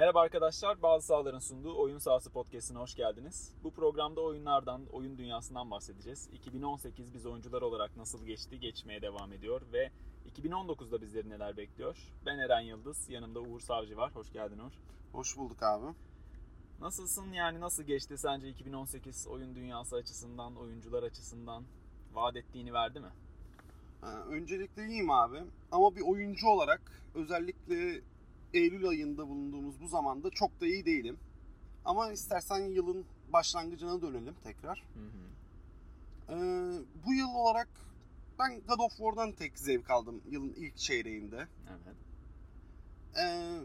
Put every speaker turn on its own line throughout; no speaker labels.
Merhaba arkadaşlar, Bazı Sahaların sunduğu Oyun Sahası Podcast'ine hoş geldiniz. Bu programda oyunlardan, oyun dünyasından bahsedeceğiz. 2018 biz oyuncular olarak nasıl geçti, geçmeye devam ediyor ve 2019'da bizleri neler bekliyor? Ben Eren Yıldız, yanımda Uğur Savcı var. Hoş geldin Uğur.
Hoş bulduk abi.
Nasılsın yani nasıl geçti sence 2018 oyun dünyası açısından, oyuncular açısından vaat ettiğini verdi mi?
Ee, öncelikle iyiyim abi. Ama bir oyuncu olarak özellikle Eylül ayında bulunduğumuz bu zamanda çok da iyi değilim. Ama istersen yılın başlangıcına dönelim tekrar.
Hı hı.
Ee, bu yıl olarak ben God of War'dan tek zevk aldım yılın ilk çeyreğinde.
Evet.
Ee,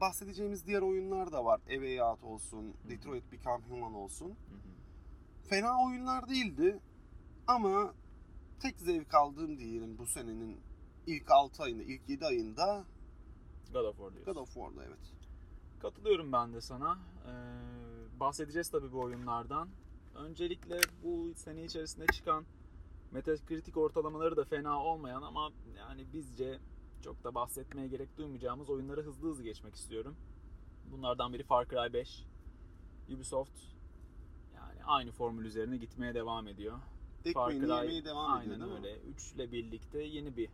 bahsedeceğimiz diğer oyunlar da var. A Way Out olsun,
hı.
Detroit Become Human olsun.
Hı hı.
Fena oyunlar değildi ama tek zevk aldığım diyelim bu senenin ilk 6 ayında, ilk 7 ayında
God of War diyorsun.
God of War'da evet.
Katılıyorum ben de sana. Ee, bahsedeceğiz tabii bu oyunlardan. Öncelikle bu sene içerisinde çıkan Metacritic ortalamaları da fena olmayan ama yani bizce çok da bahsetmeye gerek duymayacağımız oyunları hızlı hızlı geçmek istiyorum. Bunlardan biri Far Cry 5. Ubisoft yani aynı formül üzerine gitmeye devam ediyor.
Ekmeğini yemeye devam
aynen
ediyor değil mi?
öyle. 3 ile birlikte yeni bir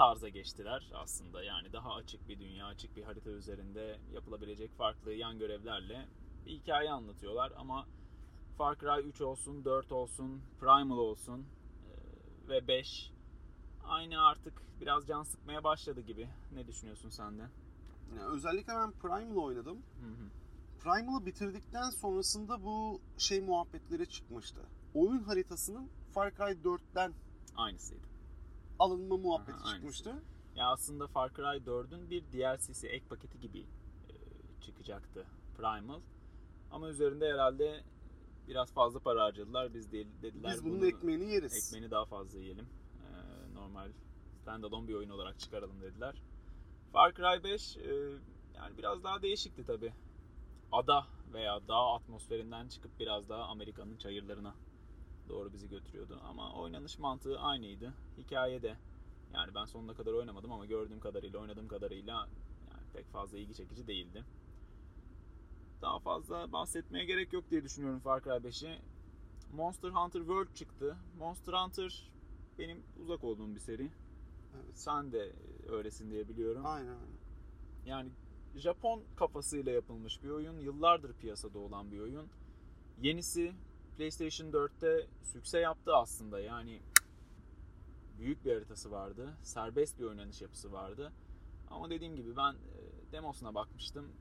tarza geçtiler aslında. Yani daha açık bir dünya, açık bir harita üzerinde yapılabilecek farklı yan görevlerle bir hikaye anlatıyorlar ama Far Cry 3 olsun, 4 olsun, Primal olsun e, ve 5 aynı artık biraz can sıkmaya başladı gibi. Ne düşünüyorsun sen de?
Yani özellikle ben Primal oynadım. Primal'ı bitirdikten sonrasında bu şey muhabbetleri çıkmıştı. Oyun haritasının Far Cry 4'ten
Aynısıydı.
Alınma muhabbeti
Aha, aynısı.
çıkmıştı.
Ya aslında Far Cry 4'ün bir DLC'si, ek paketi gibi e, çıkacaktı Primal. Ama üzerinde herhalde biraz fazla para harcadılar. Biz de, dediler
Biz bunun
bunu-
ekmeğini yeriz.
ekmeğini daha fazla yiyelim. Ee, normal standalone bir oyun olarak çıkaralım dediler. Far Cry 5 e, yani biraz daha değişikti tabi. Ada veya dağ atmosferinden çıkıp biraz daha Amerika'nın çayırlarına doğru bizi götürüyordu. Ama oynanış mantığı aynıydı. Hikaye de yani ben sonuna kadar oynamadım ama gördüğüm kadarıyla, oynadığım kadarıyla yani pek fazla ilgi çekici değildi. Daha fazla bahsetmeye gerek yok diye düşünüyorum Far Cry 5'i. Monster Hunter World çıktı. Monster Hunter benim uzak olduğum bir seri.
Evet.
Sen de öylesin diye biliyorum.
Aynen aynen.
Yani Japon kafasıyla yapılmış bir oyun. Yıllardır piyasada olan bir oyun. Yenisi PlayStation 4'te sükse yaptı aslında. Yani büyük bir haritası vardı. Serbest bir oynanış yapısı vardı. Ama dediğim gibi ben e, demosuna bakmıştım.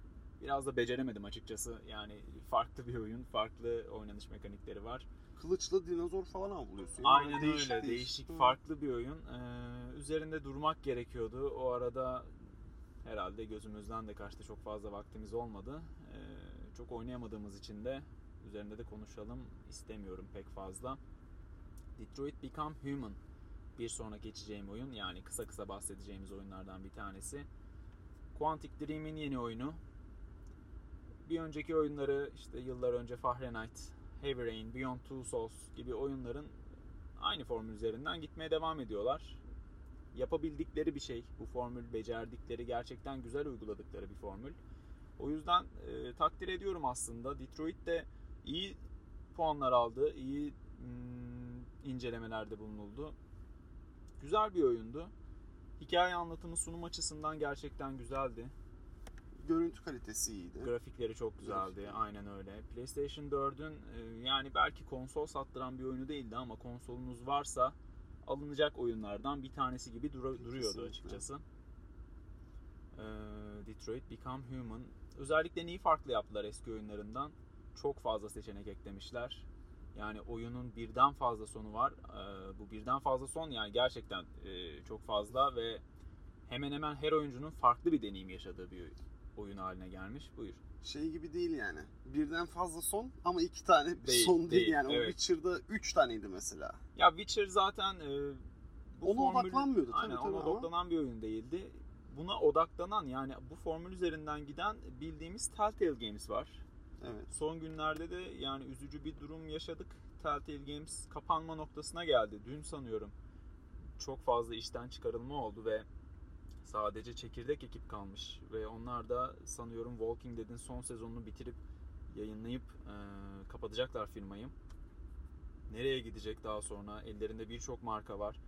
Biraz da beceremedim açıkçası. Yani farklı bir oyun, farklı oynanış mekanikleri var.
Kılıçla dinozor falan avlıyorsun. Yani
Aynen
değişik
öyle.
değişik.
Değişik, farklı bir oyun. Ee, üzerinde durmak gerekiyordu. O arada herhalde gözümüzden de kaçtı. Çok fazla vaktimiz olmadı. Ee, çok oynayamadığımız için de üzerinde de konuşalım istemiyorum pek fazla. Detroit Become Human bir sonraki geçeceğim oyun. Yani kısa kısa bahsedeceğimiz oyunlardan bir tanesi. Quantic Dream'in yeni oyunu. Bir önceki oyunları işte yıllar önce Fahrenheit, Heavy Rain, Beyond Two Souls gibi oyunların aynı formül üzerinden gitmeye devam ediyorlar. Yapabildikleri bir şey. Bu formül becerdikleri, gerçekten güzel uyguladıkları bir formül. O yüzden e, takdir ediyorum aslında. Detroit de iyi puanlar aldı, iyi mm, incelemelerde bulunuldu. Güzel bir oyundu. Hikaye anlatımı sunum açısından gerçekten güzeldi.
Görüntü kalitesi iyiydi.
Grafikleri çok güzeldi.
Grafikleri.
Aynen öyle. PlayStation 4'ün e, yani belki konsol sattıran bir oyunu değildi ama konsolunuz varsa alınacak oyunlardan bir tanesi gibi dura- duruyordu açıkçası. E, Detroit Become Human. Özellikle neyi farklı yaptılar eski oyunlarından? Çok fazla seçenek eklemişler. Yani oyunun birden fazla sonu var. E, bu birden fazla son yani gerçekten e, çok fazla ve hemen hemen her oyuncunun farklı bir deneyim yaşadığı bir oyun haline gelmiş. Buyur.
Şey gibi değil yani. Birden fazla son ama iki tane
Değil,
son değil,
değil,
yani.
evet.
O Witcher'da üç taneydi mesela.
Ya Witcher zaten e, bu
Ona
formül-
odaklanmıyordu tabii
Aynen
tabii
ona
ama-
odaklanan bir oyun değildi. Buna odaklanan yani bu formül üzerinden giden bildiğimiz Telltale Games var.
Evet.
Son günlerde de yani üzücü bir durum yaşadık. Telltale Games kapanma noktasına geldi. Dün sanıyorum çok fazla işten çıkarılma oldu ve sadece çekirdek ekip kalmış ve onlar da sanıyorum Walking Dead'in son sezonunu bitirip yayınlayıp e, kapatacaklar firmayı. Nereye gidecek daha sonra? Ellerinde birçok marka var.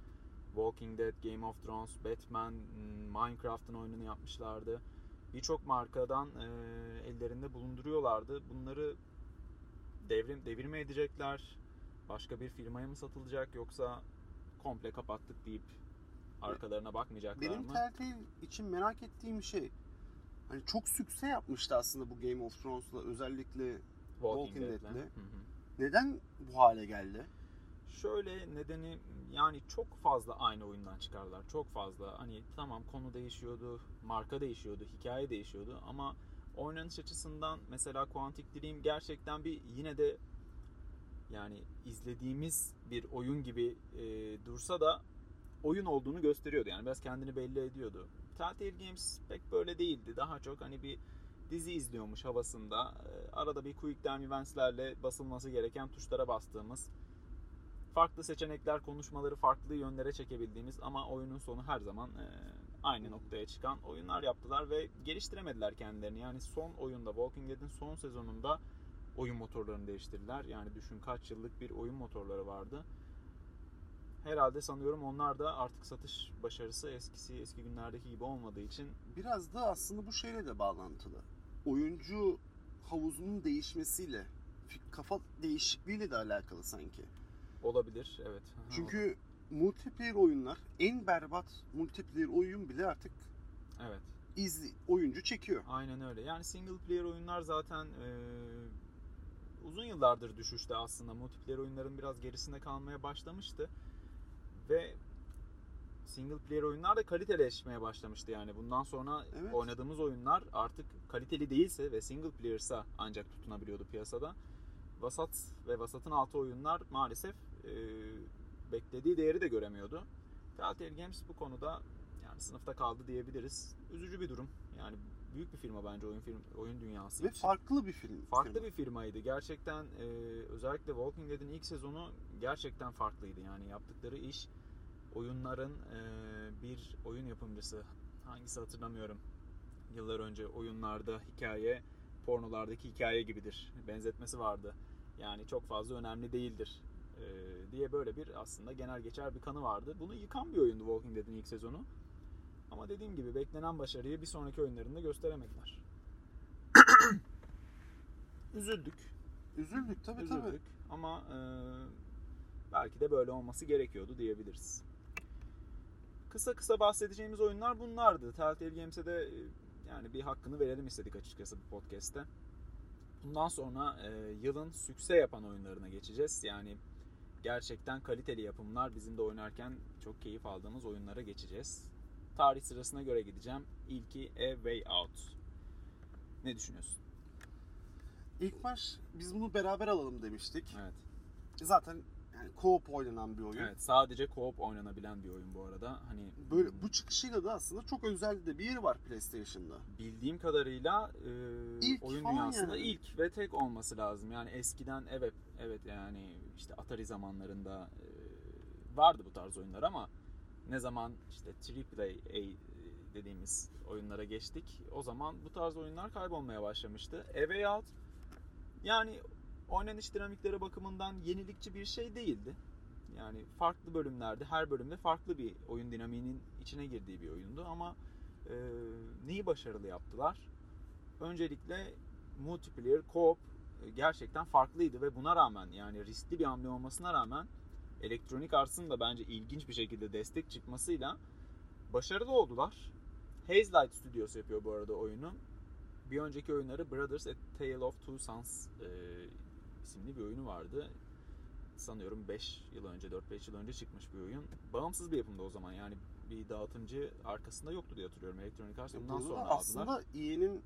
Walking Dead, Game of Thrones, Batman, Minecraft'ın oyununu yapmışlardı. Birçok markadan e, ellerinde bulunduruyorlardı. Bunları devrim devirme edecekler. Başka bir firmaya mı satılacak yoksa komple kapattık deyip arkalarına bakmayacaklar
Benim
mı?
Telltale için merak ettiğim şey hani çok sükse yapmıştı aslında bu Game of Thrones'la özellikle Walking
Dead'le.
Dead'le.
Hı.
neden bu hale geldi?
Şöyle nedeni yani çok fazla aynı oyundan çıkarlar. Çok fazla. Hani tamam konu değişiyordu, marka değişiyordu, hikaye değişiyordu ama oynanış açısından mesela Quantic Dream gerçekten bir yine de yani izlediğimiz bir oyun gibi e, dursa da oyun olduğunu gösteriyordu. Yani biraz kendini belli ediyordu. Telltale Games pek böyle değildi. Daha çok hani bir dizi izliyormuş havasında. E, arada bir quick time events'lerle basılması gereken tuşlara bastığımız farklı seçenekler, konuşmaları farklı yönlere çekebildiğimiz ama oyunun sonu her zaman e, aynı noktaya çıkan oyunlar yaptılar ve geliştiremediler kendilerini. Yani son oyunda Walking Dead'in son sezonunda oyun motorlarını değiştirdiler. Yani düşün kaç yıllık bir oyun motorları vardı. Herhalde sanıyorum onlar da artık satış başarısı eskisi eski günlerdeki gibi olmadığı için
Biraz da aslında bu şeyle de bağlantılı. Oyuncu havuzunun değişmesiyle, kafa değişikliğiyle de alakalı sanki.
Olabilir. Evet.
Çünkü multiplayer oyunlar, en berbat multiplayer oyun bile artık
evet.
iz oyuncu çekiyor.
Aynen öyle. Yani single player oyunlar zaten e, uzun yıllardır düşüşte aslında. Multiplayer oyunların biraz gerisinde kalmaya başlamıştı. Ve single player oyunlar da kaliteleşmeye başlamıştı yani. Bundan sonra
Evet.
oynadığımız oyunlar artık kaliteli değilse ve single player'sa ancak tutunabiliyordu piyasada. Vasat ve vasatın altı oyunlar maalesef e, beklediği değeri de göremiyordu. Telltale Games bu konuda yani sınıfta kaldı diyebiliriz. Üzücü bir durum. Yani büyük bir firma bence oyun film oyun dünyası
Ve
için.
farklı bir film.
Farklı
firma.
bir firmaydı. Gerçekten e, özellikle Walking Dead'in ilk sezonu gerçekten farklıydı. Yani yaptıkları iş oyunların e, bir oyun yapımcısı hangisi hatırlamıyorum. Yıllar önce oyunlarda hikaye pornolardaki hikaye gibidir. Benzetmesi vardı. Yani çok fazla önemli değildir diye böyle bir aslında genel geçer bir kanı vardı. Bunu yıkan bir oyundu Walking Dead'in ilk sezonu. Ama dediğim gibi beklenen başarıyı bir sonraki oyunlarında gösteremediler. Üzüldük.
Üzüldük tabii tabii.
Üzüldük ama e, belki de böyle olması gerekiyordu diyebiliriz. Kısa kısa bahsedeceğimiz oyunlar bunlardı. Telltale Games'e de e, yani bir hakkını verelim istedik açıkçası bu podcast'te. Bundan sonra e, yılın sükse yapan oyunlarına geçeceğiz. Yani gerçekten kaliteli yapımlar bizim de oynarken çok keyif aldığımız oyunlara geçeceğiz. Tarih sırasına göre gideceğim. İlki A Way Out. Ne düşünüyorsun?
İlk baş biz bunu beraber alalım demiştik.
Evet.
Zaten yani co-op oynanan bir oyun.
Evet, sadece co-op oynanabilen bir oyun bu arada. Hani
Böyle bu çıkışıyla da aslında çok özel de bir yeri var PlayStation'da.
bildiğim kadarıyla e,
İlk
oyun dünyasında
yani.
ilk ve tek olması lazım. Yani eskiden evet evet yani işte Atari zamanlarında e, vardı bu tarz oyunlar ama ne zaman işte AAA e, dediğimiz oyunlara geçtik o zaman bu tarz oyunlar kaybolmaya başlamıştı. A Way Out yani oynanış dinamikleri bakımından yenilikçi bir şey değildi. Yani farklı bölümlerde her bölümde farklı bir oyun dinamiğinin içine girdiği bir oyundu ama e, neyi başarılı yaptılar? Öncelikle multiplayer, co-op e, gerçekten farklıydı ve buna rağmen yani riskli bir hamle olmasına rağmen Electronic Arts'ın da bence ilginç bir şekilde destek çıkmasıyla başarılı oldular. Hazelight Studios yapıyor bu arada oyunu. Bir önceki oyunları Brothers A Tale of Two Sons e, isimli bir oyunu vardı. Sanıyorum 5 yıl önce, 4-5 yıl önce çıkmış bir oyun. Bağımsız bir yapımda o zaman yani bir dağıtımcı arkasında yoktu diye hatırlıyorum. Electronic Arts bundan
Burada
sonra
da
aldılar.
aslında EA'nin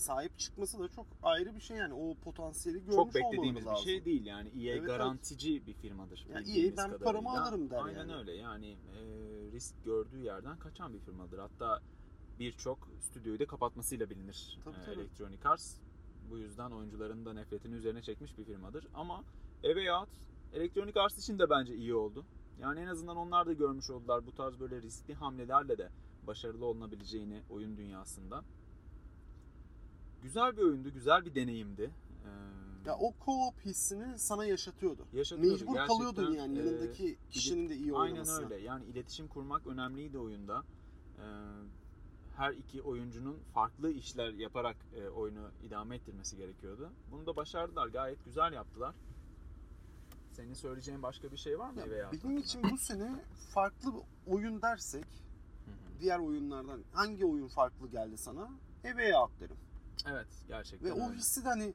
sahip çıkması da çok ayrı bir şey yani. O potansiyeli görmüş
Çok beklediğimiz bir
lazım.
şey değil yani. EA
Evet,
garantici bir firmadır.
Ya
bildiğimiz
EA ben
kadarıyla.
paramı alırım der
Aynen
yani.
öyle yani e, risk gördüğü yerden kaçan bir firmadır. Hatta birçok stüdyoyu da kapatmasıyla bilinir
Tabii,
e,
tabii.
Electronic Arts. Bu yüzden oyuncuların da nefretini üzerine çekmiş bir firmadır. Ama A Way Out Electronic Arts için de bence iyi oldu. Yani en azından onlar da görmüş oldular bu tarz böyle riskli hamlelerle de başarılı olunabileceğini oyun dünyasında. Güzel bir oyundu, güzel bir deneyimdi. Ee,
Ya o co-op hissini sana yaşatıyordu.
yaşatıyordu.
Mecbur
Gerçekten,
kalıyordun yani
e,
yanındaki kişinin de iyi
Aynen
oynamasına.
öyle. Yani iletişim kurmak önemliydi oyunda. Ee, her iki oyuncunun farklı işler yaparak e, oyunu idame ettirmesi gerekiyordu. Bunu da başardılar. Gayet güzel yaptılar. Senin söyleyeceğin başka bir şey var mı
Ya
veya?
benim için bu sene farklı bir oyun dersek diğer oyunlardan hangi oyun farklı geldi sana? Eve derim.
Evet, gerçekten
Ve o
öyle.
hissi de hani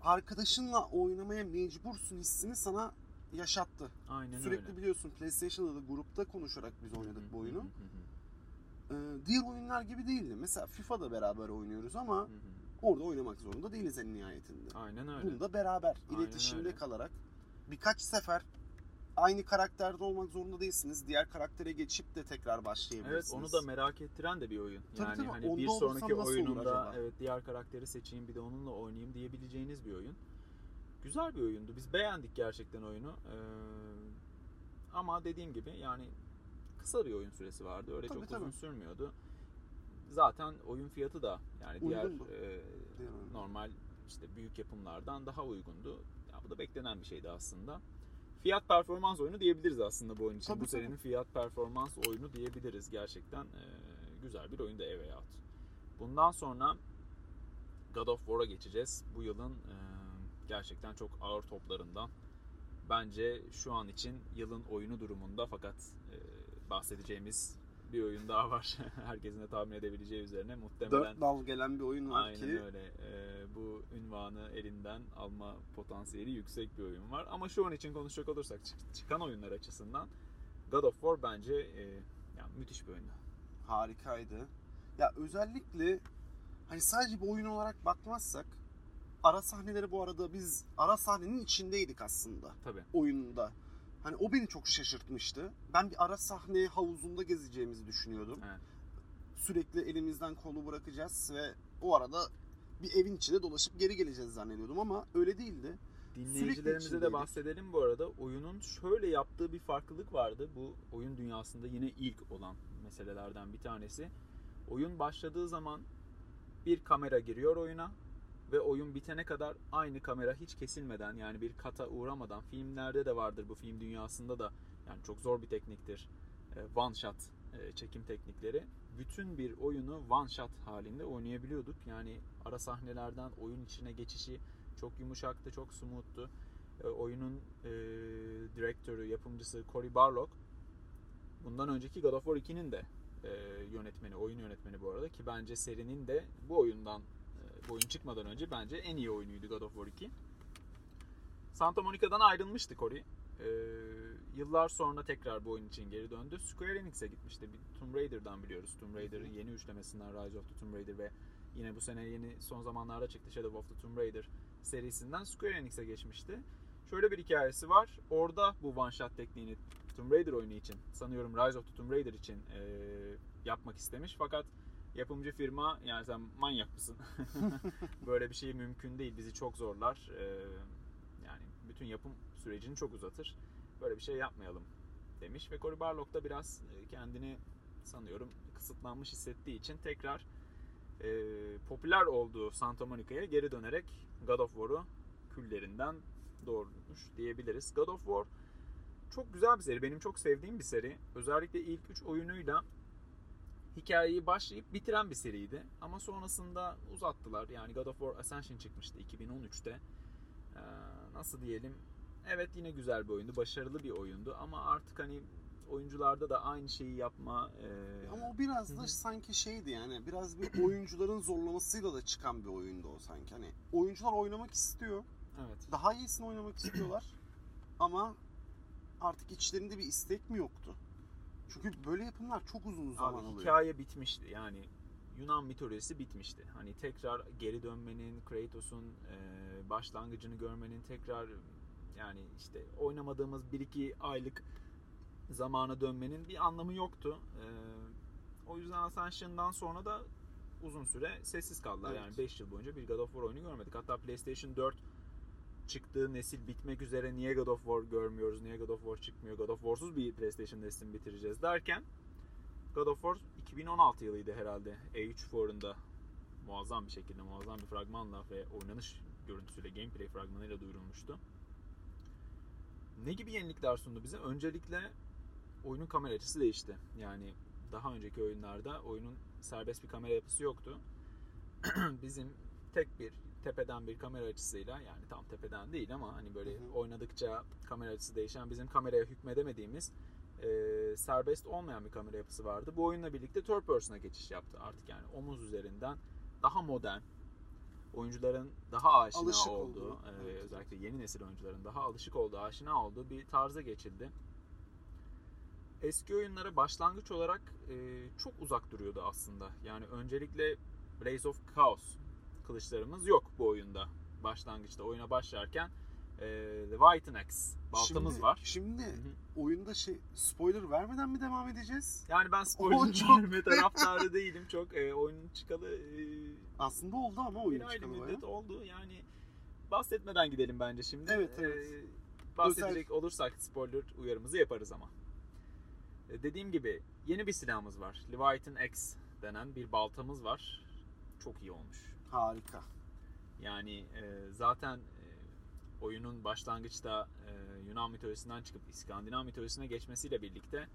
arkadaşınla oynamaya mecbursun hissini sana yaşattı.
Aynen
Sürekli
öyle.
biliyorsun PlayStation'da da grupta konuşarak biz oynadık
hı,
bu oyunu. Ee, diğer oyunlar gibi değildi. Mesela FIFA'da beraber oynuyoruz ama orada oynamak zorunda değiliz en nihayetinde.
Aynen öyle.
Bunu da beraber iletişimde kalarak birkaç sefer aynı karakterde olmak zorunda değilsiniz. Diğer karaktere geçip de tekrar
Evet
başlayabilirsiniz.
onu da merak ettiren de bir oyun.
Tabii
yani
tabii,
hani bir sonraki oyununda evet diğer karakteri seçeyim bir de onunla oynayayım diyebileceğiniz bir oyun. Güzel bir oyundu. Biz beğendik gerçekten oyunu. Ee, ama dediğim gibi yani kısa bir oyun süresi vardı. Öyle
Tabii,
çok
tabii.
uzun sürmüyordu. Zaten oyun fiyatı da yani diğer e,
Diğer oyun.
normal işte büyük yapımlardan daha uygundu. Ya bu da beklenen bir şeydi aslında. Fiyat performans oyunu diyebiliriz aslında bu oyun için.
Tabii,
bu senenin fiyat performans oyunu diyebiliriz. Gerçekten e, güzel bir oyunda Eve Out. Bundan sonra God of War'a geçeceğiz. Bu yılın e, gerçekten çok ağır toplarından. Bence şu an için yılın oyunu durumunda fakat e, bahsedeceğimiz bir oyun daha var. Herkesin de tahmin edebileceği üzerine muhtemelen
Dört dal gelen bir oyun var
Aynen
ki
öyle. Ee, bu ünvanı elinden alma potansiyeli yüksek bir oyun var. Ama şu an için konuşacak olursak çık- çıkan oyunlar açısından God of War bence e, yani müthiş bir oyundu.
harikaydı. Ya özellikle hani sadece bir oyun olarak bakmazsak ara sahneleri bu arada biz ara sahnenin içindeydik aslında
Tabii.
oyunda. Hani o beni çok şaşırtmıştı. Ben bir ara sahne havuzunda gezeceğimizi düşünüyordum.
Evet.
Sürekli elimizden kolu bırakacağız ve o arada bir evin içinde dolaşıp geri geleceğiz zannediyordum ama öyle değildi.
Dinleyicilerimize de bahsedelim bu arada. Oyunun şöyle yaptığı bir farklılık vardı. Bu oyun dünyasında yine ilk olan meselelerden bir tanesi. Oyun başladığı zaman bir kamera giriyor oyuna ve oyun bitene kadar aynı kamera hiç kesilmeden yani bir kata uğramadan filmlerde de vardır bu film dünyasında da yani çok zor bir tekniktir. E, One shot e, çekim teknikleri. Bütün bir oyunu one shot halinde oynayabiliyorduk. Yani ara sahnelerden oyun içine geçişi çok yumuşaktı, çok smooth'tu. E, oyunun e, direktörü, yapımcısı Cory Barlog bundan önceki God of War 2'nin de e, yönetmeni, oyun yönetmeni bu arada ki bence serinin de bu oyundan bu oyun çıkmadan önce bence en iyi oyunuydu God of War 2. Santa Monica'dan ayrılmıştı Cory. E, yıllar sonra tekrar bu oyun için geri döndü. Square Enix'e gitmişti. Bir Tomb Raider'dan biliyoruz. Tomb Raider'ın yeni üçlemesinden Rise of the Tomb Raider ve yine bu sene yeni son zamanlarda çıktı Shadow of the Tomb Raider serisinden Square Enix'e geçmişti. Şöyle bir hikayesi var. Orada bu one shot tekniğini Tomb Raider oyunu için, sanıyorum Rise of the Tomb Raider için e, yapmak istemiş. Fakat yapımcı firma yani sen manyak mısın? Böyle bir şey mümkün değil. Bizi çok zorlar. E, yani bütün yapım sürecini çok uzatır. Böyle bir şey yapmayalım demiş ve Cory Barlog da biraz e, kendini sanıyorum kısıtlanmış hissettiği için tekrar e, popüler olduğu Santa Monica'ya geri dönerek God of War'u küllerinden doğurmuş diyebiliriz. God of War çok güzel bir seri. Benim çok sevdiğim bir seri. Özellikle ilk 3 oyunuyla hikayeyi başlayıp bitiren bir seriydi. Ama sonrasında uzattılar. Yani God of War Ascension çıkmıştı 2013'te. Ee, nasıl diyelim? Evet yine güzel bir oyundu. Başarılı bir oyundu. Ama artık hani oyuncularda da aynı şeyi yapma e,
Ama o biraz da sanki şeydi yani biraz bir oyuncuların zorlamasıyla da çıkan bir oyundu o sanki. Hani oyuncular oynamak istiyor.
evet.
Daha iyisini oynamak istiyorlar. Ama artık içlerinde bir istek mi yoktu? Çünkü böyle yapımlar çok uzun zaman
Abi
alıyor.
hikaye bitmişti. Yani Yunan mitolojisi bitmişti. Hani tekrar geri dönmenin, Kratos'un e, başlangıcını görmenin tekrar yani işte oynamadığımız 1-2 aylık zamana dönmenin bir anlamı yoktu. E, o yüzden Ascension'dan sonra da uzun süre sessiz kaldılar.
Evet.
Yani 5 yıl boyunca bir God of War oyunu görmedik. Hatta PlayStation 4 çıktığı nesil bitmek üzere niye God of War görmüyoruz, niye God of War çıkmıyor, God of War'suz bir PlayStation neslini bitireceğiz derken God of War 2016 yılıydı herhalde. E3 fuarında muazzam bir şekilde, muazzam bir fragmanla ve oynanış görüntüsüyle, gameplay fragmanıyla duyurulmuştu. Ne gibi yenilikler sundu bize? Öncelikle oyunun kamera açısı değişti. Yani daha önceki oyunlarda oyunun serbest bir kamera yapısı yoktu. Bizim tek bir tepeden bir kamera açısıyla yani tam tepeden değil ama hani böyle
Hı hı.
oynadıkça kamera açısı değişen bizim kameraya hükmedemediğimiz e, serbest olmayan bir kamera yapısı vardı. Bu oyunla birlikte third person'a geçiş yaptı artık yani omuz üzerinden daha modern oyuncuların daha aşina
Alışık
olduğu,
olduğu,
e,
evet.
özellikle yeni nesil oyuncuların daha alışık olduğu, aşina olduğu bir tarza geçildi. Eski oyunlara başlangıç olarak e, çok uzak duruyordu aslında. Yani öncelikle Blaze of Chaos kılıçlarımız yok bu oyunda. Başlangıçta oyuna başlarken e, The White Axe baltamız
şimdi,
var.
Şimdi
Hı hı.
oyunda şey spoiler vermeden mi devam edeceğiz?
Yani ben spoiler
çok-
verme taraftarı değilim çok. E, oyunun çıkalı e,
Aslında oldu ama oyun çıkalı
müddet
bayağı.
oldu. Yani bahsetmeden gidelim bence şimdi.
Evet, evet.
Ee, bahsedecek olursak spoiler uyarımızı yaparız ama. Ee, dediğim gibi yeni bir silahımız var. Leviathan X denen bir baltamız var. Çok iyi olmuş.
Harika.
Yani e, zaten e, oyunun başlangıçta e, Yunan mitolojisinden çıkıp İskandinav mitolojisine geçmesiyle birlikte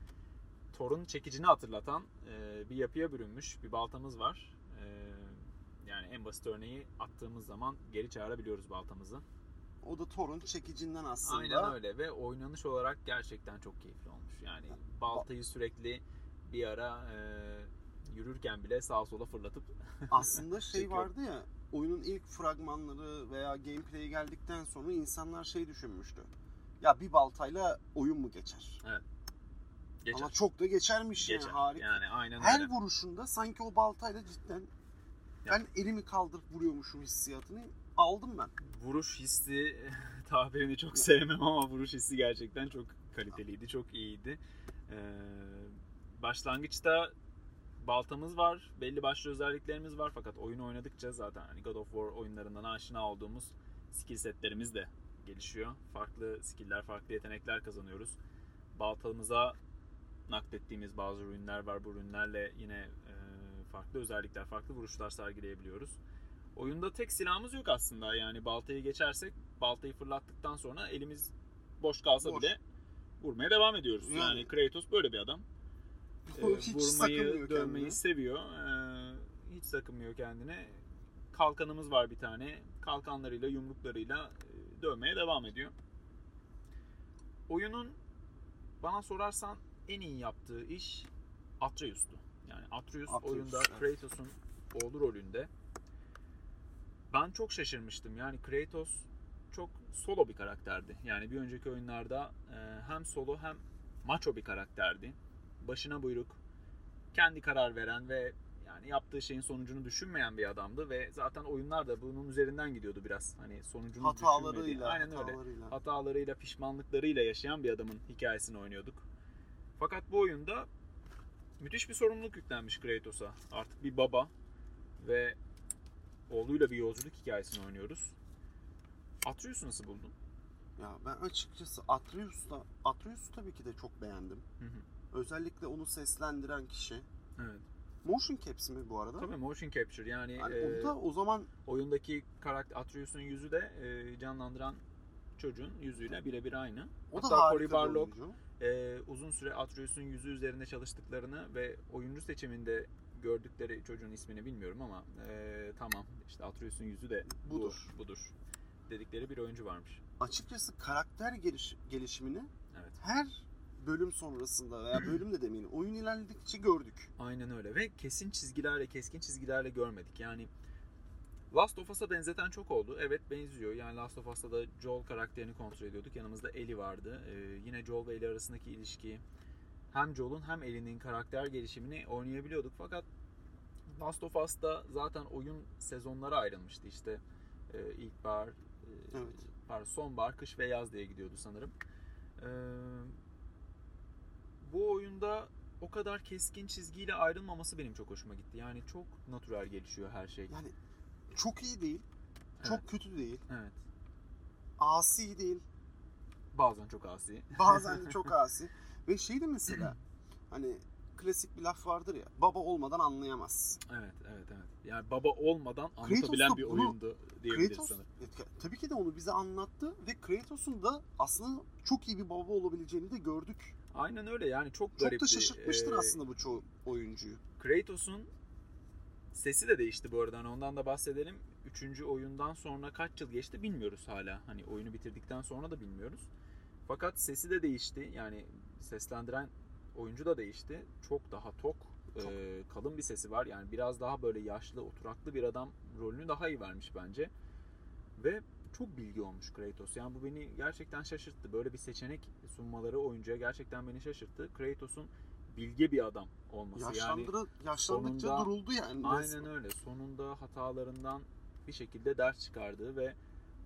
Thor'un çekicini hatırlatan e, bir yapıya bürünmüş bir baltamız var. E, yani en basit örneği attığımız zaman geri çağırabiliyoruz baltamızı.
O da Thor'un çekicinden aslında.
Aynen öyle ve oynanış olarak gerçekten çok keyifli olmuş. Yani baltayı sürekli bir ara e, yürürken bile sağa sola fırlatıp
Aslında şey vardı ya oyunun ilk fragmanları veya gameplay'e geldikten sonra insanlar şey düşünmüştü. Ya bir baltayla oyun mu geçer?
geçer.
Ama çok da geçermiş
geçer.
yani harika.
Yani aynen
Her
öyle.
vuruşunda sanki o baltayla cidden ben elimi kaldırıp vuruyormuşum hissiyatını aldım ben.
Vuruş hissi tabirini çok sevmem ama vuruş hissi gerçekten çok kaliteliydi, çok iyiydi. Ee, başlangıçta baltamız var, belli başlı özelliklerimiz var fakat oyunu oynadıkça zaten hani God of War oyunlarından aşina olduğumuz skill setlerimiz de gelişiyor. Farklı skill'ler, farklı yetenekler kazanıyoruz. Baltamıza naklettiğimiz bazı ürünler var. Bu ürünlerle yine e, farklı özellikler, farklı vuruşlar sergileyebiliyoruz. Oyunda tek silahımız yok aslında. Yani baltayı geçersek baltayı fırlattıktan sonra elimiz boş kalsa
Boş.
bile vurmaya devam ediyoruz.
Yani-
Yani, Kratos böyle bir adam. Ee,
Hiç
vurmayı, dövmeyi
kendine.
seviyor. Ee, hiç sakınmıyor kendine. Kalkanımız var bir tane. Kalkanlarıyla, yumruklarıyla e, dövmeye devam ediyor. Oyunun bana sorarsan en iyi yaptığı iş Atreus'tu. Yani Atreus,
Atreus,
oyunda
evet.
Kratos'un oğlu rolünde. Ben çok şaşırmıştım. Yani Kratos çok solo bir karakterdi. Yani bir önceki oyunlarda e, hem solo hem macho bir karakterdi. Başına buyruk, kendi karar veren ve yani yaptığı şeyin sonucunu düşünmeyen bir adamdı ve zaten oyunlar da bunun üzerinden gidiyordu biraz. Hani sonucunu.
Hatalarıyla,
Aynen öyle
hatalarıyla.
hatalarıyla, pişmanlıklarıyla yaşayan bir adamın hikayesini oynuyorduk. Fakat bu oyunda müthiş bir sorumluluk yüklenmiş Kratos'a. Artık bir baba ve oğluyla bir yolculuk hikayesini oynuyoruz. Atreus'u nasıl buldun?
Ya ben açıkçası Atreus'ta Atreus'u tabii ki de çok beğendim.
Hı hı.
Özellikle onu seslendiren kişi.
Evet.
Motion caps mi bu arada?
Tabii motion capture yani
Yani
e,
o da o zaman
oyundaki karakter Atreus'un yüzü de e, canlandıran çocuğun yüzüyle birebir aynı.
o da
Hatta
harika
Cory Barlog e, uzun süre Atreus'un yüzü üzerinde çalıştıklarını ve oyuncu seçiminde gördükleri çocuğun ismini bilmiyorum ama e, tamam işte Atreus'un yüzü de bu,
Budur.
budur dedikleri bir oyuncu varmış.
Açıkçası karakter geliş, gelişimini
Evet.
her bölüm sonrasında veya bölüm de demeyin oyun ilerledikçe gördük.
Aynen öyle ve kesin çizgilerle keskin çizgilerle görmedik. Yani Last of Us'a benzeten çok oldu. Evet benziyor. Yani Last of Us'ta da Joel karakterini kontrol ediyorduk. Yanımızda Ellie vardı. Ee, yine Joel ve Ellie arasındaki ilişki hem Joel'un hem Ellie'nin karakter gelişimini oynayabiliyorduk. Fakat Last of Us'ta zaten oyun sezonlara ayrılmıştı. İşte e, ilkbahar, e,
Evet.
pardon, sonbahar, kış ve yaz diye gidiyordu sanırım. Ee, bu oyunda o kadar keskin çizgiyle ayrılmaması benim çok hoşuma gitti. Yani çok natürel gelişiyor her şey.
Yani çok iyi değil, çok kötü değil,
Evet.
asi değil,
Bazen çok asi.
bazen de çok asi. Ve şey de mesela hani klasik bir laf vardır ya. Baba olmadan anlayamaz.
Evet, evet, evet. Yani baba olmadan anlatabilen bir
bunu-
oyundu diyebiliriz
Kratos
sanırım.
tabii ki de onu bize anlattı ve Kratos'un da aslında çok iyi bir baba olabileceğini de gördük.
Aynen öyle yani çok
Çok
garipti.
da şaşırtmıştır
Ee,
aslında bu çoğu oyuncuyu.
Kratos'un sesi de değişti bu arada. Hani ondan da bahsedelim. Üçüncü oyundan sonra kaç yıl geçti bilmiyoruz hala. Hani oyunu bitirdikten sonra da bilmiyoruz. Fakat sesi de değişti. Yani seslendiren oyuncu da değişti. Çok daha tok,
Çok.
e, kalın bir sesi var. Yani biraz daha böyle yaşlı, oturaklı bir adam rolünü daha iyi vermiş bence. Ve çok bilgi olmuş Kratos. Yani bu beni gerçekten şaşırttı. Böyle bir seçenek sunmaları oyuncuya gerçekten beni şaşırttı. Kratos'un bilge bir adam olması. Yani
Yaşlandıra, yaşlandıkça
sonunda-
duruldu yani.
Aynen
resmen.
öyle. Sonunda hatalarından bir şekilde ders çıkardığı ve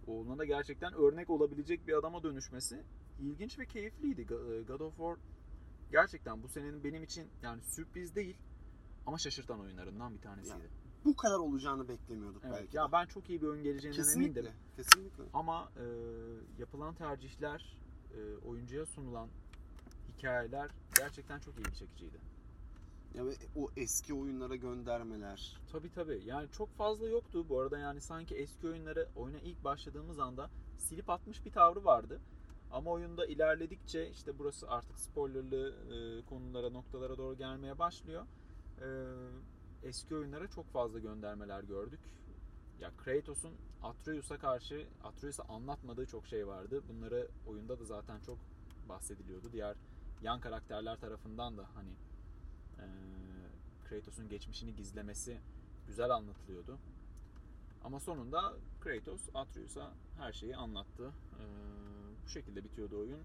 oğluna da gerçekten örnek olabilecek bir adama dönüşmesi ilginç ve keyifliydi. E, God of War gerçekten bu senenin benim için yani sürpriz değil ama şaşırtan oyunlarından bir tanesiydi.
Bu kadar olacağını beklemiyorduk
evet.
belki.
Ya ben çok iyi bir geleceğinden
kesinlikle.
emindim.
Kesinlikle.
Ama e, yapılan tercihler, e, oyuncuya sunulan hikayeler gerçekten çok ilgi çekiciydi.
Ya ve o eski oyunlara göndermeler.
Tabii tabii. Yani çok fazla yoktu. Bu arada yani sanki eski oyunları oyuna ilk başladığımız anda silip atmış bir tavrı vardı. Ama oyunda ilerledikçe işte burası artık spoilerlı e, konulara, noktalara doğru gelmeye başlıyor. E, eski oyunlara çok fazla göndermeler gördük. Ya Kratos'un Atreus'a karşı Atreus'a anlatmadığı çok şey vardı. Bunları oyunda da zaten çok bahsediliyordu. Diğer yan karakterler tarafından da hani e, Kratos'un geçmişini gizlemesi güzel anlatılıyordu. Ama sonunda Kratos Atreus'a her şeyi anlattı. E, bu şekilde bitiyordu oyun.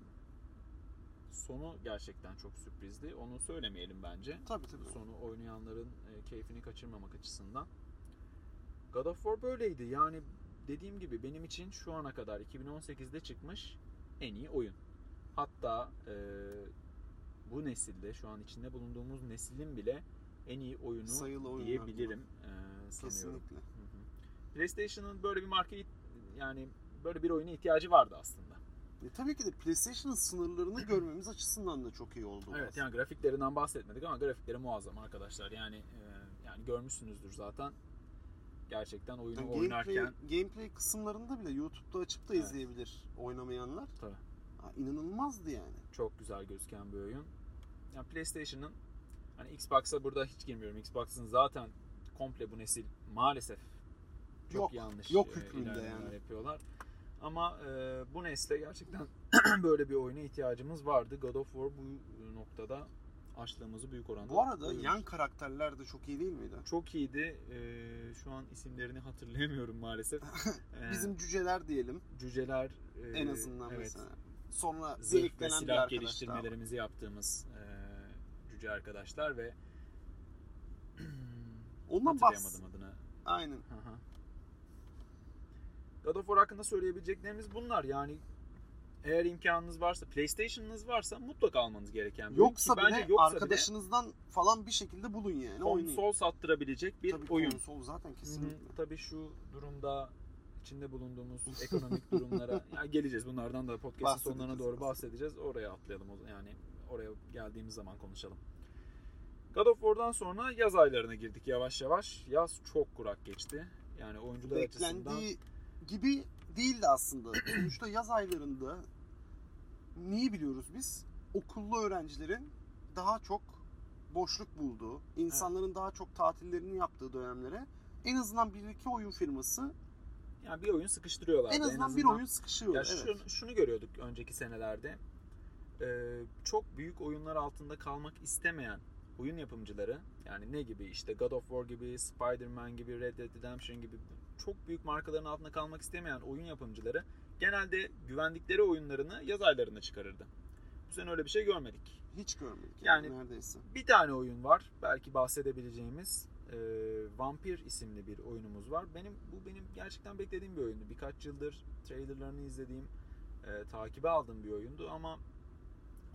Sonu gerçekten çok sürprizdi. Onu söylemeyelim bence.
Tabii tabii.
Sonu oynayanların e, keyfini kaçırmamak açısından. God of War böyleydi. Yani dediğim gibi benim için şu ana kadar 2018'de çıkmış en iyi oyun. Hatta e, bu nesilde şu an içinde bulunduğumuz neslin bile en iyi oyunu
Sayılı
diyebilirim e, sanıyorum.
Kesinlikle.
PlayStation'ın böyle bir marka yani böyle bir oyuna ihtiyacı vardı aslında.
E, tabii ki de PlayStation'ın sınırlarını görmemiz açısından da çok iyi oldu.
Evet yani grafiklerinden bahsetmedik ama grafikleri muazzam arkadaşlar. Yani e, yani görmüşsünüzdür zaten. Gerçekten oyunu
Yani
oynarken
gameplay, gameplay kısımlarında bile YouTube'da açıp da
Evet.
izleyebilir oynamayanlar.
Tabii.
Ha, inanılmazdı yani.
çok güzel gözüken bir oyun. Yani PlayStation'ın hani Xbox'a burada hiç girmiyorum. Xbox'ın zaten komple bu nesil maalesef çok
Yok,
yanlış
yok
e,
hükmünde
ilerlemeler
yani.
yapıyorlar. Ama e, bu nesle gerçekten böyle bir oyuna ihtiyacımız vardı. God of War bu noktada açtığımızı büyük oranda
Bu arada
duyurmuş.
yan karakterler de çok iyi değil miydi?
çok iyiydi. E, şu an isimlerini hatırlayamıyorum maalesef. E,
Bizim cüceler diyelim
cüceler e,
en azından
evet,
mesela. Sonra
zırh ve silah
arkadaş daha
geliştirmelerimizi yaptığımız e, cüce arkadaşlar ve
Ondan bahs.
adını.
Aynen.
Hı. God of War hakkında söyleyebileceklerimiz bunlar. Yani eğer imkanınız varsa, PlayStation'ınız varsa mutlaka almanız gereken bir oyun.
Yoksa
Ki bence
bile
yoksa
arkadaşınızdan falan bir şekilde bulun yani.
bile
oynayın.
konsol sattırabilecek bir
Tabii
oyun.
konsol zaten
Hı hı.
kesinlikle.
Tabii şu durumda içinde bulunduğumuz ekonomik durumlara ya geleceğiz. Bunlardan da podcast'ın sonlarına doğru
bahsedeceğiz.
Oraya atlayalım. Yani oraya geldiğimiz zaman konuşalım. God of War'dan sonra yaz aylarına girdik yavaş yavaş. Yaz çok kurak geçti. Yani oyuncular açısından
Beklendiği gibi değildi aslında. Sonuçta yaz aylarında neyi biliyoruz biz? Okullu öğrencilerin daha çok boşluk bulduğu, insanların daha çok tatillerini yaptığı dönemlere en azından bir iki oyun firması
yani bir oyun sıkıştırıyorlardı.
en azından, bir oyun sıkışıyor.
Ya
evet.
şunu, şunu görüyorduk önceki senelerde. Ee, çok büyük oyunlar altında kalmak istemeyen oyun yapımcıları yani ne gibi işte God of War gibi, Spider-Man gibi, Red Dead Redemption gibi çok büyük markaların altında kalmak istemeyen oyun yapımcıları genelde güvendikleri oyunlarını yaz aylarında çıkarırdı. Bu sene öyle bir şey görmedik.
Hiç görmedik
Yani-
yani, neredeyse.
Bir tane oyun var belki bahsedebileceğimiz. Ee, Vampir isimli bir oyunumuz var. Benim bu benim gerçekten beklediğim bir oyundu. Birkaç yıldır trailerlarını izlediğim, e, takibe aldığım bir oyundu ama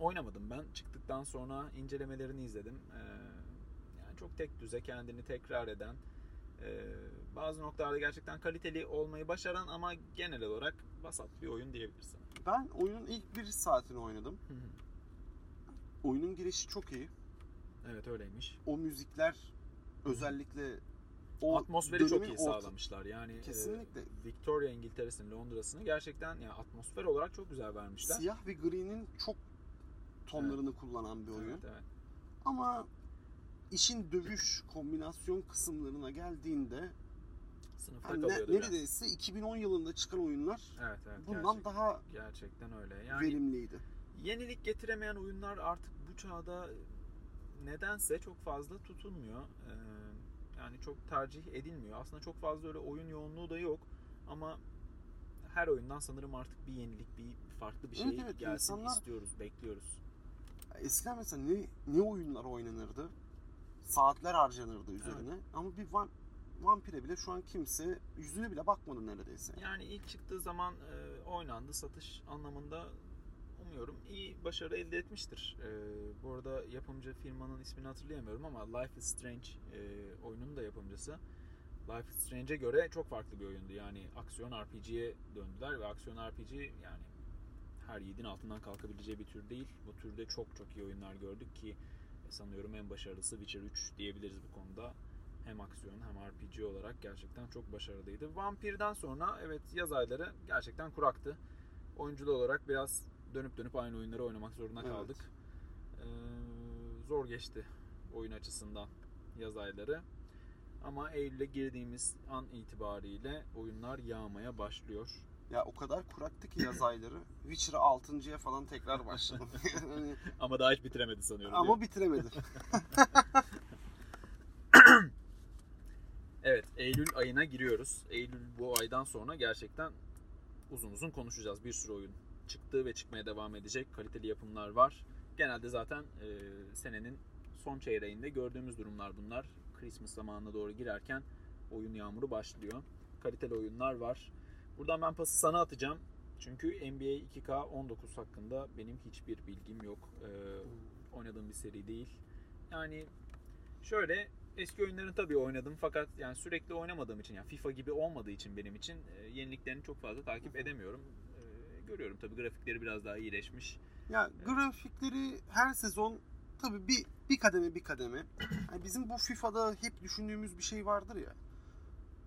oynamadım ben. Çıktıktan sonra incelemelerini izledim. Ee, yani çok tek düze kendini tekrar eden, e, bazı noktalarda gerçekten kaliteli olmayı başaran ama genel olarak vasat bir oyun diyebilirsin.
Ben oyunun ilk bir saatini oynadım.
Hı hı.
Oyunun girişi çok iyi.
Evet öyleymiş.
O müzikler özellikle o
Atmosferi çok iyi sağlamışlar. Yani e,
Kesinlikle.
Victoria İngiltere'sinin Londra'sını gerçekten yani atmosfer olarak çok güzel vermişler.
Siyah ve gri'nin çok tonlarını kullanan bir oyun.
Evet, evet.
Ama işin dövüş kombinasyon kısımlarına geldiğinde
Sınıfta
ne-
kalıyordu biraz.
neredeyse 2010 yılında çıkan oyunlar
Evet evet.
bundan
gerçek-
daha
gerçekten öyle. Yani
verimliydi.
yenilik getiremeyen oyunlar artık bu çağda nedense çok fazla tutulmuyor. Ee, yani çok tercih edilmiyor. Aslında çok fazla öyle oyun yoğunluğu da yok ama her oyundan sanırım artık bir yenilik, bir farklı bir şey
Evet, evet,
gelsin
insanlar-
istiyoruz, bekliyoruz.
Eskiden mesela ne, ne oyunlar oynanırdı? Saatler harcanırdı üzerine. Ama bir van, vampire bile şu an kimse yüzüne bile bakmadı neredeyse.
Yani ilk çıktığı zaman e, oynandı, satış anlamında umuyorum iyi başarı elde etmiştir. E, bu arada yapımcı firmanın ismini hatırlayamıyorum ama Life is Strange e, oyunun da yapımcısı. Life is Strange'e göre çok farklı bir oyundu. Yani aksiyon RPG'ye döndüler ve aksiyon RPG yani her yiğidin altından kalkabileceği bir tür değil. Bu türde çok çok iyi oyunlar gördük ki e, sanıyorum en başarılısı Witcher 3 diyebiliriz bu konuda. Hem aksiyon hem RPG olarak gerçekten çok başarılıydı. Vampir'den sonra evet yaz ayları gerçekten kuraktı. Oyunculu olarak biraz dönüp dönüp aynı oyunları oynamak zorunda
Evet.
kaldık. Ee, zor geçti oyun açısından yaz ayları. Ama Eylül'e girdiğimiz an itibariyle oyunlar yağmaya başlıyor.
Ya o kadar kuraktı ki yaz ayları. Witcher'a 6.ya falan tekrar başladım.
Ama daha hiç bitiremedi sanıyorum.
ama bitiremedim.
Evet, Eylül ayına giriyoruz. Eylül bu aydan sonra gerçekten uzun uzun konuşacağız. Bir sürü oyun çıktı ve çıkmaya devam edecek. Kaliteli yapımlar var. Genelde zaten e, senenin son çeyreğinde gördüğümüz durumlar bunlar. Christmas zamanına doğru girerken oyun yağmuru başlıyor. Kaliteli oyunlar var. Buradan ben pası sana atacağım. Çünkü NBA 2K19 hakkında benim hiçbir bilgim yok. Ee, oynadığım bir seri değil. Yani şöyle eski oyunların tabii oynadım fakat yani sürekli oynamadığım için yani FIFA gibi olmadığı için benim için e, yeniliklerini çok fazla takip edemiyorum. E, görüyorum tabii grafikleri biraz daha iyileşmiş.
Ya grafikleri her sezon tabii bir bir kademe bir kademe. Yani bizim bu FIFA'da hep düşündüğümüz bir şey vardır ya.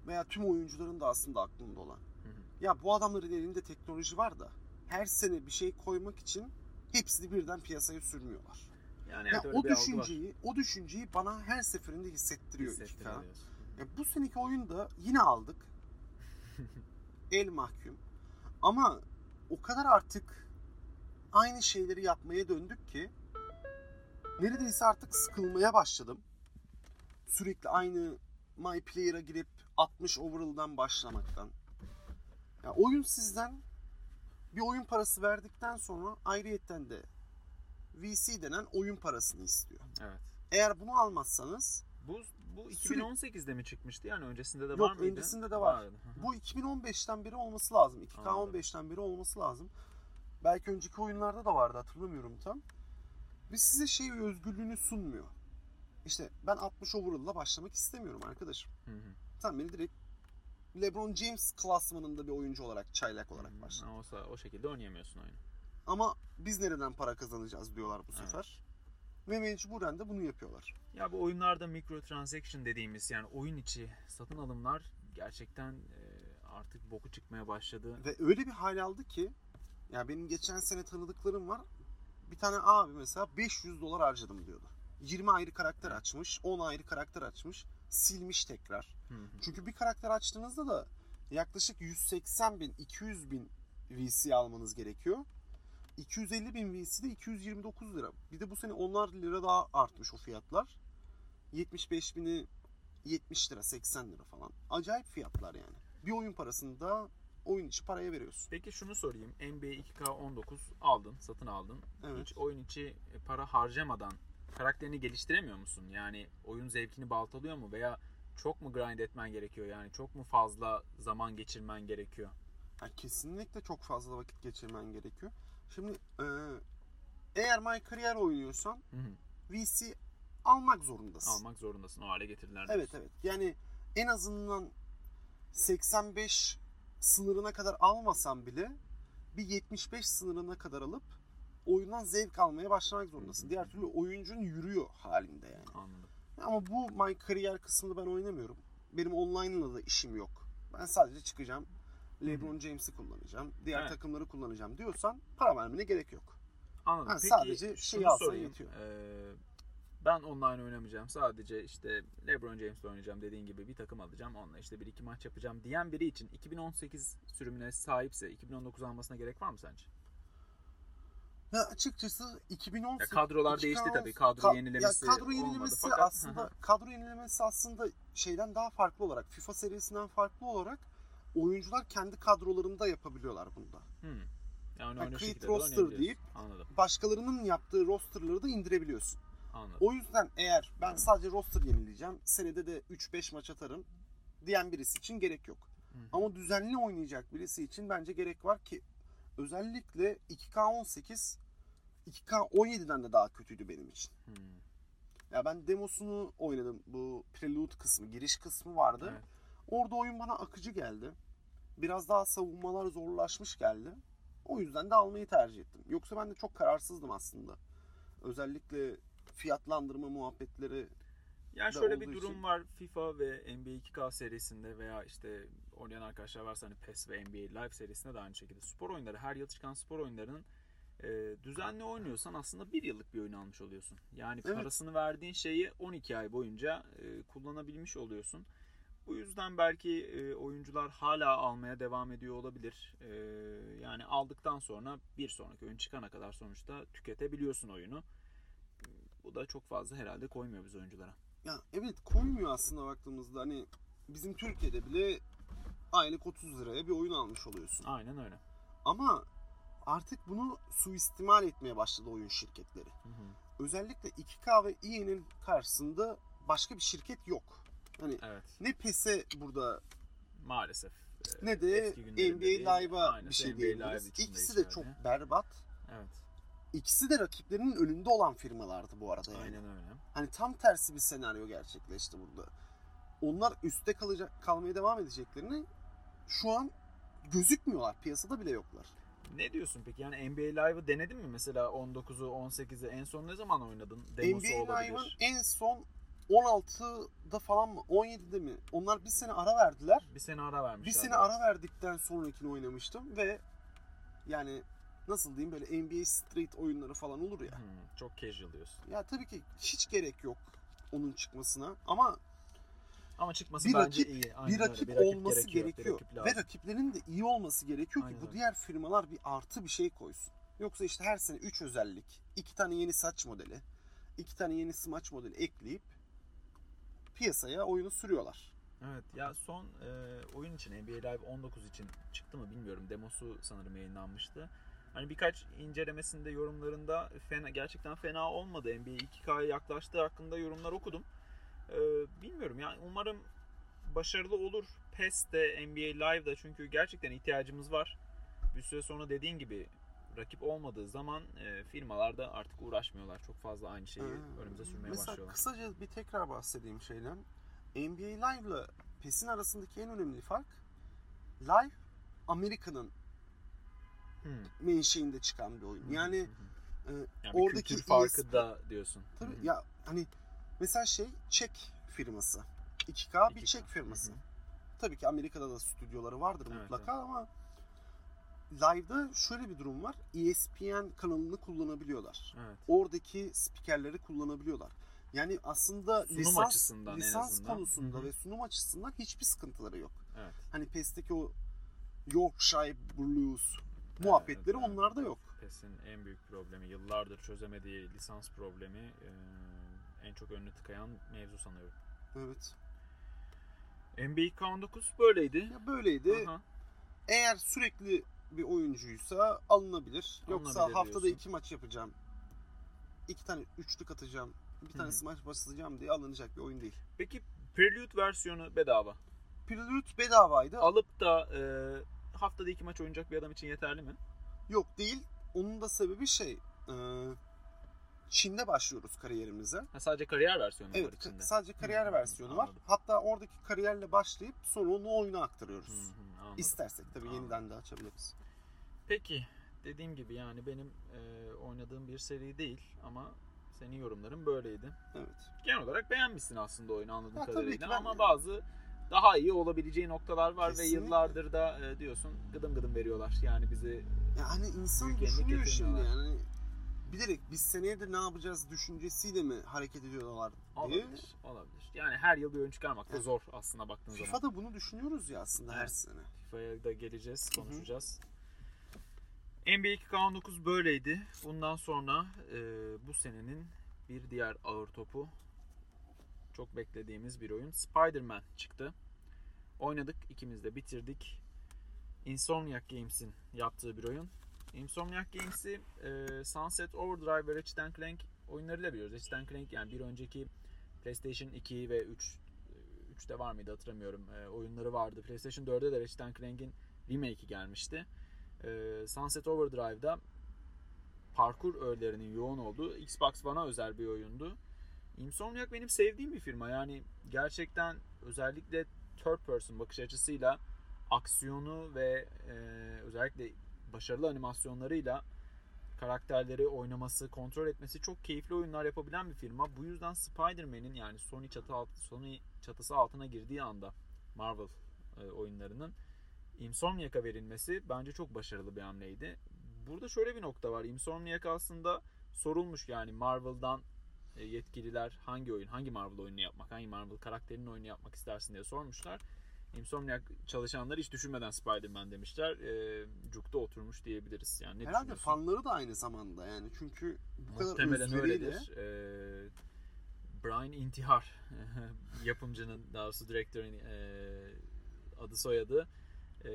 Veya tüm oyuncuların da aslında aklında olan.
Hı hı.
Ya bu adamların elinde teknoloji var da her sene bir şey koymak için hepsini birden piyasaya sürmüyorlar.
Yani
Ya o düşünceyi, o düşünceyi bana her seferinde hissettiriyor
Hissettiriyor
2K.
diyorsun.
Ya bu seneki oyunda yine aldık. El mahkum. Ama o kadar artık aynı şeyleri yapmaya döndük ki neredeyse artık sıkılmaya başladım. Sürekli aynı My Player'a girip 60 overall'dan başlamaktan. Ya oyun sizden bir oyun parası verdikten sonra ayrıyetten de VC denen oyun parasını istiyor.
Evet.
Eğer bunu almazsanız
Bu bu
Sürekli-
2018'de mi çıkmıştı? Yani öncesinde de
Yok,
var mıydı?
öncesinde de var.
Vardı.
Bu 2015'ten beri olması lazım. 2K15'ten beri olması lazım. Belki önceki oyunlarda da vardı hatırlamıyorum tam. Ve size şey özgürlüğünü sunmuyor. İşte ben 60 overall'la başlamak istemiyorum arkadaşım.
Hı hı.
Sen beni direkt LeBron James klasmanında bir oyuncu olarak, çaylak olarak başla.
O, o şekilde oynayamıyorsun oyunu.
Ama biz nereden para kazanacağız diyorlar bu
Evet.
sefer. Ve mecburen de bunu yapıyorlar.
Ya bu oyunlarda microtransaction dediğimiz yani oyun içi satın alımlar gerçekten e, artık boku çıkmaya başladı.
Ve öyle bir hal aldı ki ya benim geçen sene tanıdıklarım var. Bir tane abi mesela 500 dolar harcadım diyordu. 20 ayrı karakter açmış, 10 ayrı karakter açmış, silmiş tekrar.
Hı hı.
Çünkü bir karakter açtığınızda da yaklaşık 180 bin, 200 bin VC almanız gerekiyor. 250 bin VC de 229 lira. Bir de bu sene onlar lira daha artmış o fiyatlar. 75 bini 70 lira, 80 lira falan. Acayip fiyatlar yani. Bir oyun parasını da oyun içi paraya veriyorsun.
Peki şunu sorayım. NBA 2K19 aldın, satın aldın.
Evet.
Hiç oyun içi e, para harcamadan karakterini geliştiremiyor musun? Yani oyun zevkini baltalıyor mu veya çok mu grind etmen gerekiyor? Yani çok mu fazla zaman geçirmen gerekiyor?
Yani kesinlikle çok fazla vakit geçirmen gerekiyor. Şimdi e, eğer My Career oynuyorsan
Hı hı.
VC almak zorundasın.
Almak zorundasın. O hale getirdiler.
Evet
diyorsun.
evet. Yani en azından 85 sınırına kadar almasan bile bir 75 sınırına kadar alıp oyundan zevk almaya başlamak zorundasın. Diğer türlü oyuncun yürüyor halinde yani.
Anladım.
Ama bu my kariyer kısmını ben oynamıyorum. Benim online'la da işim yok. Ben sadece çıkacağım. LeBron James'i kullanacağım. Diğer
Evet.
takımları kullanacağım diyorsan para vermene gerek yok.
Anladım.
Ha,
Peki
sadece şeyi alsan yetiyor.
Ee, ben online oynamayacağım. Sadece işte LeBron James'le oynayacağım dediğin gibi bir takım alacağım. Onunla işte bir iki maç yapacağım diyen biri için 2018 sürümüne sahipse 2019 almasına gerek var mı sence?
Ya açıkçası 2018
Ya kadrolar
2018
değişti tabii. Kadro yenilemesi
ya kadro yenilemesi
fakat-
aslında kadro yenilemesi aslında şeyden daha farklı olarak FIFA serisinden farklı olarak oyuncular kendi kadrolarında yapabiliyorlar bunda.
Hmm. Yani şu
create roster deyip-
Anladım.
Başkalarının yaptığı rosterları da indirebiliyorsun.
Anladım.
O yüzden eğer ben sadece roster yenileyeceğim, senede de 3-5 maç atarım diyen birisi için gerek yok.
Hı.
Ama düzenli oynayacak birisi için bence gerek var ki özellikle 2K18 2K17'den de daha kötüydü benim için.
Hmm.
Ya ben demosunu oynadım. Bu prelude kısmı, giriş kısmı vardı.
Evet.
Orada oyun bana akıcı geldi. Biraz daha savunmalar zorlaşmış geldi. O yüzden de almayı tercih ettim. Yoksa ben de çok kararsızdım aslında. Özellikle fiyatlandırma muhabbetleri
Yani şöyle bir durum
için.
var FIFA ve NBA 2K serisinde veya işte oynayan arkadaşlar varsa hani PES ve NBA Live serisinde de aynı şekilde spor oyunları her yıl çıkan spor oyunlarının e, düzenli oynuyorsan aslında bir yıllık bir oyun almış oluyorsun. Yani
Evet.
parasını verdiğin şeyi 12 ay boyunca e, kullanabilmiş oluyorsun. Bu yüzden belki e, oyuncular hala almaya devam ediyor olabilir. E, yani aldıktan sonra bir sonraki oyun çıkana kadar sonuçta tüketebiliyorsun oyunu. Bu da çok fazla herhalde koymuyor biz oyunculara.
Ya evet koymuyor aslında baktığımızda hani bizim Türkiye'de bile aylık 30 liraya bir oyun almış oluyorsun.
Aynen öyle.
Ama artık bunu suistimal etmeye başladı oyun şirketleri.
Hı hı.
Özellikle 2K ve EA'nin karşısında başka bir şirket yok. Hani
Evet.
ne PES'e burada
Maalesef. e,
ne de NBA Live'a bir şey
NBA
diyebiliriz. İkisi de
geçerli.
çok berbat.
Evet.
İkisi de rakiplerinin önünde olan firmalardı bu arada yani.
Aynen öyle.
Hani tam tersi bir senaryo gerçekleşti burada. Onlar üstte kalacak kalmaya devam edeceklerini şu an gözükmüyorlar. Piyasada bile yoklar.
Ne diyorsun peki? Yani NBA Live'ı denedin mi mesela 19'u 18'i en son ne zaman oynadın? Demosu
NBA. Live'ın en son 16'da falan mı 17'de mi? Onlar bir sene ara verdiler.
Bir sene ara vermişler.
Bir sene ara verdikten sonrakini oynamıştım ve yani nasıl diyeyim böyle NBA Street oyunları falan olur ya.
Hmm, çok casual diyorsun.
Ya tabii ki hiç gerek yok onun çıkmasına ama
Ama çıkması
Bir
bence
rakip-
iyi. Aynen
bir
öyle.
rakip,
Bir rakip
olması
gerekiyor.
gerekiyor.
Bir rakip
Ve rakiplerin de iyi olması gerekiyor ki
Aynen
bu
öyle.
diğer firmalar bir artı bir şey koysun. Yoksa işte her sene 3 özellik, 2 tane yeni saç modeli, 2 tane yeni smaç modeli ekleyip piyasaya oyunu sürüyorlar.
Evet ya son e, oyun için NBA Live 19 için çıktı mı bilmiyorum. Demosu sanırım yayınlanmıştı. Hani birkaç incelemesinde yorumlarında fena, gerçekten fena olmadı. NBA 2K'ya yaklaştığı hakkında yorumlar okudum. E, bilmiyorum yani umarım başarılı olur. PES de NBA Live'da çünkü gerçekten ihtiyacımız var. Bir süre sonra dediğin gibi rakip olmadığı zaman e, firmalar da artık uğraşmıyorlar. Çok fazla aynı şeyi
Ee,
önümüze sürmeye
Mesela
başlıyorlar.
kısaca bir tekrar bahsedeyim şeyden. NBA Live ile PES'in arasındaki en önemli fark Live Amerika'nın
Hmm.
menşeinde çıkan bir oyun. Yani e,
Yani bir
oradaki
farkı
ESP
da diyorsun.
Tabii
hı.
ya hani mesela şey Çek firması. 2K bir
2K.
Çek firması.
Hı.
Tabii ki Amerika'da da stüdyoları vardır
Evet,
mutlaka ama Live'da şöyle bir durum var. ESPN kanalını kullanabiliyorlar.
Evet.
Oradaki spikerleri kullanabiliyorlar. Yani aslında
Sunum
lisans, lisans konusunda
Hı hı.
ve sunum açısından hiçbir sıkıntıları yok.
Evet.
Hani PES'teki o Yorkshire Blues muhabbetleri
evet.
onlarda yok.
PES'in en büyük problemi, yıllardır çözemediği lisans problemi e, en çok önünü tıkayan mevzu sanıyorum.
Evet.
NBA 2K19 böyleydi.
Ya böyleydi.
Aha.
Eğer sürekli bir oyuncuysa alınabilir. Yoksa
Alınabilir
haftada
diyorsun.
iki maç yapacağım. iki tane üçlük atacağım. Bir tane smaç basacağım diye alınacak bir oyun değil.
Peki Prelude versiyonu bedava.
Prelude bedavaydı.
Alıp da e, haftada iki maç oynayacak bir adam için yeterli mi?
Yok değil. Onun da sebebi şey. e, Çin'de başlıyoruz kariyerimize.
Ha, sadece kariyer versiyonu mu var
Evet,
içinde.
sadece kariyer
Hı,
versiyonu var.
anladım.
Hatta oradaki kariyerle başlayıp sonra onu oyuna aktarıyoruz.
Anladım.
İstersek tabii
Anladım.
yeniden de açabiliriz.
Peki dediğim gibi yani benim e, oynadığım bir seri değil ama senin yorumların böyleydi.
Evet.
Genel olarak beğenmişsin aslında oyunu anladığım kadarıyla ama
de.
bazı daha iyi olabileceği noktalar var
Kesinlikle.
ve yıllardır da e, diyorsun gıdım gıdım veriyorlar. Yani bizi
Ya hani insan düşünüyor şimdi yani. Bilerek biz seneye de ne yapacağız düşüncesiyle mi hareket ediyorlar diye.
olabilir. Olabilir. Yani her yıl bir oyun çıkarmak da zor aslında baktığın zaman.
FIFA'da bunu düşünüyoruz ya aslında her
Evet.
sene.
FIFA'ya da geleceğiz,
Hı hı.
NBA 2K19 böyleydi. Bundan sonra e, bu senenin bir diğer ağır topu çok beklediğimiz bir oyun Spider-Man çıktı. Oynadık, ikimiz de bitirdik. Insomniac Games'in yaptığı bir oyun. Insomniac Games'i e, Sunset Overdrive ve Ratchet Clank oyunlarıyla biliyoruz. Ratchet Clank yani bir önceki PlayStation 2 ve 3 3'te var mıydı hatırlamıyorum. E, oyunları vardı. PlayStation 4'de de Ratchet Clank'in remake'i gelmişti. E, Sunset Overdrive'da parkur öğelerinin yoğun olduğu Xbox One'a özel bir oyundu. Insomniac benim sevdiğim bir firma. Yani gerçekten özellikle third person bakış açısıyla aksiyonu ve e, özellikle başarılı animasyonlarıyla karakterleri oynaması, kontrol etmesi çok keyifli oyunlar yapabilen bir firma. Bu yüzden Spider-Man'in yani Sony çatı alt, Sony çatısı altına girdiği anda Marvel e, oyunlarının Insomniac'a verilmesi bence çok başarılı bir hamleydi. Burada şöyle bir nokta var. Insomniac aslında sorulmuş yani Marvel'dan e, yetkililer hangi oyun, hangi Marvel oyunu yapmak, hangi Marvel karakterinin oyunu yapmak istersin diye sormuşlar. Insomniac çalışanlar hiç düşünmeden Spider-Man demişler. E, cukta oturmuş diyebiliriz. Yani ne
Herhalde fanları da aynı zamanda yani çünkü bu kadar
Muhtemelen
özveriyle
öyledir. Ee, Brian İntihar yapımcının daha doğrusu direktörün e, adı soyadı. E,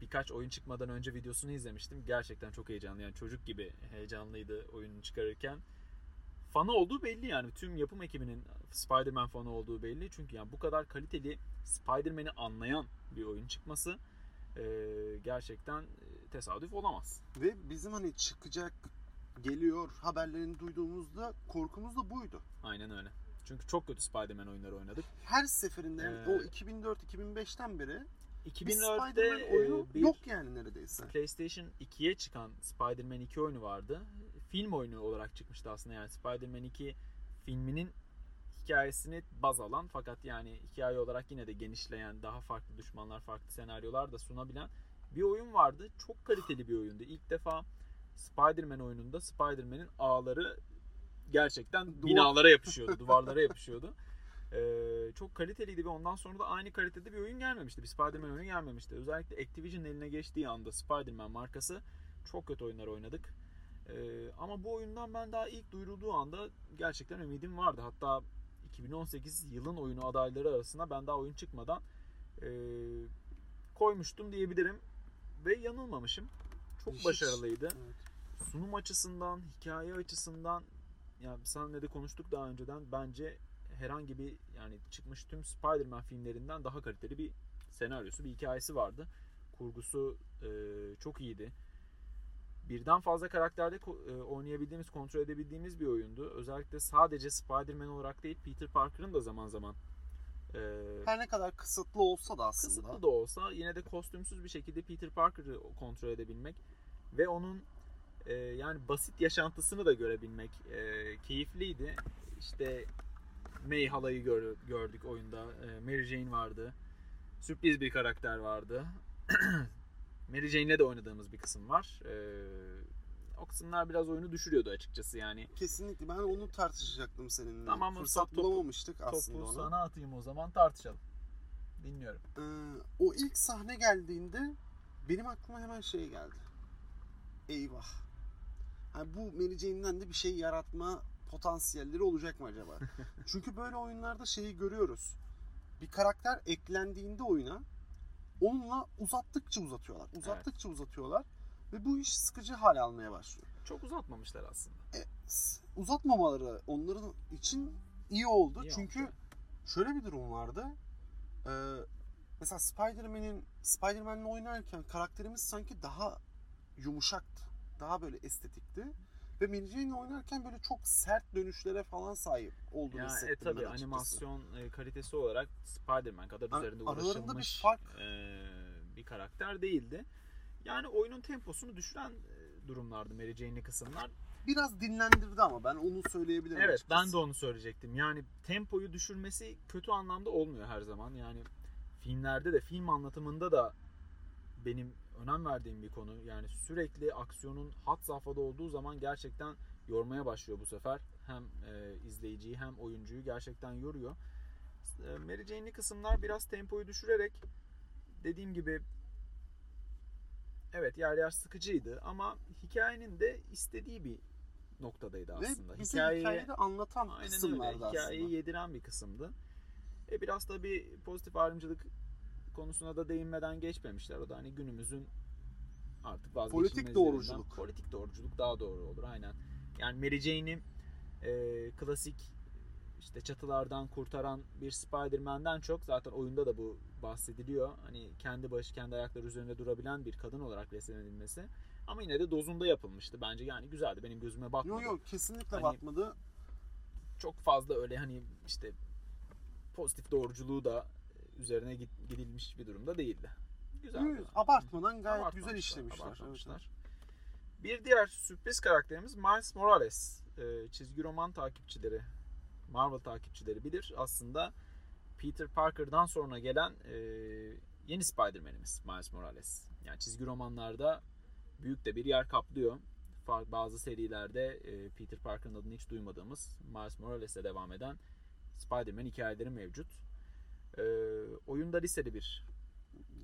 birkaç oyun çıkmadan önce videosunu izlemiştim. Gerçekten çok heyecanlı. Yani çocuk gibi heyecanlıydı oyununu çıkarırken. Fanı olduğu belli yani. Tüm yapım ekibinin Spider-Man fanı olduğu belli. Çünkü yani bu kadar kaliteli Spider-Man'i anlayan bir oyun çıkması e, gerçekten e, tesadüf olamaz.
ve bizim hani çıkacak geliyor haberlerini duyduğumuzda korkumuz da buydu.
Aynen öyle. Çünkü çok kötü Spider-Man oyunları oynadık.
Her seferinde
Ee,
o 2004-2005'ten beri
2004'te
Spider-Man oyunu
e, bir
yok yani neredeyse.
PlayStation 2'ye çıkan Spider-Man 2 oyunu vardı. Film oyunu olarak çıkmıştı aslında yani Spider-Man 2 filminin hikayesini baz alan fakat yani hikaye olarak yine de genişleyen, daha farklı düşmanlar, farklı senaryolar da sunabilen bir oyun vardı. Çok kaliteli bir oyundu. İlk defa Spider-Man oyununda Spider-Man'in ağları gerçekten
Duvar-
binalara yapışıyordu, duvarlara yapışıyordu. Ee, çok kaliteliydi ve ondan sonra da aynı kalitede bir oyun gelmemişti. Bir Spider-Man oyunu gelmemişti. Özellikle Activision eline geçtiği anda Spider-Man markası çok kötü oyunlar oynadık. Ee, ama bu oyundan ben daha ilk duyurulduğu anda gerçekten ümidim vardı. Hatta 2018 yılın oyunu adayları arasında ben daha oyun çıkmadan e, koymuştum diyebilirim. Ve yanılmamışım. Çok
Hiç-
başarılıydı
Evet.
sunum açısından, hikaye açısından yani seninle de konuştuk daha önceden bence herhangi bir yani çıkmış tüm Spider-Man filmlerinden daha kaliteli bir senaryosu, bir hikayesi vardı. Kurgusu e, çok iyiydi. Birden fazla karakterde e, oynayabildiğimiz, kontrol edebildiğimiz bir oyundu. Özellikle sadece Spider-Man olarak değil, Peter Parker'ın da zaman zaman e,
Her ne kadar kısıtlı olsa da aslında.
kısıtlı da olsa yine de kostümsüz bir şekilde Peter Parker'ı kontrol edebilmek ve onun e, yani basit yaşantısını da görebilmek e, keyifliydi. İşte May halayı gör- gördük oyunda. E, Mary Jane vardı. Sürpriz bir karakter vardı. Mary Jane'le de oynadığımız bir kısım var. E, o kısımlar biraz oyunu düşürüyordu açıkçası yani.
Kesinlikle ben onu tartışacaktım seninle.
Tamam,
Fırsat
topu-
bulamamıştık aslında
Topu
ona.
sana atayım o zaman tartışalım. Dinliyorum.
Ee, o ilk sahne geldiğinde benim aklıma hemen şey geldi. Eyvah. Yani bu Mary Jane'den de bir şey yaratma potansiyelleri olacak mı acaba? Çünkü böyle oyunlarda şeyi görüyoruz. Bir karakter eklendiğinde oyuna onunla uzattıkça uzatıyorlar. Uzattıkça uzatıyorlar. Ve bu iş sıkıcı hale almaya başlıyor.
Çok uzatmamışlar aslında.
E, uzatmamaları onların için iyi oldu.
İyi
Çünkü
olmuş
şöyle bir durum vardı. Ee, mesela Spider-Man'in Spider-Man'le oynarken karakterimiz sanki daha yumuşaktı. Daha böyle estetikti. Ve Mary oynarken böyle çok sert dönüşlere falan sahip olduğunu
Ya e
hissettim
tabi
ben
animasyon e, kalitesi olarak Spider-Man kadar
Ar-
üzerinde
aralarında bir
uğraşılmış
fark-
e, bir karakter değildi. Yani oyunun temposunu düşüren e, durumlardı Mary Jane'li kısımlar.
Biraz dinlendirdi ama ben onu söyleyebilirim
Evet
açıkçası.
ben de onu söyleyecektim. Yani tempoyu düşürmesi kötü anlamda olmuyor her zaman. Yani filmlerde de film anlatımında da benim önem verdiğim bir konu. Yani sürekli aksiyonun hat safhada olduğu zaman gerçekten yormaya başlıyor bu sefer. Hem e, izleyiciyi hem oyuncuyu gerçekten yoruyor. E, Mary Jane'li kısımlar biraz tempoyu düşürerek dediğim gibi evet yer yer sıkıcıydı ama hikayenin de istediği bir noktadaydı
Ve
aslında.
bize
Hikayeyi-
hikayeyi de anlatan
Aynen öyle.
kısımlardı
Hikayeyi
aslında.
yediren bir kısımdı. E biraz da bir pozitif ayrımcılık konusuna da değinmeden geçmemişler. O da hani günümüzün artık vazgeçilmezlerinden.
doğruculuk.
Politik doğruculuk daha doğru olur aynen. Yani Mary Jane'i e, klasik işte çatılardan kurtaran bir Spider-Man'den çok zaten oyunda da bu bahsediliyor. Hani kendi başı kendi ayakları üzerinde durabilen bir kadın olarak resmedilmesi. Ama yine de dozunda yapılmıştı. Bence yani güzeldi. Benim gözüme batmadı
Yok yok kesinlikle
Hani-
batmadı.
çok fazla öyle hani işte pozitif doğruculuğu da üzerine gidilmiş bir durumda değildi. Güzel.
Abartmadan gayet güzel
Abartmamışlar,
işlemişler.
abartmamışlar.
Evet,
Bir diğer sürpriz karakterimiz Miles Morales. Ee, çizgi roman takipçileri, Marvel takipçileri bilir. Aslında Peter Parker'dan sonra gelen e, yeni Spider-Man'imiz Miles Morales. Yani çizgi romanlarda büyük de bir yer kaplıyor. Bazı serilerde e, Peter Parker'ın adını hiç duymadığımız Miles Morales'e devam eden Spider-Man hikayeleri mevcut. E, oyunda liseli bir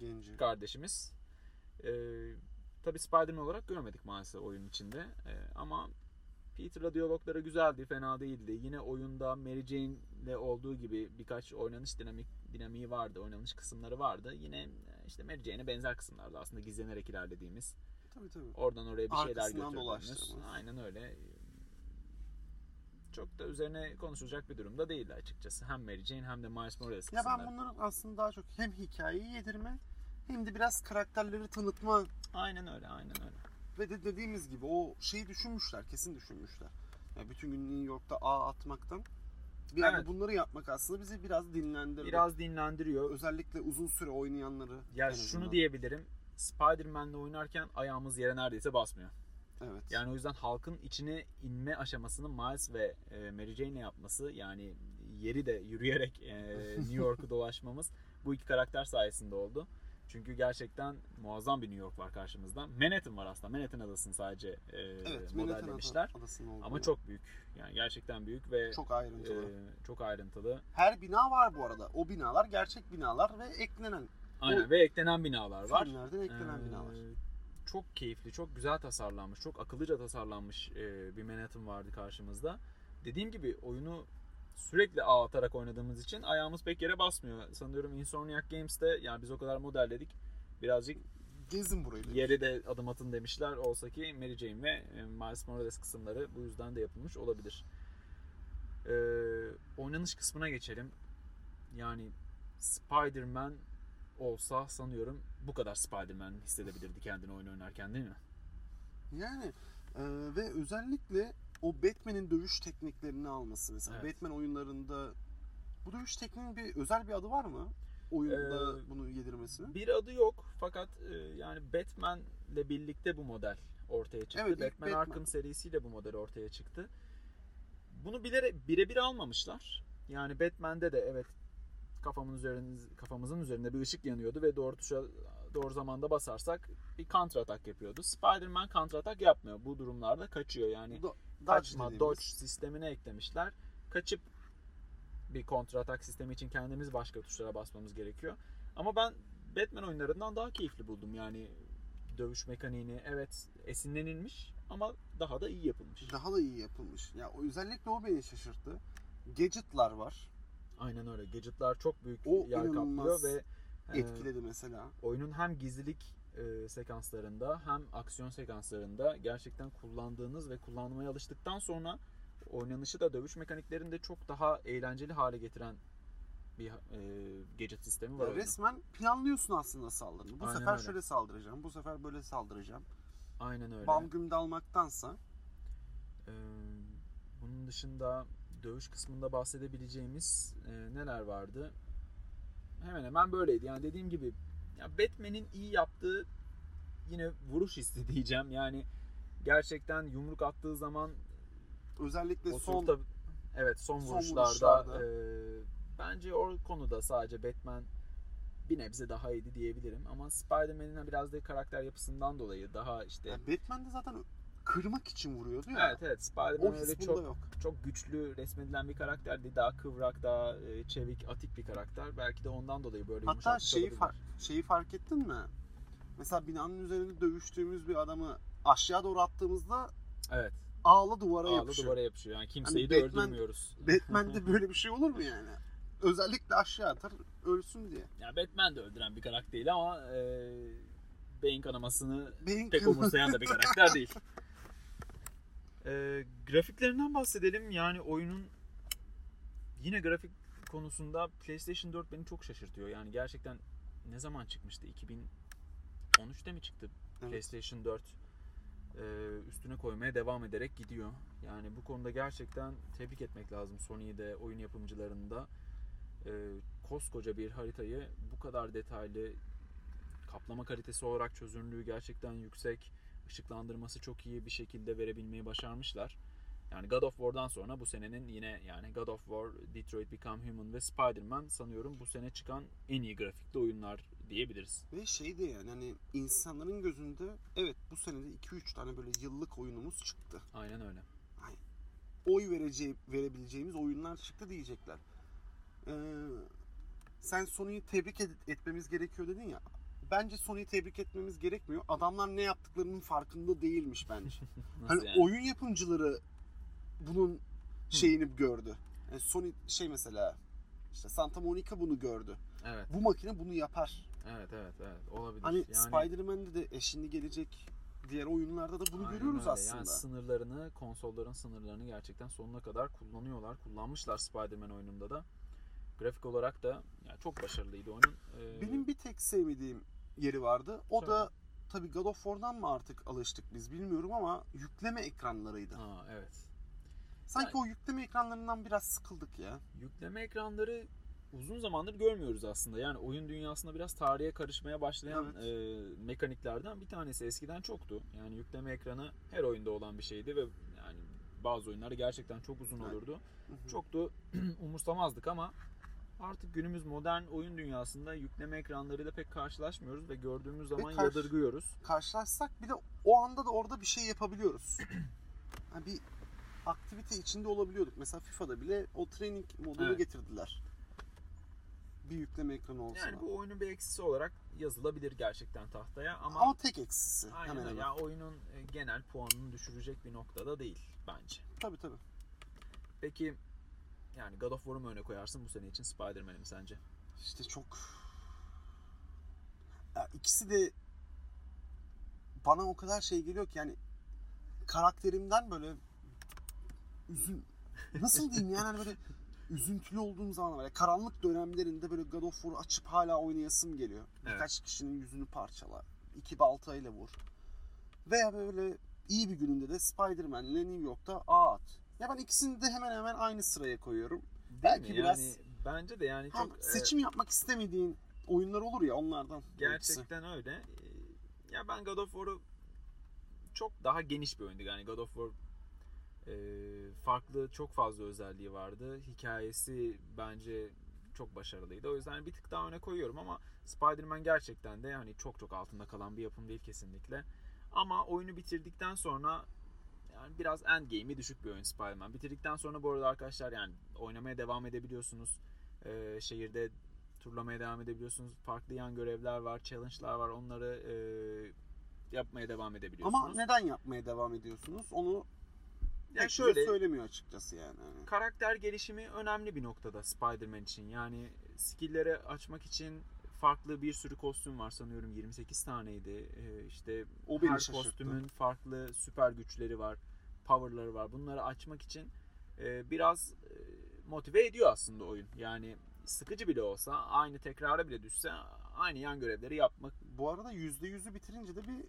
Genci.
kardeşimiz. Ee, Tabi Spider-Man olarak görmedik maalesef oyun içinde. Ee, ama Peter'la diyalogları güzeldi, fena değildi. Yine oyunda Mary Jane'le olduğu gibi birkaç oynanış dinamik dinamiği vardı, oynanış kısımları vardı. Yine e, işte Mary Jane'e benzer kısımlardı aslında gizlenerek ilerlediğimiz.
Tabii tabii.
Oradan oraya bir şeyler
Arkasından
götürdüğümüz.
dolaştığımız.
Aynen öyle. Çok da üzerine konuşulacak bir durumda değildi açıkçası. Hem Mary Jane hem de Miles Morales
Ya ben bunların aslında daha çok hem hikayeyi yedirme hem de biraz karakterleri tanıtma
Aynen öyle, aynen öyle.
ve de dediğimiz gibi o şeyi düşünmüşler, kesin düşünmüşler. Ya bütün gün New York'ta ağ atmaktan bir
Evet.
bunları yapmak aslında bizi biraz dinlendirdi.
Biraz dinlendiriyor.
özellikle uzun süre oynayanları.
Ya şunu diyebilirim. Spider-Man'le oynarken ayağımız yere neredeyse basmıyor.
Evet.
Yani o yüzden halkın içine inme aşamasını Miles ve e, Mary Jane'le yapması yani yeri de yürüyerek e, New York'u dolaşmamız bu iki karakter sayesinde oldu. Çünkü gerçekten muazzam bir New York var karşımızda. Manhattan var aslında. Manhattan adasını sadece e,
evet,
modellemişler. Ama çok büyük. Yani gerçekten büyük ve
çok ayrıntılı.
e, çok ayrıntılı.
Her bina var bu arada. O binalar gerçek binalar ve eklenen
Aynen ve eklenen binalar var.
filmlerden eklenen
Ee,
binalar.
Çok keyifli, çok güzel tasarlanmış, çok akıllıca tasarlanmış e, bir Manhattan vardı karşımızda. Dediğim gibi oyunu sürekli ağ atarak oynadığımız için ayağımız pek yere basmıyor. Sanıyorum Insomniac Games'te yani biz o kadar modelledik. Birazcık
Gezin burayı. demiş.
yere de adım atın demişler. Olsa ki Mary Jane ve e, Miles Morales kısımları bu yüzden de yapılmış olabilir. Ee, oynanış kısmına geçelim. Yani Spider-Man olsa sanıyorum bu kadar Spider-Man hissedebilirdi kendini oyun oynarken değil mi?
Yani e, ve özellikle o Batman'in dövüş tekniklerini alması mesela.
Evet.
Batman oyunlarında bu dövüş tekniğinin bir özel bir adı var mı? Oyunda
Ee,
bunu yedirmesinin.
Bir adı yok fakat e, yani Batman'le birlikte bu model ortaya çıktı.
Evet,
Batman,
Batman.
Arkham serisiyle bu model ortaya çıktı. Bunu birebir almamışlar. Yani Batman'de de evet kafamın üzerinde kafamızın üzerinde bir ışık yanıyordu ve doğru tuşa doğru zamanda basarsak bir counter atak yapıyordu. Spider-Man counter atak yapmıyor. Bu durumlarda kaçıyor. Yani
Do-
kaçma,
dediğimiz.
dodge sistemine eklemişler. Kaçıp bir kontra atak sistemi için kendimiz başka tuşlara basmamız gerekiyor. Ama ben Batman oyunlarından daha keyifli buldum. Yani dövüş mekaniğini evet esinlenilmiş ama daha da iyi yapılmış.
Daha da iyi yapılmış. Ya o- özellikle o beni şaşırttı. Gadget'lar var.
Aynen öyle. Gadget'lar çok büyük
O
yer kaplıyor ve e,
Etkiledi mesela.
oyunun hem gizlilik e, sekanslarında hem aksiyon sekanslarında gerçekten kullandığınız ve kullanmaya alıştıktan sonra oynanışı da dövüş mekaniklerini de çok daha eğlenceli hale getiren bir e, gadget sistemi var
Ya
oyunun.
resmen planlıyorsun aslında saldırını. Bu
Aynen
sefer
öyle.
şöyle saldıracağım, bu sefer böyle saldıracağım.
Aynen öyle.
Bam güm dalmaktansa
Ee, bunun dışında dövüş kısmında bahsedebileceğimiz e, neler vardı? Hemen hemen böyleydi. Yani dediğim gibi ya Batman'in iyi yaptığı yine vuruş hissi diyeceğim. Yani gerçekten yumruk attığı zaman
Özellikle son
son evet son,
son
vuruşlarda,
vuruşlarda.
e, bence o konuda sadece Batman bir nebze daha iyiydi diyebilirim ama Spider-Man'in biraz da karakter yapısından dolayı daha işte
yani Batman de zaten kırmak için vuruyordu ya.
Evet evet Spider-Man öyle çok
yok.
çok güçlü resmedilen bir karakterdi. Daha kıvrak, daha e, çevik, atik bir karakter. Belki de ondan dolayı böyle
Hatta şeyi
olabilirler.
fark, şeyi fark ettin mi? Mesela binanın üzerinde dövüştüğümüz bir adamı aşağı doğru attığımızda
Evet.
ağla duvara
Ağlı
yapışıyor.
duvara yapışıyor. Yani kimseyi
Hani
de
Batman-
öldürmüyoruz.
Batman'de böyle bir şey olur mu yani? Özellikle aşağı atar ölsün diye.
Ya Batman de öldüren bir karakter değil ama e, beyin kanamasını
Beyin
pek
kanaması-
umursayan da bir karakter değil. E, grafiklerinden bahsedelim. Yani oyunun yine grafik konusunda PlayStation 4 beni çok şaşırtıyor. Yani gerçekten ne zaman çıkmıştı? 2013'te mi çıktı
Evet.
PlayStation 4? E, üstüne koymaya devam ederek gidiyor. Yani bu konuda gerçekten tebrik etmek lazım Sony'yi de oyun yapımcılarını da. E, koskoca bir haritayı bu kadar detaylı kaplama kalitesi olarak çözünürlüğü gerçekten yüksek, ışıklandırması çok iyi bir şekilde verebilmeyi başarmışlar. Yani God of War'dan sonra bu senenin yine yani God of War, Detroit Become Human ve Spider-Man sanıyorum bu sene çıkan en iyi grafikli oyunlar diyebiliriz.
Ve şey de yani hani insanların gözünde evet bu senede 2-3 tane böyle yıllık oyunumuz çıktı.
Aynen öyle.
Oy vereceği, verebileceğimiz oyunlar çıktı diyecekler. Ee, sen Sony'yi tebrik ed- etmemiz gerekiyor dedin ya. Bence Sony'yi tebrik etmemiz gerekmiyor. Adamlar ne yaptıklarının farkında değilmiş bence. Hani
yani?
oyun yapımcıları bunun şeyini gördü. Yani Sony şey mesela işte Santa Monica bunu gördü.
Evet,
Bu makine bunu yapar.
evet, evet, evet. Olabilir.
Hani
yani,
Spider-Man'de de eşini gelecek diğer oyunlarda da bunu
Aynen
görüyoruz
öyle.
aslında.
Yani sınırlarını, konsolların sınırlarını gerçekten sonuna kadar kullanıyorlar. Kullanmışlar Spider-Man oyununda da. Grafik olarak da yani çok başarılıydı oyunun. Ee,
Benim bir tek sevmediğim yeri vardı. O
Söyle.
da tabii God of War'dan mı artık alıştık biz bilmiyorum ama yükleme ekranlarıydı.
Aa, evet.
Sanki
Yani-
o yükleme ekranlarından biraz sıkıldık ya.
Yükleme ekranları uzun zamandır görmüyoruz aslında. Yani oyun dünyasında biraz tarihe karışmaya başlayan e, mekaniklerden bir tanesi. Eskiden çoktu. Yani yükleme ekranı her oyunda olan bir şeydi ve yani bazı oyunlar gerçekten çok uzun
Evet.
olurdu.
Hı hı.
Çok da umursamazdık ama artık günümüz modern oyun dünyasında yükleme ekranlarıyla pek karşılaşmıyoruz ve gördüğümüz zaman
karşı-
yadırgıyoruz.
Karşılaşsak bir de o anda da orada bir şey yapabiliyoruz. Yani bir aktivite içinde olabiliyorduk. Mesela FIFA'da bile o training modunu
Evet.
getirdiler. Bir yükleme ekranı olsa.
Yani bu oyunun bir eksisi olarak yazılabilir gerçekten tahtaya ama,
Ama tek eksisi.
aynen
hemen hemen.
Ya oyunun e, genel puanını düşürecek bir noktada değil bence.
Tabii tabii.
Peki yani God of War'u mu öne koyarsın bu sene için Spider-Man'i mi sence?
İşte çok ya ikisi de bana o kadar şey geliyor ki yani karakterimden böyle üzün nasıl diyeyim yani hani böyle üzüntülü olduğum zaman böyle karanlık dönemlerinde böyle God of War'u açıp hala oynayasım geliyor.
Evet.
Birkaç kişinin yüzünü parçala. iki baltayla vur. Veya böyle iyi bir gününde de Spider-Man'le New York'ta ağ at. Ya ben ikisini de hemen hemen aynı sıraya koyuyorum.
Değil
Belki
mi?
biraz-
yani bence de yani çok e,
seçim yapmak istemediğin oyunlar olur ya onlardan. bu ikisi.
gerçekten öyle. Ee, Ya ben God of War'u çok daha geniş bir oyundu. Yani God of War e, farklı çok fazla özelliği vardı. Hikayesi bence çok başarılıydı. O yüzden bir tık daha öne koyuyorum ama Spider-Man gerçekten de yani çok çok altında kalan bir yapım değil kesinlikle. Ama oyunu bitirdikten sonra yani biraz endgame'i düşük bir oyun Spider-Man. Bitirdikten sonra bu arada arkadaşlar yani oynamaya devam edebiliyorsunuz. Ee, şehirde turlamaya devam edebiliyorsunuz. Farklı yan görevler var, challenge'lar var. Onları e, yapmaya devam edebiliyorsunuz.
Ama neden yapmaya devam ediyorsunuz? Onu pek
şöyle
söylemiyor açıkçası yani. Hani
karakter gelişimi önemli bir noktada Spider-Man için. Yani skill'leri açmak için farklı bir sürü kostüm var sanıyorum 28 taneydi. Ee, işte
O
her
şaşırttı.
kostümün farklı süper güçleri var, power'ları var. Bunları açmak için e, biraz e, motive ediyor aslında oyun. Yani sıkıcı bile olsa, aynı tekrara bile düşse aynı yan görevleri yapmak.
Bu arada %100'ü bitirince de bir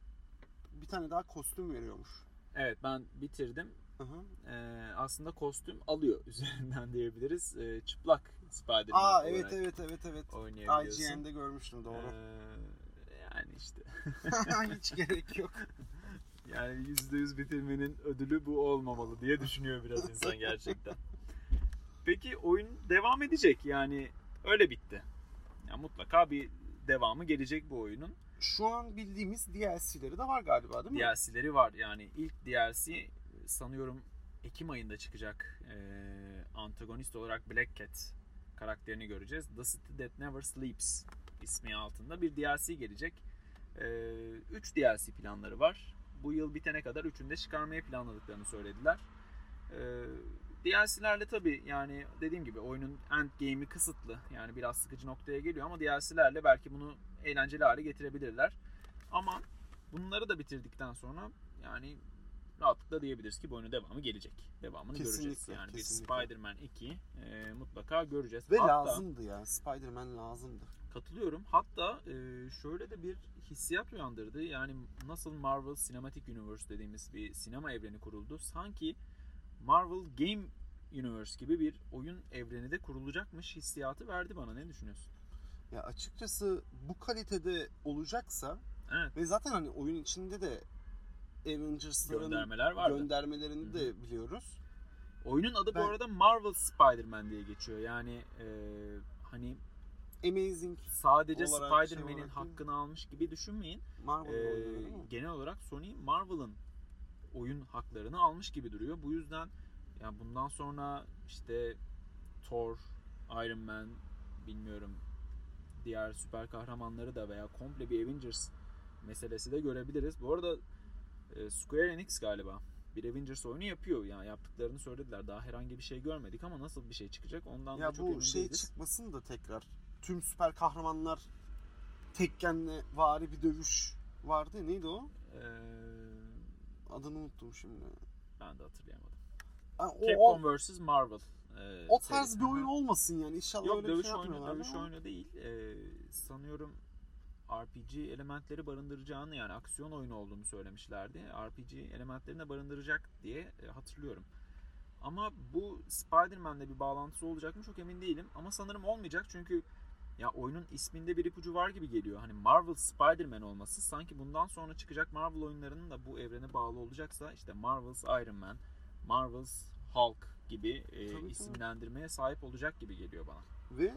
bir tane daha kostüm veriyormuş.
Evet ben bitirdim.
Hı hı.
Ee, aslında kostüm alıyor üzerinden diyebiliriz. Ee, çıplak Spider-Man
Aa evet evet evet evet. IGN'de görmüştüm doğru.
Ee, Yani işte.
Hiç gerek yok.
Yani %100 bitirmenin ödülü bu olmamalı diye düşünüyor biraz insan gerçekten. Peki oyun devam edecek yani öyle bitti. Yani mutlaka bir devamı gelecek bu oyunun.
Şu an bildiğimiz DLC'leri de var galiba değil mi?
DLC'leri var. Yani ilk DLC sanıyorum Ekim ayında çıkacak. Ee, antagonist olarak Black Cat karakterini göreceğiz. The City That Never Sleeps ismi altında bir DLC gelecek. 3 DLC planları var. Bu yıl bitene kadar üçünü de çıkarmayı planladıklarını söylediler. Ee, DLC'lerle tabi yani dediğim gibi oyunun end game'i kısıtlı. Yani biraz sıkıcı noktaya geliyor ama DLC'lerle belki bunu eğlenceli hale getirebilirler. Ama bunları da bitirdikten sonra yani rahatlıkla diyebiliriz ki bu oyunun devamı gelecek. Devamını
Kesinlikle,
göreceğiz. Yani
kesinlikle.
bir Spider-Man 2 e, mutlaka göreceğiz.
Ve
Hatta-
lazımdı ya. Spider-Man lazımdı.
Katılıyorum. Hatta e, şöyle de bir hissiyat uyandırdı. Yani nasıl Marvel Cinematic Universe dediğimiz bir sinema evreni kuruldu. Sanki Marvel Game Universe gibi bir oyun evreni de kurulacakmış hissiyatı verdi bana. Ne düşünüyorsun?
Ya açıkçası bu kalitede olacaksa
Evet.
ve zaten hani oyun içinde de Avengers'ların
Göndermeler vardı.
göndermelerini
Hı
de biliyoruz.
Oyunun adı
Ben-
bu arada Marvel Spider-Man diye geçiyor. Yani e, hani
Amazing
sadece
şey
Spider-Man'in
mi?
hakkını almış gibi düşünmeyin.
Marvel
Ee, genel olarak Sony Marvel'ın oyun haklarını almış gibi duruyor. Bu yüzden yani bundan sonra işte Thor, Iron Man bilmiyorum diğer süper kahramanları da veya komple bir Avengers meselesi de görebiliriz. Bu arada e, Square Enix galiba bir Avengers oyunu yapıyor. Yani yaptıklarını söylediler. Daha herhangi bir şey görmedik ama nasıl bir şey çıkacak ondan da
Ya
çok emin
bu şey
değiliz.
çıkmasın da tekrar tüm süper kahramanlar tekkenle vari bir dövüş vardı. Neydi o?
Ee,
Adını unuttum şimdi.
ben de hatırlayamadım.
Ha, o, o,
Capcom vs Marvel. e,
o tarz
serisi.
bir oyun olmasın yani. İnşallah
Yok
öyle bir
dövüş
şey
oyunu, dövüş
ama
oyunu değil. Ee, sanıyorum RPG elementleri barındıracağını yani aksiyon oyunu olduğunu söylemişlerdi. RPG elementlerini de barındıracak diye e, hatırlıyorum. Ama bu Spider-Man'le bir bağlantısı olacak mı çok emin değilim. Ama sanırım olmayacak çünkü ya oyunun isminde bir ipucu var gibi geliyor. Hani Marvel Spider-Man olması sanki bundan sonra çıkacak Marvel oyunlarının da bu evrene bağlı olacaksa işte Marvel's Iron Man, Marvel's Hulk gibi e,
Tabii, tabii.
isimlendirmeye sahip olacak gibi geliyor bana.
Ve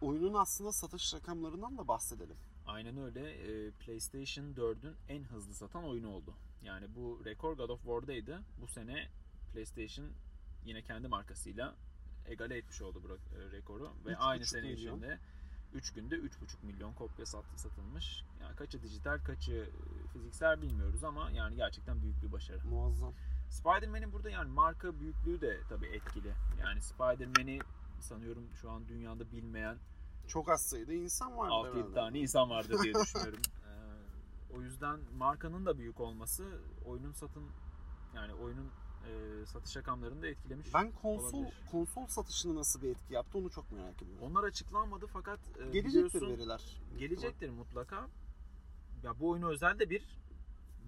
oyunun aslında satış rakamlarından da bahsedelim.
Aynen öyle. Ee, PlayStation 4'ün en hızlı satan oyunu oldu. Yani bu rekor God of War'daydı. Bu sene PlayStation yine kendi markasıyla egale etmiş oldu bu re- rekoru. Ve
Üç
aynı sene içinde 3 günde 3,5 milyon kopya sat, satılmış. Yani kaçı dijital kaçı e, fiziksel bilmiyoruz ama yani gerçekten büyük bir başarı.
Muazzam.
Spider-Man'in burada yani marka büyüklüğü de tabii etkili. Yani Spider-Man'i sanıyorum şu an dünyada bilmeyen
Çok az sayıda insan var.
6-7 tane insan vardır diye düşünüyorum. Ee, o yüzden markanın da büyük olması oyunun satın yani oyunun e, satış rakamlarını da etkilemiş.
Ben konsol
olabilir.
konsol satışını nasıl bir etki yaptı onu çok merak ediyorum.
Onlar açıklanmadı fakat e,
Gelecektir veriler.
gelecektir mutlaka. Ya bu oyunu özel de bir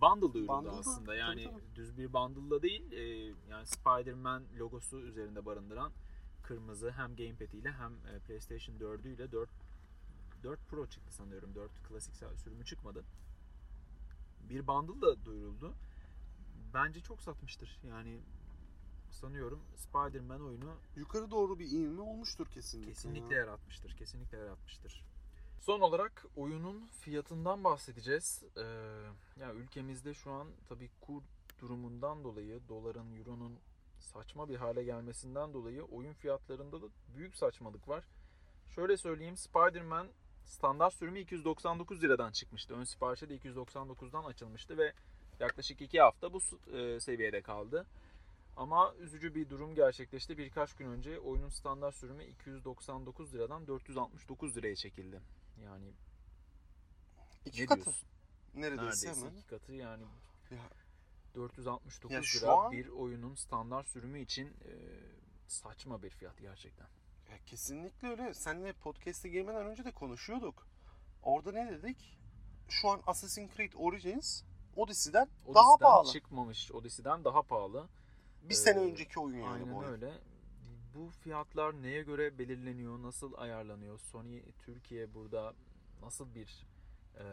bundle duyuruldu
Bundle'da,
aslında. Yani
tabii, tabii.
düz bir bundle'da değil. e, yani Spider-Man logosu üzerinde barındıran kırmızı hem gamepad ile hem e, PlayStation 4'ü ile 4 4 Pro çıktı sanıyorum. 4 klasik sürümü çıkmadı. Bir bundle da duyuruldu. Bence çok satmıştır. Yani sanıyorum Spider-Man oyunu
Yukarı doğru bir ivme olmuştur kesinlikle.
Kesinlikle
ya.
yaratmıştır. Kesinlikle yaratmıştır. Son olarak oyunun fiyatından bahsedeceğiz. Ee, ya ülkemizde şu an tabii kur durumundan dolayı doların, euronun saçma bir hale gelmesinden dolayı oyun fiyatlarında da büyük saçmalık var. Şöyle söyleyeyim Spider-Man standart sürümü 299 liradan çıkmıştı. Ön siparişte de 299'dan açılmıştı ve yaklaşık 2 hafta bu e, seviyede kaldı. Ama üzücü bir durum gerçekleşti. Birkaç gün önce oyunun standart sürümü 299 liradan 469 liraya çekildi. Yani
İki
ne
katı.
diyorsun?
Neredeyse,
Neredeyse
hemen.
iki katı yani
Ya,
469
Ya
lira
an-
bir oyunun standart sürümü için e, saçma bir fiyat gerçekten.
ya kesinlikle öyle. Seninle podcast'e girmeden önce de konuşuyorduk. Orada ne dedik? Şu an Assassin's Creed Origins Odyssey'den daha
Odyssey'den
pahalı.
çıkmamış. Odyssey'den daha pahalı.
Bir sene
Ee,
önceki oyun yani
Aynen
bu oyun.
öyle. Bu fiyatlar neye göre belirleniyor, nasıl ayarlanıyor? Sony Türkiye burada nasıl bir e,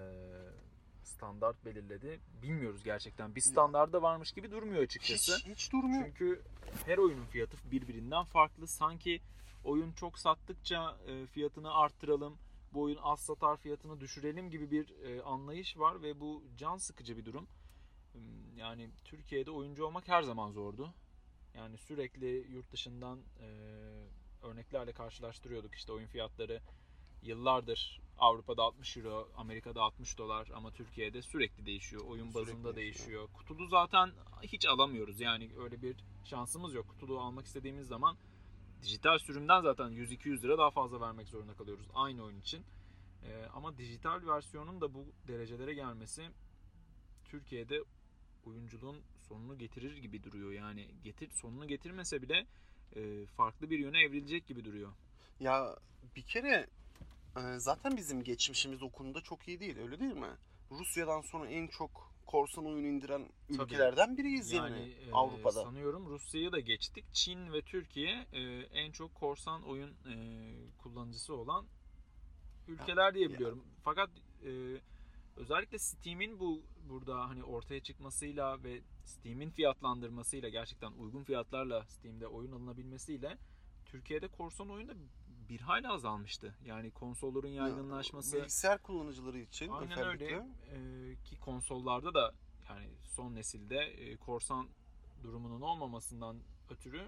standart belirledi. Bilmiyoruz gerçekten. Bir standarda varmış gibi durmuyor açıkçası.
Hiç, hiç durmuyor.
Çünkü her oyunun fiyatı birbirinden farklı. Sanki oyun çok sattıkça e, fiyatını arttıralım, bu oyun az satar fiyatını düşürelim gibi bir e, anlayış var ve bu can sıkıcı bir durum. Hmm, Yani Türkiye'de oyuncu olmak her zaman zordu. Yani sürekli yurt dışından e, örneklerle karşılaştırıyorduk. İşte oyun fiyatları yıllardır Avrupa'da 60 euro, Amerika'da 60 dolar ama Türkiye'de sürekli değişiyor. Oyun
Sürekli
bazında
değişiyor.
değişiyor. Kutulu zaten hiç alamıyoruz. Yani öyle bir şansımız yok. Kutulu almak istediğimiz zaman dijital sürümden zaten 100-200 lira daha fazla vermek zorunda kalıyoruz aynı oyun için. Ee, ama dijital versiyonun da bu derecelere gelmesi Türkiye'de oyunculuğun sonunu getirir gibi duruyor. Yani getir sonunu getirmese bile e, farklı bir yöne evrilecek gibi duruyor.
Ya bir kere e, zaten bizim geçmişimiz o konuda çok iyi değil öyle değil mi? Rusya'dan sonra en çok korsan oyun indiren
Tabii.
ülkelerden biriyiz yani,
e,
Avrupa'da.
Sanıyorum Rusya'yı da geçtik. Çin ve Türkiye e, en çok korsan oyun e, kullanıcısı olan ülkeler diye biliyorum. Fakat e, özellikle Steam'in bu burada hani ortaya çıkmasıyla ve Steam'in fiyatlandırmasıyla gerçekten uygun fiyatlarla Steam'de oyun alınabilmesiyle Türkiye'de korsan oyun da bir hayli azalmıştı. Yani konsolların yaygınlaşması
Bilgisayar kullanıcıları için
Aynen
özellikle.
öyle. Ee, ki konsollarda da yani son nesilde e, korsan durumunun olmamasından ötürü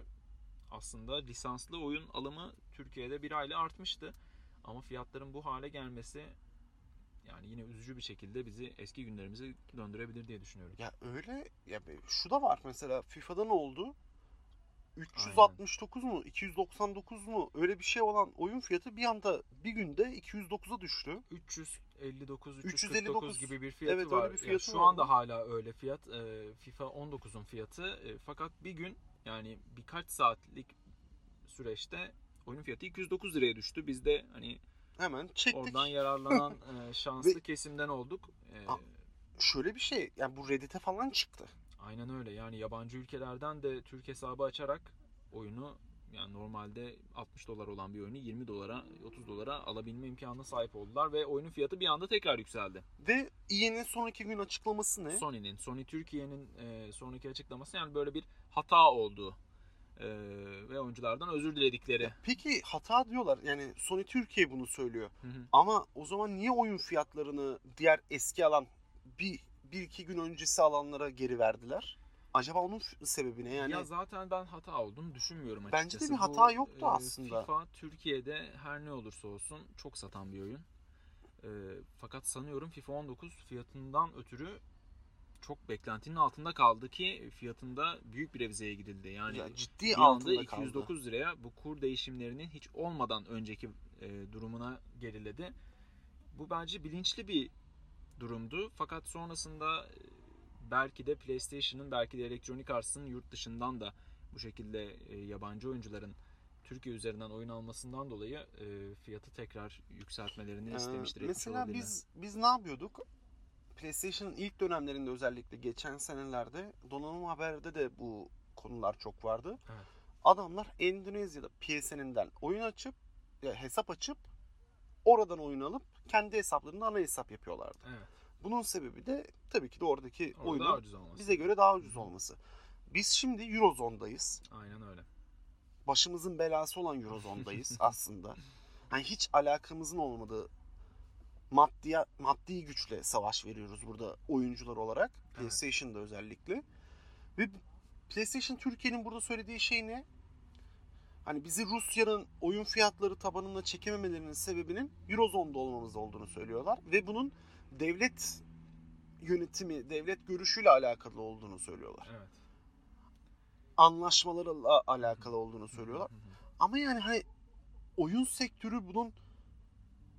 aslında lisanslı oyun alımı Türkiye'de bir hayli artmıştı. Ama fiyatların bu hale gelmesi yani yine üzücü bir şekilde bizi eski günlerimize döndürebilir diye düşünüyorum.
Ya öyle ya şu da var mesela FIFA'da ne oldu? 369 mu 299 mu öyle bir şey olan oyun fiyatı bir anda bir günde 209'a düştü.
359 349
359
gibi bir fiyatı
Evet, öyle
var.
bir
Ya
fiyatı
şu
var.
anda hala öyle fiyat. Ee, FIFA 19'un fiyatı. Ee, fakat bir gün yani birkaç saatlik süreçte oyun fiyatı 209 liraya düştü. Biz de hani
Hemen çektik.
oradan yararlanan e, şanslı
Ve-
kesimden olduk.
A- Şöyle bir şey yani bu Reddit'e falan çıktı.
Aynen öyle. Yani yabancı ülkelerden de Türk hesabı açarak oyunu yani normalde 60 dolar olan bir oyunu 20 dolara 30 dolara alabilme imkanına sahip oldular ve oyunun fiyatı bir anda tekrar yükseldi.
Ve EA'nin sonraki gün açıklaması ne?
Sony'nin, Sony Türkiye'nin e, sonraki açıklaması yani böyle bir hata oldu e, ve oyunculardan özür diledikleri.
Peki hata diyorlar yani Sony Türkiye bunu söylüyor.
Hı hı.
Ama o zaman niye oyun fiyatlarını diğer eski alan bir, bir iki gün öncesi alanlara geri verdiler? Acaba onun sebebi ne? Yani
ya zaten ben hata olduğunu düşünmüyorum
Bence de
açıkçası.
bir hata
Bu,
yoktu
e,
aslında.
FIFA Türkiye'de her ne olursa olsun çok satan bir oyun. E, fakat sanıyorum FIFA 19 fiyatından ötürü çok beklentinin altında kaldı ki fiyatında büyük bir revizeye gidildi. Yani
ya ciddi
bir anda
altında kaldı.
209 liraya bu kur değişimlerinin hiç olmadan önceki e, durumuna geriledi. Bu bence bilinçli bir durumdu. Fakat sonrasında e, belki de PlayStation'ın belki de Electronic Arts'ın yurt dışından da bu şekilde e, yabancı oyuncuların Türkiye üzerinden oyun almasından dolayı e, fiyatı tekrar yükseltmelerini
Ee,
istemiştir.
mesela biz biz ne yapıyorduk? PlayStation'ın ilk dönemlerinde özellikle geçen senelerde donanım haberde de bu konular çok vardı.
Evet.
Adamlar Endonezya'da PSN'inden oyun açıp ya hesap açıp oradan oyun alıp kendi hesaplarında ana hesap yapıyorlardı.
Evet.
Bunun sebebi de tabii ki de oradaki
Orada
oyunun bize göre daha ucuz olması. Biz şimdi Eurozone'dayız.
Aynen öyle.
Başımızın belası olan Eurozone'dayız aslında. Yani hiç alakamızın olmadığı maddi maddi güçle savaş veriyoruz burada oyuncular olarak. PlayStation'da özellikle. Ve PlayStation Türkiye'nin burada söylediği şey ne? Hani bizi Rusya'nın oyun fiyatları tabanına çekememelerinin sebebinin Eurozone'da olmamız olduğunu söylüyorlar. Ve bunun devlet yönetimi, devlet görüşüyle alakalı olduğunu söylüyorlar.
Evet.
Anlaşmalarla alakalı olduğunu söylüyorlar. Ama yani hani oyun sektörü bunun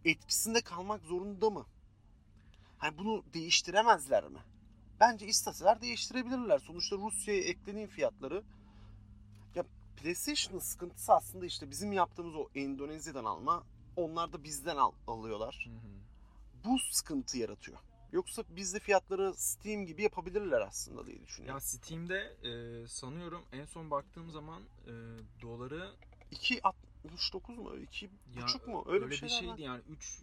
etkisinde kalmak zorunda mı? Hani bunu değiştiremezler mi? Bence isteseler değiştirebilirler. Sonuçta Rusya'ya eklediğin fiyatları ya PlayStation'ın sıkıntısı aslında işte bizim yaptığımız o Endonezya'dan alma onlar da bizden al- alıyorlar.
Hı hı.
Bu sıkıntı yaratıyor. Yoksa bizde fiyatları Steam gibi yapabilirler aslında diye düşünüyorum.
Ya Steam'de e, sanıyorum en son baktığım zaman e, doları
2.69 mu? 2.5
ya
mu? Öyle,
öyle
bir var.
şeydi yani 3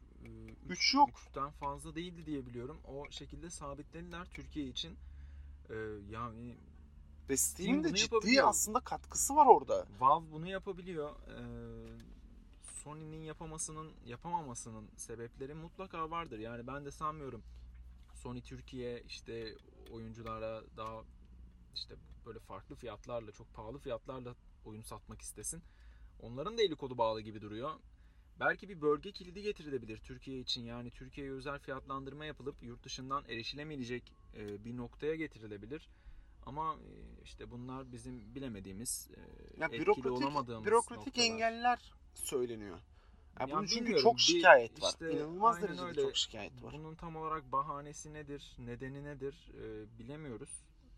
3 yok.
3'ten fazla değildi diye biliyorum. O şekilde sabitlediler Türkiye için. Ee, yani
Ve Steam'in de ciddi aslında katkısı var orada.
Valve bunu yapabiliyor. Ee, Sony'nin yapamasının yapamamasının sebepleri mutlaka vardır. Yani ben de sanmıyorum Sony Türkiye işte oyunculara daha işte böyle farklı fiyatlarla çok pahalı fiyatlarla oyun satmak istesin. Onların da eli kolu bağlı gibi duruyor. Belki bir bölge kilidi getirilebilir Türkiye için. Yani Türkiye'ye özel fiyatlandırma yapılıp yurt dışından erişilemeyecek e, bir noktaya getirilebilir. Ama e, işte bunlar bizim bilemediğimiz, e,
Ya
etkili
bürokratik,
olamadığımız
bürokratik
noktalar.
engeller söyleniyor. Ya bunun çünkü çok
bir
şikayet var.
işte
İnanılmaz derecede
öyle.
çok şikayet var.
Bunun tam olarak bahanesi nedir, nedeni nedir e, bilemiyoruz.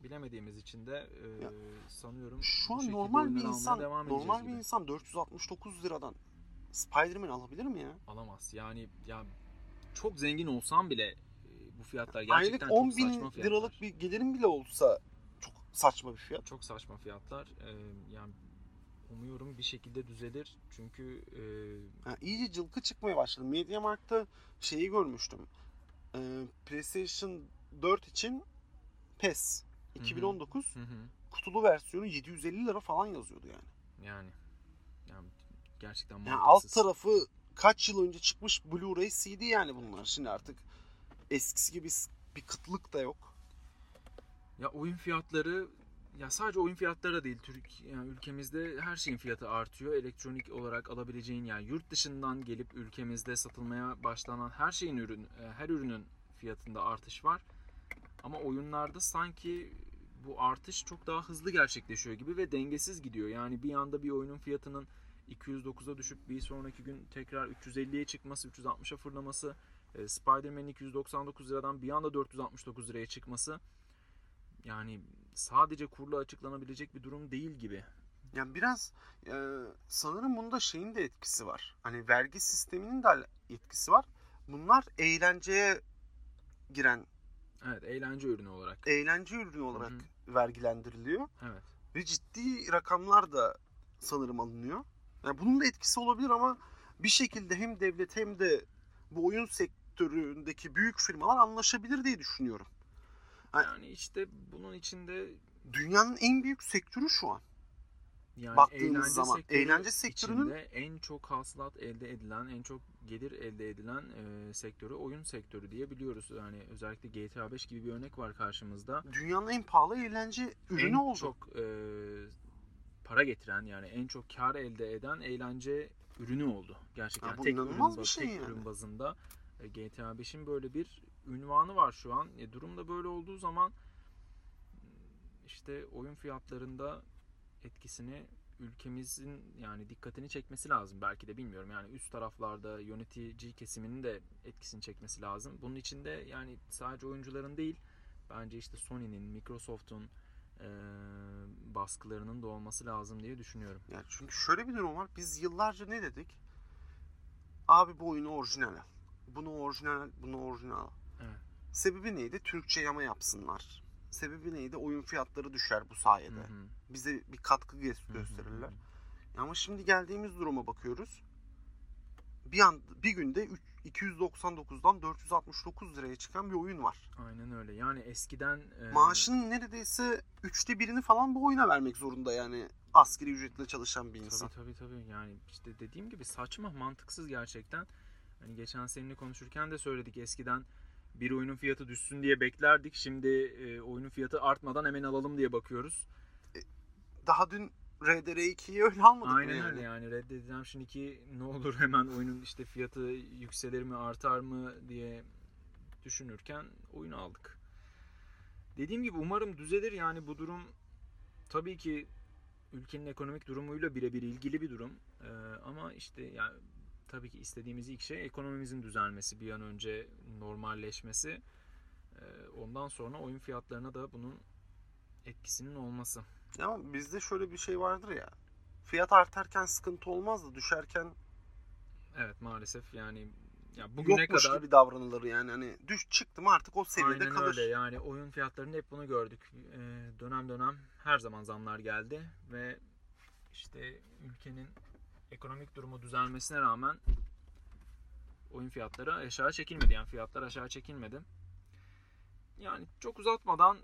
Bilemediğimiz için de e,
Ya,
sanıyorum
Şu an normal bir insan, normal bir
gibi.
insan 469 liradan Spider-Man alabilir mi ya?
alamaz. Yani ya çok zengin olsam bile e, bu fiyatlar gerçekten
Aylık
çok
10
saçma
bin
fiyatlar.
liralık bir gelirim bile olsa saçma bir fiyat.
çok saçma fiyatlar. E, yani umuyorum bir şekilde düzelir. Çünkü e,
Ha, iyice cılkı çıkmaya başladı. Mediamarkt'ta şeyi görmüştüm. Ee, PlayStation 4 için PES 2019
hı hı,
kutulu versiyonu 750 lira falan yazıyordu yani.
yani yani gerçekten
Yani alt tarafı kaç yıl önce çıkmış Blu-ray CD yani bunlar. Şimdi artık eskisi gibi bir kıtlık da yok.
Ya oyun fiyatları ya sadece oyun fiyatları da değil Türk yani ülkemizde her şeyin fiyatı artıyor. Elektronik olarak alabileceğin yani yurt dışından gelip ülkemizde satılmaya başlanan her şeyin ürün e, her ürünün fiyatında artış var. Ama oyunlarda sanki bu artış çok daha hızlı gerçekleşiyor gibi ve dengesiz gidiyor. Yani bir anda bir oyunun fiyatının 209'a düşüp bir sonraki gün tekrar 350'ye çıkması, 360'a fırlaması, e, Spider-Man'in 299 liradan bir anda 469 liraya çıkması yani sadece kurla açıklanabilecek bir durum değil gibi.
Yani biraz e, sanırım bunda şeyin de etkisi var. Hani vergi sisteminin de etkisi var. Bunlar eğlenceye giren
Evet, eğlence ürünü olarak.
eğlence ürünü olarak
Hı
vergilendiriliyor.
Evet.
Ve ciddi rakamlar da sanırım alınıyor. Yani bunun da etkisi olabilir ama bir şekilde hem devlet hem de bu oyun sektöründeki büyük firmalar anlaşabilir diye düşünüyorum.
Yani işte bunun içinde
Dünyanın en büyük sektörü şu an.
yani
Baktığımız
eğlence
zaman,
sektörü
eğlence sektörünün-
en çok hasılat elde edilen, en çok gelir elde edilen e, sektörü oyun sektörü diye biliyoruz. Yani özellikle GTA 5 gibi bir örnek var karşımızda.
Dünyanın en pahalı eğlence ürünü
en
oldu.
çok e, para getiren yani en çok kar elde eden eğlence ürünü oldu. Gerçekten
Ya bu
tek ürün,
bir şey
tek
yani.
ürün bazında e, GTA 5'in böyle bir ünvanı var şu an. E, durum da böyle olduğu zaman işte oyun fiyatlarında etkisini ülkemizin yani dikkatini çekmesi lazım belki de bilmiyorum. Yani üst taraflarda yönetici kesiminin de etkisini çekmesi lazım. Bunun için de yani sadece oyuncuların değil bence işte Sony'nin, Microsoft'un eee, baskılarının da olması lazım diye düşünüyorum.
Yani çünkü şöyle bir durum var. Biz yıllarca ne dedik? Abi bu oyunu orijinal al. Bunu orijinal, al, bunu orijinal. Sebebi neydi? Türkçe yama yapsınlar. Sebebi neydi? Oyun fiyatları düşer bu sayede.
Hı hı.
Bize bir katkı gö-
Hı hı
gösterirler. Ama şimdi geldiğimiz duruma bakıyoruz. Bir an bir günde üç- 299'dan 469 liraya çıkan bir oyun var.
Aynen öyle. Yani eskiden eee,
Maaşının neredeyse üçte birini falan bu oyuna vermek zorunda yani asgari ücretle çalışan bir insan.
Tabii tabii tabii. Yani işte dediğim gibi saçma, mantıksız gerçekten. Hani geçen seninle konuşurken de söyledik eskiden bir oyunun fiyatı düşsün diye beklerdik. Şimdi e, oyunun fiyatı artmadan hemen alalım diye bakıyoruz.
Daha dün RDR2'yi öyle almadık
Aynen
yani?
öyle yani Red Dead Redemption 2 ne olur hemen oyunun işte fiyatı yükselir mi artar mı diye düşünürken oyunu aldık. Dediğim gibi umarım düzelir yani bu durum tabii ki ülkenin ekonomik durumuyla birebir ilgili bir durum Ee, ama işte yani tabii ki istediğimiz ilk şey ekonomimizin düzelmesi bir an önce normalleşmesi Ee, ondan sonra oyun fiyatlarına da bunun etkisinin olması.
Ama bizde şöyle bir şey vardır ya. Fiyat artarken sıkıntı olmaz da düşerken
Evet maalesef yani ya bugüne
yokmuş
kadar
gibi davranılır yani. Hani düş çıktım artık o seviyede
aynen
kalır.
öyle yani oyun fiyatlarında hep bunu gördük. Ee, dönem dönem her zaman zamlar geldi ve işte ülkenin ekonomik durumu düzelmesine rağmen oyun fiyatları aşağı çekilmedi. Yani fiyatlar aşağı çekilmedi. Yani çok uzatmadan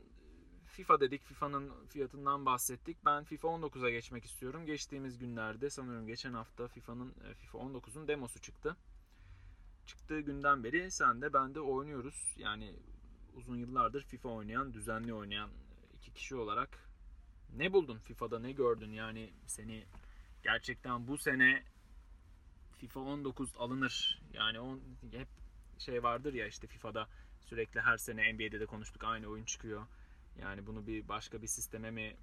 FIFA dedik. FIFA'nın fiyatından bahsettik. Ben FIFA 19'a geçmek istiyorum. Geçtiğimiz günlerde sanıyorum geçen hafta FIFA'nın e, FIFA 19'un demosu çıktı. Çıktığı günden beri sen de ben de oynuyoruz. Yani uzun yıllardır FIFA oynayan, düzenli oynayan iki kişi olarak ne buldun FIFA'da ne gördün? Yani seni gerçekten bu sene FIFA 19 alınır. Yani on, hep şey vardır ya işte FIFA'da sürekli her sene NBA'de de konuştuk aynı oyun çıkıyor. Yani bunu bir başka bir sisteme mi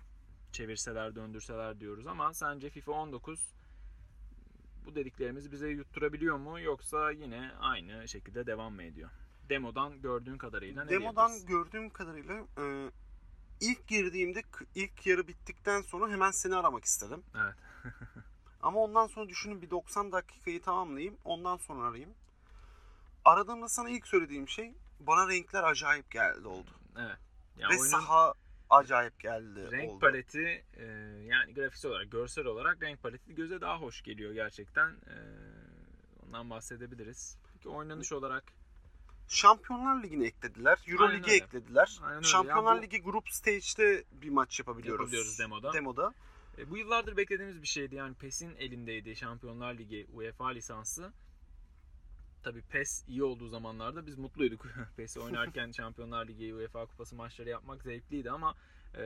çevirseler döndürseler diyoruz ama sence FIFA 19 bu dediklerimizi bize yutturabiliyor mu yoksa yine aynı şekilde devam mı ediyor? Demodan gördüğün kadarıyla ne
Demodan
diyebiliriz?
gördüğüm kadarıyla e, ilk girdiğimde ilk yarı bittikten sonra hemen seni aramak istedim.
Evet.
Ama ondan sonra düşünün bir 90 dakikayı tamamlayayım. Ondan sonra arayayım. Aradığımda sana ilk söylediğim şey bana renkler acayip geldi oldu.
Evet. Ya
Ve
oyunun
saha acayip geldi
renk
oldu.
paleti e, yani grafiksel olarak, görsel olarak renk paleti göze daha hoş geliyor gerçekten. E, ondan bahsedebiliriz. Peki oynanış olarak
Şampiyonlar Ligi'ni eklediler. Euro
Aynen
Ligi
öyle.
eklediler.
Aynen öyle.
Şampiyonlar
Ya bu-
Ligi Group Stage'de bir maç yapabiliyoruz.
Yapabiliyoruz demoda.
Demoda.
E, bu yıllardır beklediğimiz bir şeydi. Yani PES'in elindeydi Şampiyonlar Ligi UEFA lisansı. Tabii PES iyi olduğu zamanlarda biz mutluyduk. PES'i oynarken Şampiyonlar Ligi, UEFA Kupası maçları yapmak zevkliydi ama e,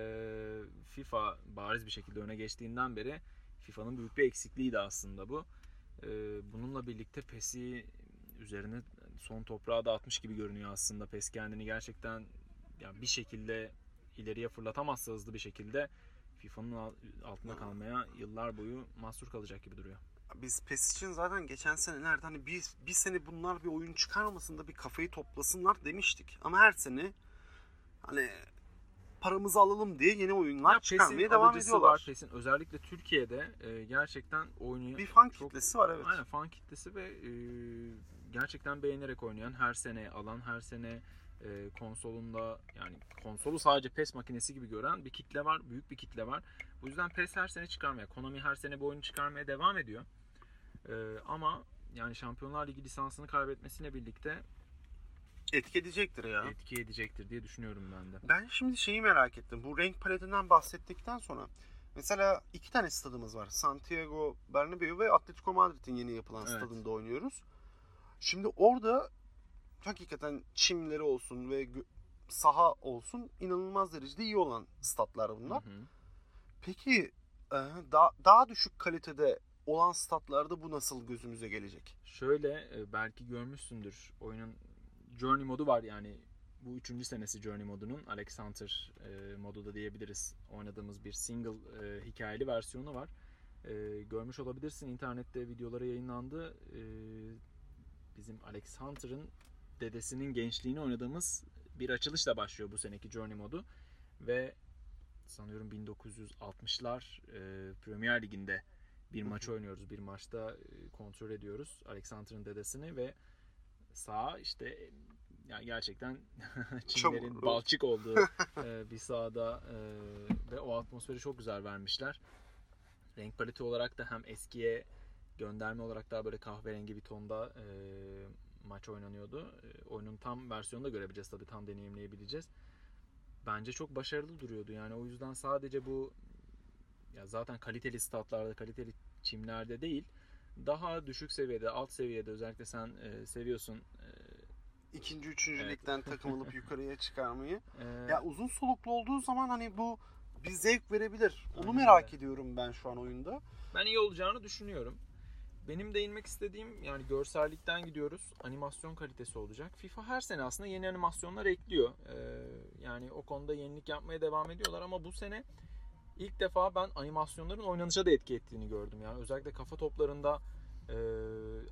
FIFA bariz bir şekilde öne geçtiğinden beri FIFA'nın büyük bir eksikliğiydi aslında bu. E, bununla birlikte PES'i üzerine son toprağa dağıtmış gibi görünüyor aslında. PES kendini gerçekten yani bir şekilde ileriye fırlatamazsa hızlı bir şekilde FIFA'nın al- altında kalmaya yıllar boyu mahsur kalacak gibi duruyor.
Biz PES için zaten geçen senelerde hani bir, bir sene bunlar bir oyun çıkarmasın da bir kafayı toplasınlar demiştik. Ama her sene hani paramızı alalım diye yeni oyunlar
Ya
çıkarmaya devam ediyorlar.
Var. PES'in özellikle Türkiye'de e, gerçekten oynayan
Bir fan
çok-
kitlesi var evet.
Aynen fan kitlesi ve e, gerçekten beğenerek oynayan, her sene alan, her sene e, konsolunda yani konsolu sadece PES makinesi gibi gören bir kitle var, büyük bir kitle var. Bu yüzden PES her sene çıkarmaya, Konami her sene bu oyunu çıkarmaya devam ediyor. E, ama yani Şampiyonlar Ligi lisansını kaybetmesiyle birlikte
Etki edecektir ya.
etki edecektir diye düşünüyorum ben de.
Ben şimdi şeyi merak ettim. Bu renk paletinden bahsettikten sonra mesela iki tane stadımız var. Santiago Bernabéu ve Atletico Madrid'in yeni yapılan
Evet.
stadında oynuyoruz. Şimdi orada hakikaten çimleri olsun ve saha olsun inanılmaz derecede iyi olan statlar bunlar.
Hı hı.
Peki e, daha, daha düşük kalitede olan statlarda bu nasıl gözümüze gelecek?
Şöyle e, belki görmüşsündür oyunun Journey modu var yani bu üçüncü senesi Journey modunun Alex Hunter e, modu da diyebiliriz. Oynadığımız bir single e, hikayeli versiyonu var. E, görmüş olabilirsin internette videoları yayınlandı. E, bizim Alex Hunter'ın dedesinin gençliğini oynadığımız bir açılışla başlıyor bu seneki Journey modu ve sanıyorum 1960'lar e, Premier Lig'inde bir maç oynuyoruz. Bir maçta e, kontrol ediyoruz Alexander'ın dedesini ve saha işte e, yani gerçekten çimlerin
Çamur.
balçık olduğu e, bir sahada e, ve o atmosferi çok güzel vermişler. Renk paleti olarak da hem eskiye gönderme olarak daha böyle kahverengi bir tonda e, maç oynanıyordu. E, oyunun tam versiyonunu da görebileceğiz tabii tam deneyimleyebileceğiz. Bence çok başarılı duruyordu. Yani o yüzden sadece bu ya zaten kaliteli statlarda, kaliteli çimlerde değil, daha düşük seviyede, alt seviyede özellikle sen e, seviyorsun.
İkinci, üçüncü
Evet.
ligden takım alıp yukarıya çıkarmayı.
E,
Ya uzun soluklu olduğu zaman hani bu bir zevk verebilir. Onu merak
öyle.
ediyorum ben şu an oyunda.
Ben iyi olacağını düşünüyorum. Benim değinmek istediğim yani görsellikten gidiyoruz. Animasyon kalitesi olacak. FIFA her sene aslında yeni animasyonlar ekliyor. Ee, yani o konuda yenilik yapmaya devam ediyorlar ama bu sene ilk defa ben animasyonların oynanışa da etki ettiğini gördüm. Yani özellikle kafa toplarında e,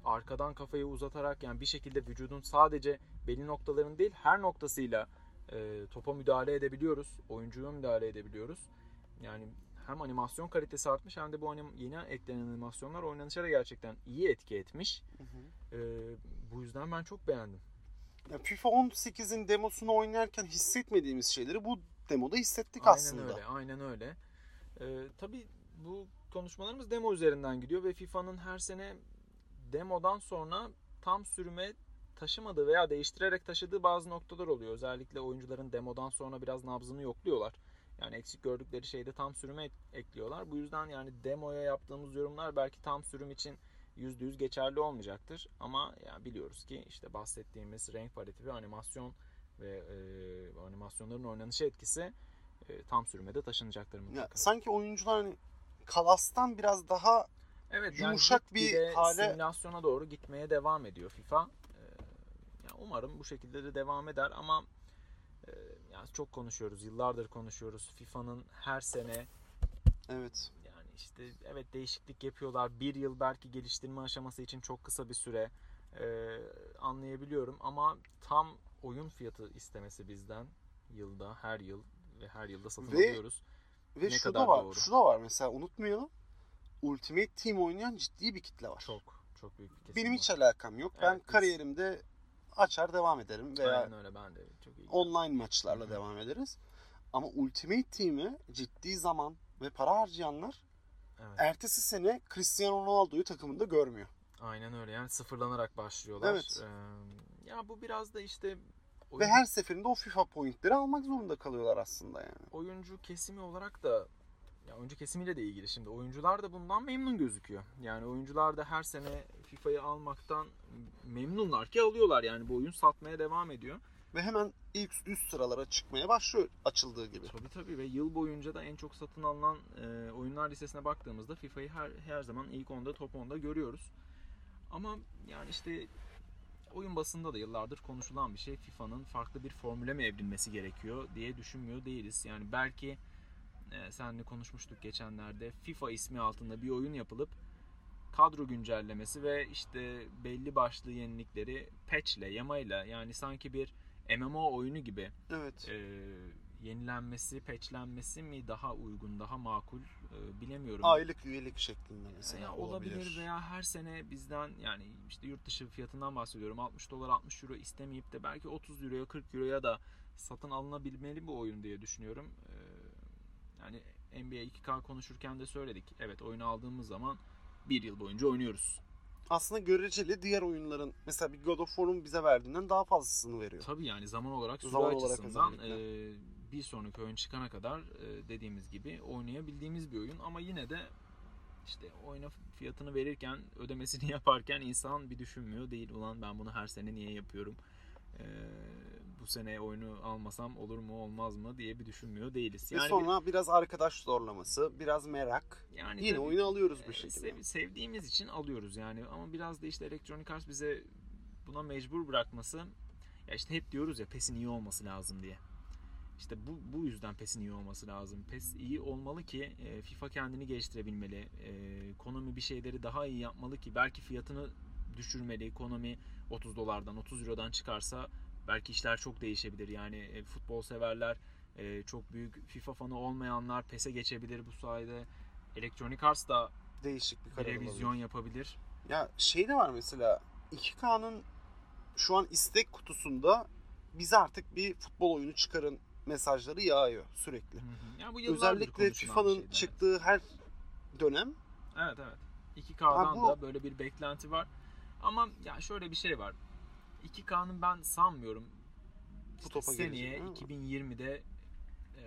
arkadan kafayı uzatarak yani bir şekilde vücudun sadece belli noktaların değil her noktasıyla e, topa müdahale edebiliyoruz. Oyuncuya müdahale edebiliyoruz. Yani hem animasyon kalitesi artmış hem de bu anim, yeni eklenen animasyonlar oynanışa da gerçekten iyi etki etmiş. Ee, bu yüzden ben çok beğendim.
Ya FIFA 18'in demosunu oynarken hissetmediğimiz şeyleri bu demoda hissettik
aynen
aslında.
öyle, aynen öyle. Ee, tabii bu konuşmalarımız demo üzerinden gidiyor ve FIFA'nın her sene demodan sonra tam sürüme taşımadığı veya değiştirerek taşıdığı bazı noktalar oluyor. Özellikle oyuncuların demodan sonra biraz nabzını yokluyorlar. Yani eksik gördükleri şeyde tam sürüme ekliyorlar. Bu yüzden yani demoya yaptığımız yorumlar belki tam sürüm için %100 geçerli olmayacaktır. Ama yani biliyoruz ki işte bahsettiğimiz renk paleti ve animasyon ve e, animasyonların oynanışı etkisi e, tam sürümede taşınacaktır mutlaka.
Ya, sanki oyuncular hani kalastan biraz daha
Evet,
yumuşak
yani
bir hale-
simülasyona doğru gitmeye devam ediyor FIFA. Ee, yani umarım bu şekilde de devam eder ama e, çok konuşuyoruz, yıllardır konuşuyoruz. FIFA'nın her sene
evet
yani işte evet değişiklik yapıyorlar. Bir yıl belki geliştirme aşaması için çok kısa bir süre Ee, anlayabiliyorum ama tam oyun fiyatı istemesi bizden yılda her yıl ve her yılda satın
Ve-
alıyoruz.
ve
Ne
şu
kadar
da var.
doğru.
Şu da var mesela unutmayalım. Ultimate Team oynayan ciddi bir kitle var.
Çok çok büyük bir kesim
Benim
var.
hiç alakam yok. ben
Evet, biz-
kariyerimde açar devam ederim veya
Aynen öyle ben de çok iyi.
online maçlarla devam ederiz. Ama Ultimate Team'e ciddi zaman ve para harcayanlar
Evet.
ertesi sene Cristiano Ronaldo'yu takımında görmüyor.
Aynen öyle yani sıfırlanarak başlıyorlar.
Evet.
Ee, ya bu biraz da işte
Ve
oyun-
her seferinde o FIFA pointleri almak zorunda kalıyorlar aslında yani.
oyuncu kesimi olarak da ya oyuncu kesimiyle de ilgili şimdi oyuncular da bundan memnun gözüküyor. Yani oyuncular da her sene FIFA'yı almaktan memnunlar ki alıyorlar yani bu oyun satmaya devam ediyor.
Ve hemen ilk üst sıralara çıkmaya başlıyor açıldığı gibi.
Tabii tabii ve yıl boyunca da en çok satın alınan e, oyunlar listesine baktığımızda FIFA'yı her her zaman ilk 10'da top 10'da görüyoruz. Ama yani işte oyun basında da yıllardır konuşulan bir şey FIFA'nın farklı bir formüle mi evrilmesi gerekiyor diye düşünmüyor değiliz. Yani belki e, seninle konuşmuştuk geçenlerde FIFA ismi altında bir oyun yapılıp kadro güncellemesi ve işte belli başlı yenilikleri patchle, yamayla yani sanki bir MMO oyunu gibi
Evet.
e, yenilenmesi, patchlenmesi mi daha uygun, daha makul e, bilemiyorum.
Aylık üyelik şeklinde mesela
Ya
olabilir.
olabilir veya her sene bizden yani işte yurt dışı fiyatından bahsediyorum 60 dolar 60 euro istemeyip de belki 30 euroya 40 euroya da satın alınabilmeli bu oyun diye düşünüyorum. E, yani NBA 2K konuşurken de söyledik. Evet oyunu aldığımız zaman bir yıl boyunca oynuyoruz.
Aslında göreceli diğer oyunların mesela bir God of War'un bize verdiğinden daha fazlasını veriyor.
Tabii yani zaman olarak süre
Zaman olarak
açısından
özellikle.
e, bir sonraki oyun çıkana kadar e, dediğimiz gibi oynayabildiğimiz bir oyun ama yine de işte oyuna fiyatını verirken ödemesini yaparken insan bir düşünmüyor değil ulan ben bunu her sene niye yapıyorum E, bu sene oyunu almasam olur mu olmaz mı diye bir düşünmüyor değiliz.
Ve
Yani
sonra biraz arkadaş zorlaması, biraz merak.
bir- yani
Yine
tabii,
oyunu alıyoruz bu
e,
şekilde.
sev- sevdiğimiz için alıyoruz yani ama biraz da işte Electronic Arts bize buna mecbur bırakması ya işte hep diyoruz ya PES'in iyi olması lazım diye. İşte bu, bu yüzden PES'in iyi olması lazım. PES iyi olmalı ki e, FIFA kendini geliştirebilmeli. E, Konami bir şeyleri daha iyi yapmalı ki belki fiyatını düşürmeli. Konami 30 dolardan 30 eurodan çıkarsa belki işler çok değişebilir. Yani e, futbol severler, e, çok büyük FIFA fanı olmayanlar PES'e geçebilir bu sayede. Electronic Arts da
Değişik bir karar
revizyon
olabilir.
yapabilir.
Ya şey de var mesela 2K'nın şu an istek kutusunda bize artık bir futbol oyunu çıkarın mesajları yağıyor sürekli.
Yani bu
Özellikle FIFA'nın
şeydi, evet.
çıktığı her dönem
Evet evet. 2K'dan
Ha, bu-
da böyle bir beklenti var. Ama ya şöyle bir şey var. 2K'nın ben sanmıyorum
Bu topa
seneye
gelecek, değil mi?
2020'de e,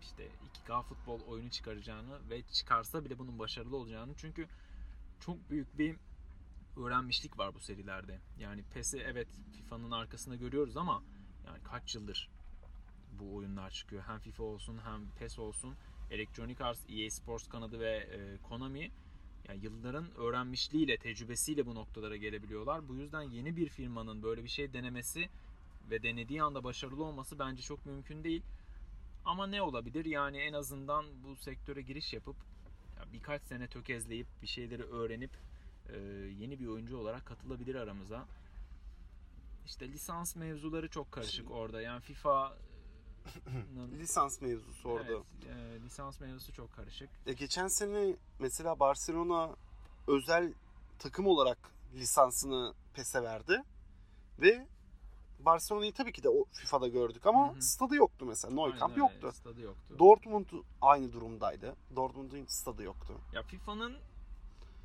işte 2K futbol oyunu çıkaracağını ve çıkarsa bile bunun başarılı olacağını çünkü çok büyük bir öğrenmişlik var bu serilerde. Yani PES'i evet FIFA'nın arkasında görüyoruz ama yani kaç yıldır bu oyunlar çıkıyor. Hem FIFA olsun hem PES olsun. Electronic Arts, EA Sports kanadı ve e, Konami yani yılların öğrenmişliğiyle, tecrübesiyle bu noktalara gelebiliyorlar. Bu yüzden yeni bir firmanın böyle bir şey denemesi ve denediği anda başarılı olması bence çok mümkün değil. Ama ne olabilir? Yani en azından bu sektöre giriş yapıp ya birkaç sene tökezleyip bir şeyleri öğrenip e, yeni bir oyuncu olarak katılabilir aramıza. İşte lisans mevzuları çok karışık orada. Yani FIFA'nın
lisans mevzusu orada.
Evet, e, lisans mevzusu çok karışık.
E, geçen sene mesela Barcelona özel takım olarak lisansını PES'e verdi. Ve Barcelona'yı tabii ki de o FIFA'da gördük ama
Hı hı.
stadı yoktu mesela. Nou Camp yoktu.
Stadı yoktu.
Dortmund aynı durumdaydı. Dortmund'un stadı yoktu.
ya FIFA'nın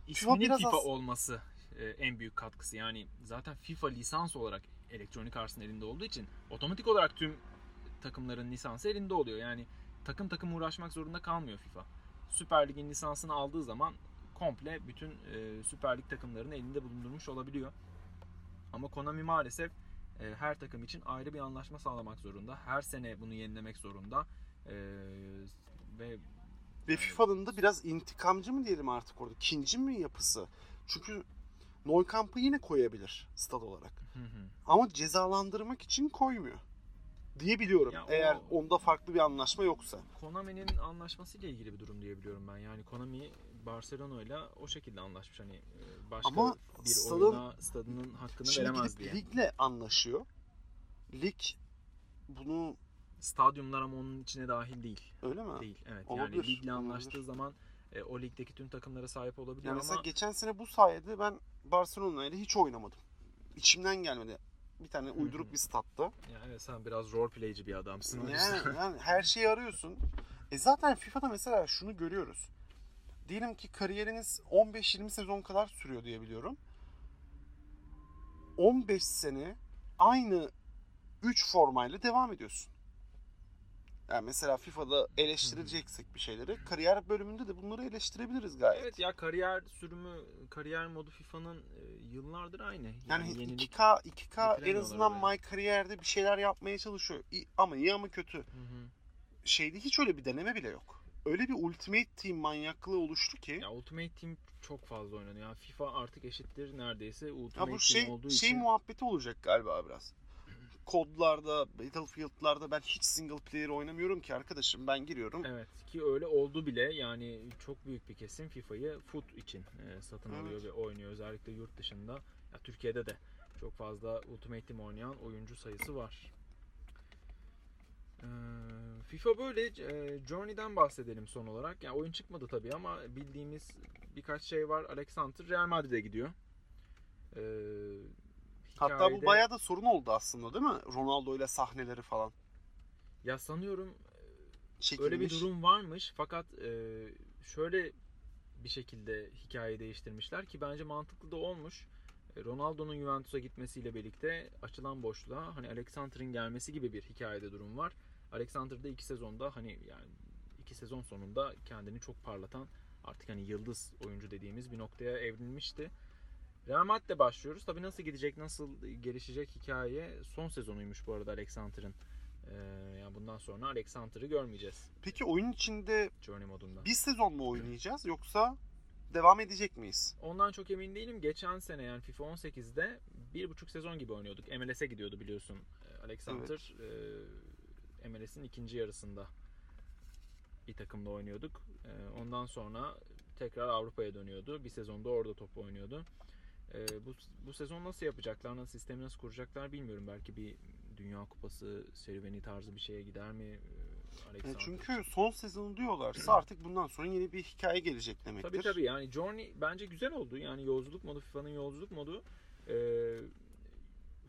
isminin
biraz
FIFA
az-
olması e, en büyük katkısı. Yani zaten FIFA lisans olarak Electronic Arts'ın elinde olduğu için otomatik olarak tüm takımların lisansı elinde oluyor. Yani takım takım uğraşmak zorunda kalmıyor FIFA. Süper Lig'in lisansını aldığı zaman komple bütün e, Süper Lig takımlarını elinde bulundurmuş olabiliyor. Ama Konami maalesef e, her takım için ayrı bir anlaşma sağlamak zorunda. Her sene bunu yenilemek zorunda. E, ve
Ve FIFA'nın da biraz intikamcı mı diyelim artık orada? Kinci mi yapısı? Çünkü Neukamp'ı yine koyabilir stad olarak.
Hı hı.
Ama cezalandırmak için koymuyor. Diye biliyorum.
Ya o-
Eğer onda farklı bir anlaşma yoksa.
Konami'nin anlaşmasıyla ilgili bir durum diyebiliyorum ben. Yani Konami Barcelona ile o şekilde anlaşmış. Hani e, başka
Ama
bir
stadın-
oyuna stadının hakkını
Şimdi
veremez
gidip
diye.
ligle anlaşıyor. Lig bunu
Stadyumlar ama onun içine dahil değil.
öyle mi?
Değil. Evet.
Olabilir,
Yani ligle
olabilir.
anlaştığı zaman e, o ligdeki tüm takımlara sahip olabiliyor
Yani mesela
ama
geçen sene bu sayede ben Barcelona ile hiç oynamadım. İçimden gelmedi. Bir tane uyduruk bir statta.
yani sen biraz role playci bir adamsın.
Yani, yani her şeyi arıyorsun. E zaten FIFA'da mesela şunu görüyoruz. Diyelim ki kariyeriniz 15-20 sezon kadar sürüyor diye biliyorum. 15 sene aynı 3 formayla devam ediyorsun. Yani mesela FIFA'da eleştireceksek bir şeyleri kariyer bölümünde de bunları eleştirebiliriz gayet.
Evet ya kariyer sürümü, kariyer modu FIFA'nın e, yıllardır aynı.
Yani,
yenilik.
2K 2K en azından
oraya.
My Career'de bir şeyler yapmaya çalışıyor. Ama iyi ama kötü.
Hı hı.
Şeyde hiç öyle bir deneme bile yok. Öyle bir Ultimate Team manyaklığı oluştu ki.
Ya Ultimate Team çok fazla oynanıyor. Yani FIFA artık eşittir neredeyse Ultimate
Ya bu
Team
şey
olduğu
şey
için.
muhabbeti olacak galiba biraz. Kodlarda, Battlefield'larda ben hiç single player oynamıyorum ki arkadaşım. Ben giriyorum.
Evet ki öyle oldu bile yani çok büyük bir kesim FIFA'yı foot için e, satın
Evet.
alıyor ve oynuyor. Özellikle yurt dışında. Ya Türkiye'de de çok fazla Ultimate Team oynayan oyuncu sayısı var. Ee, FIFA böyle e, Journey'den bahsedelim son olarak. Yani oyun çıkmadı tabii ama bildiğimiz birkaç şey var. Alexander Real Madrid'e gidiyor.
Hatta bu bayağı da sorun oldu aslında değil mi? Ronaldo ile sahneleri falan.
ya sanıyorum
Çekilmiş.
Öyle bir durum varmış fakat e, şöyle bir şekilde hikayeyi değiştirmişler ki bence mantıklı da olmuş. E, Ronaldo'nun Juventus'a gitmesiyle birlikte açılan boşluğa hani Alexander'ın gelmesi gibi bir hikayede durum var. Alexander da iki sezonda hani yani iki sezon sonunda kendini çok parlatan artık hani yıldız oyuncu dediğimiz bir noktaya evrilmişti. Real Madrid'de başlıyoruz. Tabii nasıl gidecek, nasıl gelişecek hikaye son sezonuymuş bu arada Alexander'ın. Ee, yani bundan sonra Alexander'ı görmeyeceğiz.
Peki oyun içinde
Journey modunda.
bir sezon mu oynayacağız yoksa devam edecek miyiz?
Ondan çok emin değilim. Geçen sene yani FIFA 18'de bir buçuk sezon gibi oynuyorduk. MLS'e gidiyordu biliyorsun. Ee, Alexander e, MLS'in ikinci yarısında bir takımda oynuyorduk. Ee, ondan sonra tekrar Avrupa'ya dönüyordu. Bir sezonda orada top oynuyordu. Ee, bu, bu sezon nasıl yapacaklar, nasıl sistemi nasıl kuracaklar bilmiyorum. Belki bir Dünya Kupası serüveni tarzı bir şeye gider mi? ee,
Yani
Alexander
çünkü son sezonu diyorlarsa artık bundan sonra yeni bir hikaye gelecek demektir.
Tabii tabii yani Journey bence güzel oldu. Yani yolculuk modu FIFA'nın yolculuk modu e,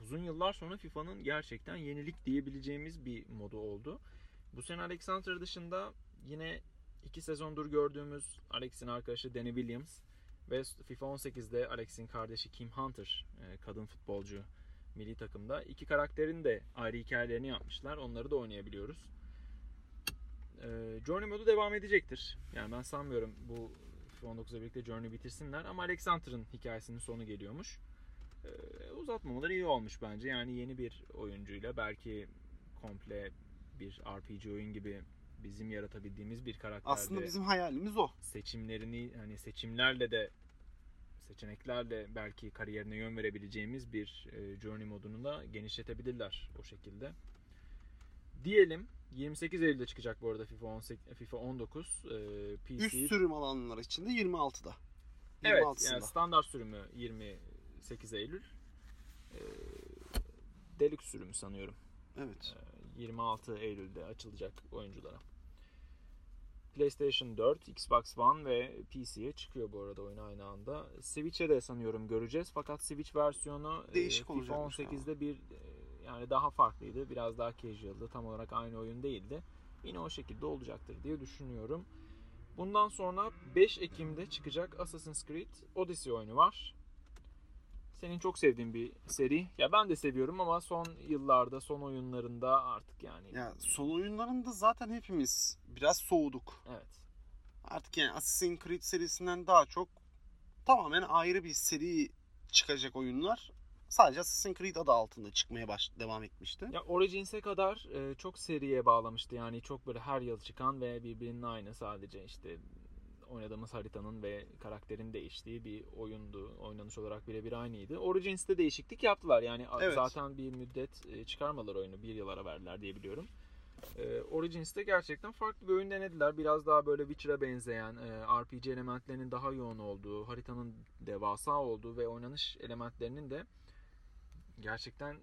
uzun yıllar sonra FIFA'nın gerçekten yenilik diyebileceğimiz bir modu oldu. Bu sene Alexander dışında yine iki sezondur gördüğümüz Alex'in arkadaşı Danny Williams ve FIFA 18'de Alex'in kardeşi Kim Hunter e, kadın futbolcu milli takımda. iki karakterin de ayrı hikayelerini yapmışlar. Onları da oynayabiliyoruz. Ee, Journey modu devam edecektir. Yani ben sanmıyorum bu FIFA 19'la birlikte Journey bitirsinler ama Alexander'ın hikayesinin sonu geliyormuş. Ee, uzatmamaları iyi olmuş bence. Yani yeni bir oyuncuyla belki komple bir RPG oyun gibi bizim yaratabildiğimiz bir karakterde
Aslında bizim hayalimiz o.
seçimlerini hani seçimlerle de seçeneklerle belki kariyerine yön verebileceğimiz bir e, journey modunu da genişletebilirler o şekilde. Diyelim 28 Eylül'de çıkacak bu arada FIFA 18 FIFA 19 e, PC.
Üst sürüm alanlar içinde 26'da.
Evet
26'sında.
yani standart sürümü 28 Eylül. E, Deluxe sürümü sanıyorum.
Evet.
E, 26 Eylül'de açılacak oyunculara. PlayStation 4, Xbox One ve PC'ye çıkıyor bu arada oyun aynı anda. Switch'e de sanıyorum göreceğiz fakat Switch versiyonu e,
Değişik
FIFA
olacakmış
18'de bir e, yani daha farklıydı. Biraz daha casual'dı. Tam olarak aynı oyun değildi. Yine o şekilde olacaktır diye düşünüyorum. Bundan sonra 5 Ekim'de çıkacak Assassin's Creed Odyssey oyunu var. Senin çok sevdiğin bir seri. Ya ben de seviyorum ama son yıllarda, son oyunlarında artık yani.
Ya son oyunlarında zaten hepimiz biraz soğuduk.
Evet.
Artık yani Assassin's Creed serisinden daha çok tamamen ayrı bir seri çıkacak oyunlar. Sadece Assassin's Creed adı altında çıkmaya baş devam etmişti.
Ya Origins'e kadar e, çok seriye bağlamıştı. Yani çok böyle her yıl çıkan ve birbirinin aynı sadece işte oynadığımız haritanın ve karakterin değiştiği bir oyundu. Oynanış olarak birebir aynıydı. Origins'te değişiklik yaptılar. Yani
Evet.
zaten bir müddet e, çıkarmadılar oyunu. Bir yıl ara verdiler diye biliyorum. E, Origins'te gerçekten farklı bir oyun denediler. Biraz daha böyle Witcher'a benzeyen, e, RPG elementlerinin daha yoğun olduğu, haritanın devasa olduğu ve oynanış elementlerinin de gerçekten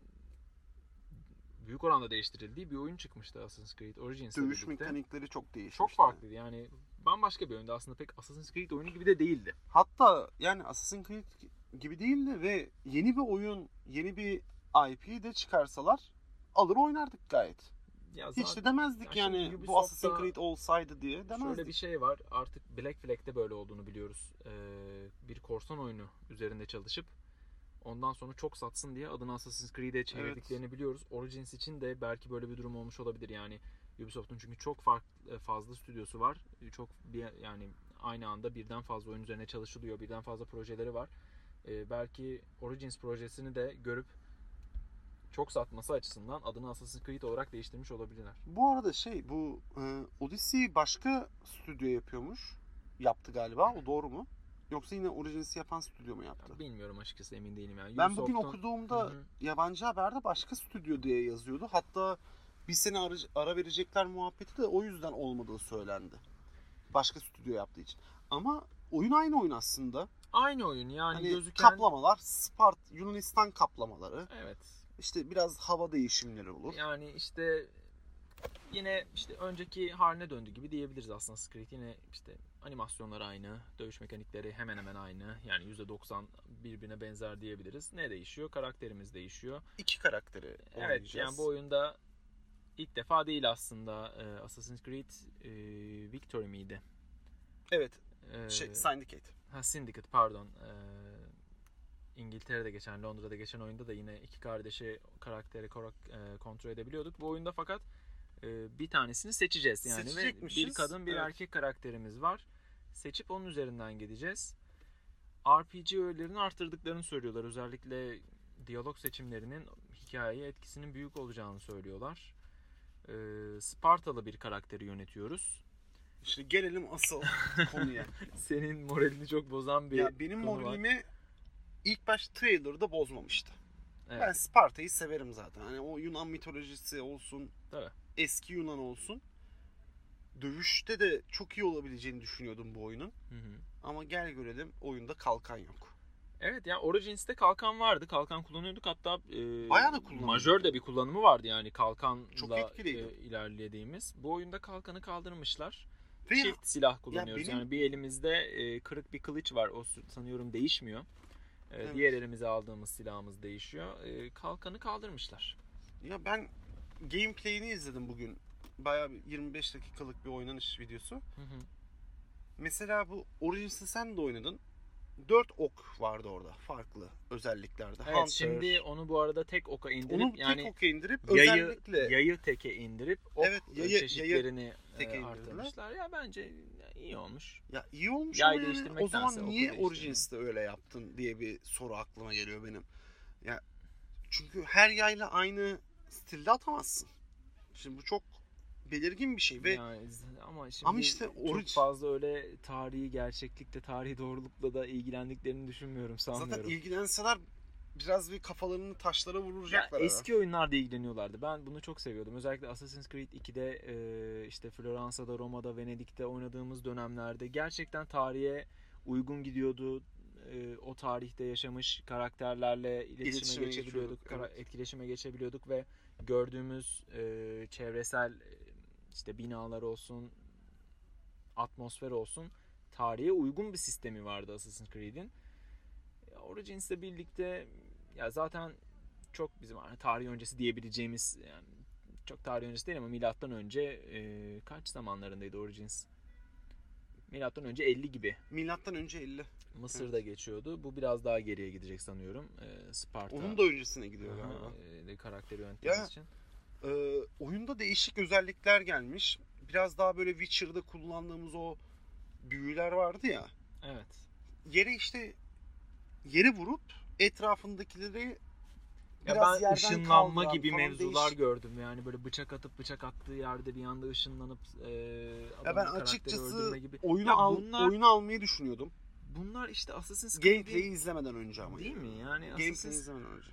büyük oranda değiştirildiği bir oyun çıkmıştı Assassin's Creed Origins'le
Dövüş
birlikte.
mekanikleri çok değişmişti.
Çok farklıydı yani bambaşka bir oyundu aslında pek Assassin's Creed oyunu gibi de değildi.
Hatta yani Assassin's Creed gibi değildi ve yeni bir oyun, yeni bir IP de çıkarsalar alır oynardık gayet.
Ya
Hiç
zaten
de demezdik
Ya şimdi
yani bu Assassin's Creed olsaydı diye demezdik.
şöyle bir şey var artık Black Flag'de böyle olduğunu biliyoruz. Ee, bir korsan oyunu üzerinde çalışıp ondan sonra çok satsın diye adını Assassin's Creed'e çevirdiklerini biliyoruz. Origins için de belki böyle bir durum olmuş olabilir yani. Ubisoft'un çünkü çok farklı fazla stüdyosu var. Çok bir yani aynı anda birden fazla oyun üzerine çalışılıyor. Birden fazla projeleri var. Ee, belki Origins projesini de görüp çok satması açısından adını Assassin's Creed olarak değiştirmiş olabilirler.
Bu arada şey bu e, Odyssey'i başka stüdyo yapıyormuş. Yaptı galiba. O doğru mu? Yoksa yine Origins'i yapan stüdyo mu yaptı?
Ya bilmiyorum açıkçası emin değilim yani.
Ben bugün
Ubisoft'un-
okuduğumda
Hı hı.
yabancı haberde başka stüdyo diye yazıyordu. Hatta bir sene ara, ara verecekler muhabbeti de o yüzden olmadığı söylendi. Başka stüdyo yaptığı için. Ama oyun aynı oyun aslında.
Aynı oyun yani
Hani
gözüken
kaplamalar Spart Yunanistan kaplamaları.
Evet.
İşte biraz hava değişimleri olur.
Yani işte yine işte önceki haline döndü gibi diyebiliriz aslında Creed. Yine işte animasyonlar aynı, dövüş mekanikleri hemen hemen aynı. Yani %90 birbirine benzer diyebiliriz. Ne değişiyor? Karakterimiz değişiyor.
İki karakteri
Evet yani bu oyunda ilk defa değil aslında e, Assassin's Creed e, Victory miydi?
Evet.
E,
Şey, Syndicate.
Ha Syndicate pardon. Ee, İngiltere'de geçen, Londra'da geçen oyunda da yine iki kardeşi karakteri korak- e, kontrol edebiliyorduk. Bu oyunda fakat e, bir tanesini seçeceğiz yani ve bir kadın bir
evet.
erkek karakterimiz var. Seçip onun üzerinden gideceğiz. RPG öğelerini arttırdıklarını söylüyorlar. Özellikle diyalog seçimlerinin hikayeye etkisinin büyük olacağını söylüyorlar. Ee, Spartalı bir karakteri yönetiyoruz.
İşte gelelim asıl konuya.
Senin moralini çok bozan bir
ya benim
konu var.
moralimi ilk baş trailer'da bozmamıştı.
Evet.
Ben Sparta'yı severim zaten. Hani o Yunan mitolojisi olsun,
Tabii.
eski Yunan olsun. Dövüşte de çok iyi olabileceğini düşünüyordum bu oyunun.
Hı hı.
Ama gel görelim oyunda kalkan yok.
Evet ya Origins'te kalkan vardı. Kalkan kullanıyorduk. Hatta e,
Bayağı da kullanıyorduk.
majör de bir kullanımı vardı yani kalkanla e, ilerlediğimiz. Bu oyunda kalkanı kaldırmışlar.
Ve
Çift silah kullanıyoruz.
benim-
Yani bir elimizde e, kırık bir kılıç var. O sanıyorum değişmiyor. E,
Evet.
Diğer elimize aldığımız silahımız değişiyor. E, kalkanı kaldırmışlar.
ya ben gameplay'ini izledim bugün. Bayağı bir 25 dakikalık bir oynanış videosu.
Hı hı.
Mesela bu Origins'i sen de oynadın. 4 ok vardı orada farklı özelliklerde.
Evet
Hunter.
şimdi onu bu arada tek oka indirip
onu
yani
tek oka indirip
yayı,
özellikle
yayı teke indirip ok
Evet, yayı-
çeşitlerini
teke
e,
indirdiler.
arttırmışlar. Ya bence iyi olmuş.
ya iyi olmuş
Yay
ama yani o zaman niye. Origins'te öyle yaptın diye bir soru aklıma geliyor benim. Ya çünkü her yayla aynı stilde atamazsın. Şimdi bu çok belirgin bir şey ve
Yani ama şimdi
Ama işte
çok
orig-
fazla öyle tarihi gerçeklikle, tarihi doğrulukla da ilgilendiklerini düşünmüyorum,
zaten
sanmıyorum.
ilgilenseler biraz bir kafalarını taşlara
Ya
vuracaklar.
eski oyunlarda ilgileniyorlardı. Ben bunu çok seviyordum. Özellikle Assassin's Creed 2'de e, işte Floransa'da, Roma'da, Venedik'te oynadığımız dönemlerde gerçekten tarihe uygun gidiyordu. E, o tarihte yaşamış karakterlerle iletişime,
İletişime
geçebiliyorduk,
evet.
etkileşime geçebiliyorduk ve gördüğümüz e, çevresel işte binalar olsun, atmosfer olsun tarihe uygun bir sistemi vardı Assassin's Creed'in. Ya, Origins'le birlikte ya zaten çok bizim hani tarih öncesi diyebileceğimiz yani çok tarih öncesi değil ama milattan önce e, kaç zamanlarındaydı Origins? Milattan önce 50 gibi.
Milattan önce 50.
Mısır'da geçiyordu. Bu biraz daha geriye gidecek sanıyorum. Ee, Sparta.
Onun da öncesine gidiyor galiba.
e, karakteri yönettiğimiz için.
Ee, oyunda değişik özellikler gelmiş. Biraz daha böyle Witcher'da kullandığımız o büyüler vardı ya.
Evet.
Yere işte yere vurup etrafındakileri
Ya
biraz
ben ışınlanma
kaldıran
gibi mevzular
değişik.
gördüm. Yani böyle bıçak atıp bıçak attığı yerde bir anda ışınlanıp e,
Ya ben açıkçası
gibi.
oyunu
Ya
al,
bunlar-
oyunu almayı düşünüyordum.
Bunlar işte Assassin's Creed'i
Gameplay'i izlemeden önce ama.
değil mi? Yani
Gameplay'i izlemeden önce.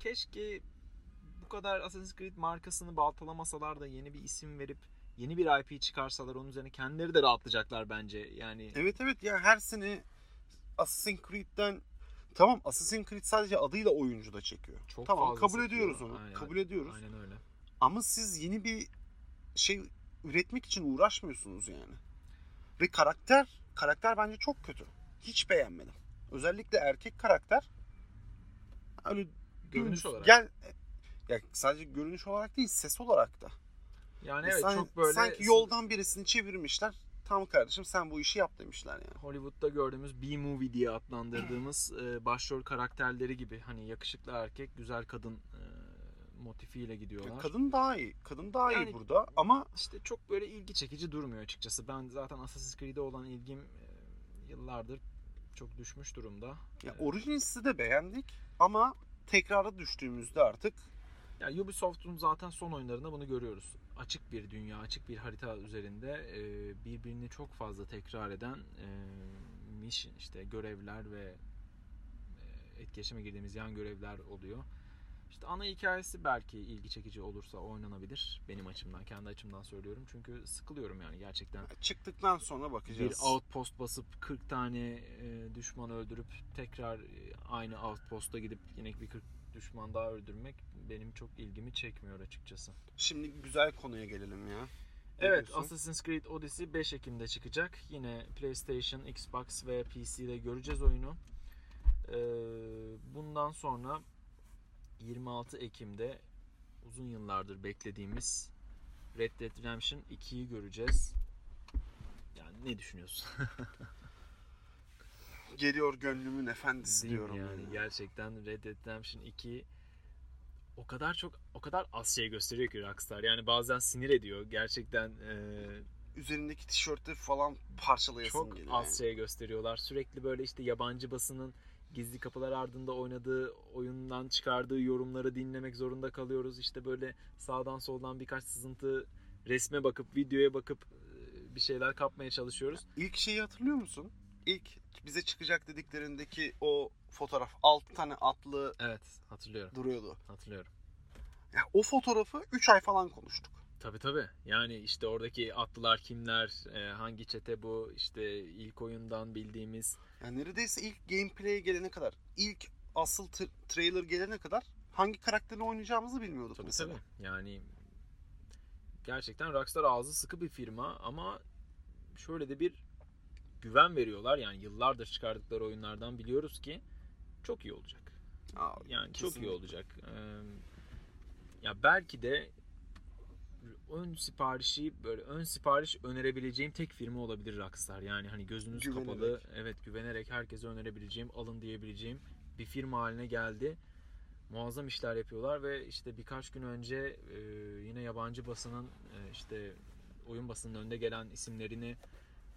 keşke kadar Assassin's Creed markasını baltalamasalar da yeni bir isim verip yeni bir IP çıkarsalar onun üzerine kendileri de rahatlayacaklar bence. Yani
Evet evet ya her sene Assassin's Creed'den tamam Assassin's Creed sadece adıyla oyuncu da çekiyor.
çok
tamam kabul
satıyor.
ediyoruz onu.
Aynen,
kabul ediyoruz.
Aynen öyle.
Ama siz yeni bir şey üretmek için uğraşmıyorsunuz yani. Ve karakter karakter bence çok kötü. Hiç beğenmedim. Özellikle erkek karakter öyle
Görünüş olarak.
Gel ya sadece görünüş olarak değil ses olarak da.
Yani evet
San-
çok böyle
sanki yoldan birisini çevirmişler. Tamam kardeşim sen bu işi yap demişler yani.
Hollywood'da gördüğümüz B-movie diye adlandırdığımız e, başrol karakterleri gibi hani yakışıklı erkek, güzel kadın e, motifiyle gidiyorlar.
Kadın daha iyi. Kadın daha
Yani-
iyi burada ama
İşte çok böyle ilgi çekici durmuyor açıkçası. Ben zaten Assassin's Creed'e olan ilgim e, yıllardır çok düşmüş durumda.
ya
E,
Origins'i de beğendik ama tekrara düştüğümüzde artık
Ya Ubisoft'un zaten son oyunlarında bunu görüyoruz. Açık bir dünya, açık bir harita üzerinde e, birbirini çok fazla tekrar eden e, mission işte görevler ve e, etkileşime girdiğimiz yan görevler oluyor. İşte ana hikayesi belki ilgi çekici olursa oynanabilir benim açımdan, kendi açımdan söylüyorum. Çünkü sıkılıyorum yani gerçekten.
çıktıktan sonra
Bir
bakacağız.
outpost basıp 40 tane e, düşman öldürüp tekrar aynı outpost'a gidip yine bir 40 düşman daha öldürmek benim çok ilgimi çekmiyor açıkçası.
Şimdi güzel konuya gelelim ya. Ne
Evet,
diyorsun?
Assassin's Creed Odyssey 5 Ekim'de çıkacak. Yine PlayStation, Xbox ve PC'de göreceğiz oyunu. Ee, bundan sonra 26 Ekim'de uzun yıllardır beklediğimiz Red Dead Redemption 2'yi göreceğiz. Yani ne düşünüyorsun?
Geliyor gönlümün efendisi
Değil
diyorum
yani
yani.
gerçekten Red Dead Redemption 2 o kadar çok o kadar az şey gösteriyor ki Rockstar. Yani bazen sinir ediyor. Gerçekten eee
Üzerindeki tişörtü falan parçalayasın
çok
geliyor.
az şey gösteriyorlar. Sürekli böyle işte yabancı basının gizli kapılar ardında oynadığı oyundan çıkardığı yorumları dinlemek zorunda kalıyoruz. İşte böyle sağdan soldan birkaç sızıntı resme bakıp videoya bakıp e, bir şeyler kapmaya çalışıyoruz.
İlk şeyi hatırlıyor musun? İlk bize çıkacak dediklerindeki o fotoğraf 6 tane atlı
Evet hatırlıyorum.
duruyordu.
Hatırlıyorum.
Ya o fotoğrafı 3 ay falan konuştuk.
Tabi tabi. Yani işte oradaki atlılar kimler, e, hangi çete bu, işte ilk oyundan bildiğimiz.
Yani neredeyse ilk gameplay'e gelene kadar, ilk asıl t- trailer gelene kadar hangi karakterini oynayacağımızı bilmiyorduk
Tabi
mesela.
tabi. Yani gerçekten Rockstar ağzı sıkı bir firma ama şöyle de bir güven veriyorlar. Yani yıllardır çıkardıkları oyunlardan biliyoruz ki çok iyi olacak.
Aa,
Yani çok iyi
kesinlikle.
olacak. Ee, ya belki de ön siparişi böyle ön sipariş önerebileceğim tek firma olabilir Rockstar. Yani hani gözünüz
Güvenerek.
kapalı, evet güvenerek herkese önerebileceğim, alın diyebileceğim bir firma haline geldi. Muazzam işler yapıyorlar ve işte birkaç gün önce e, yine yabancı basının e, işte oyun basının önde gelen isimlerini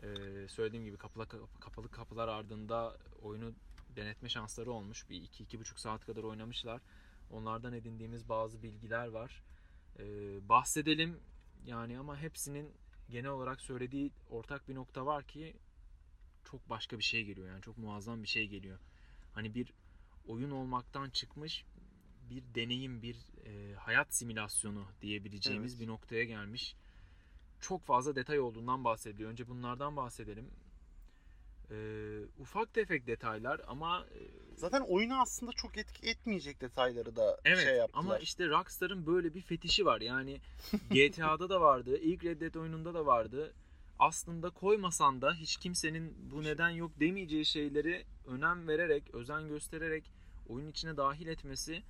e, söylediğim gibi kapalı kapalı kapılar ardında oyunu denetme şansları olmuş. Bir iki iki buçuk saat kadar oynamışlar. Onlardan edindiğimiz bazı bilgiler var. Ee, bahsedelim yani ama hepsinin genel olarak söylediği ortak bir nokta var ki çok başka bir şey geliyor yani çok muazzam bir şey geliyor. Hani bir oyun olmaktan çıkmış bir deneyim, bir e, hayat simülasyonu diyebileceğimiz
Evet.
bir noktaya gelmiş. Çok fazla detay olduğundan bahsediliyor. Önce bunlardan bahsedelim. Ee, ufak tefek detaylar ama e,
Zaten oyunu aslında çok etki etmeyecek detayları da
Evet
şey yaptılar.
ama işte Rockstar'ın böyle bir fetişi var. Yani GTA'da da vardı, ilk Red Dead oyununda da vardı. Aslında koymasan da hiç kimsenin bu neden yok demeyeceği şeyleri önem vererek, özen göstererek oyun içine dahil etmesi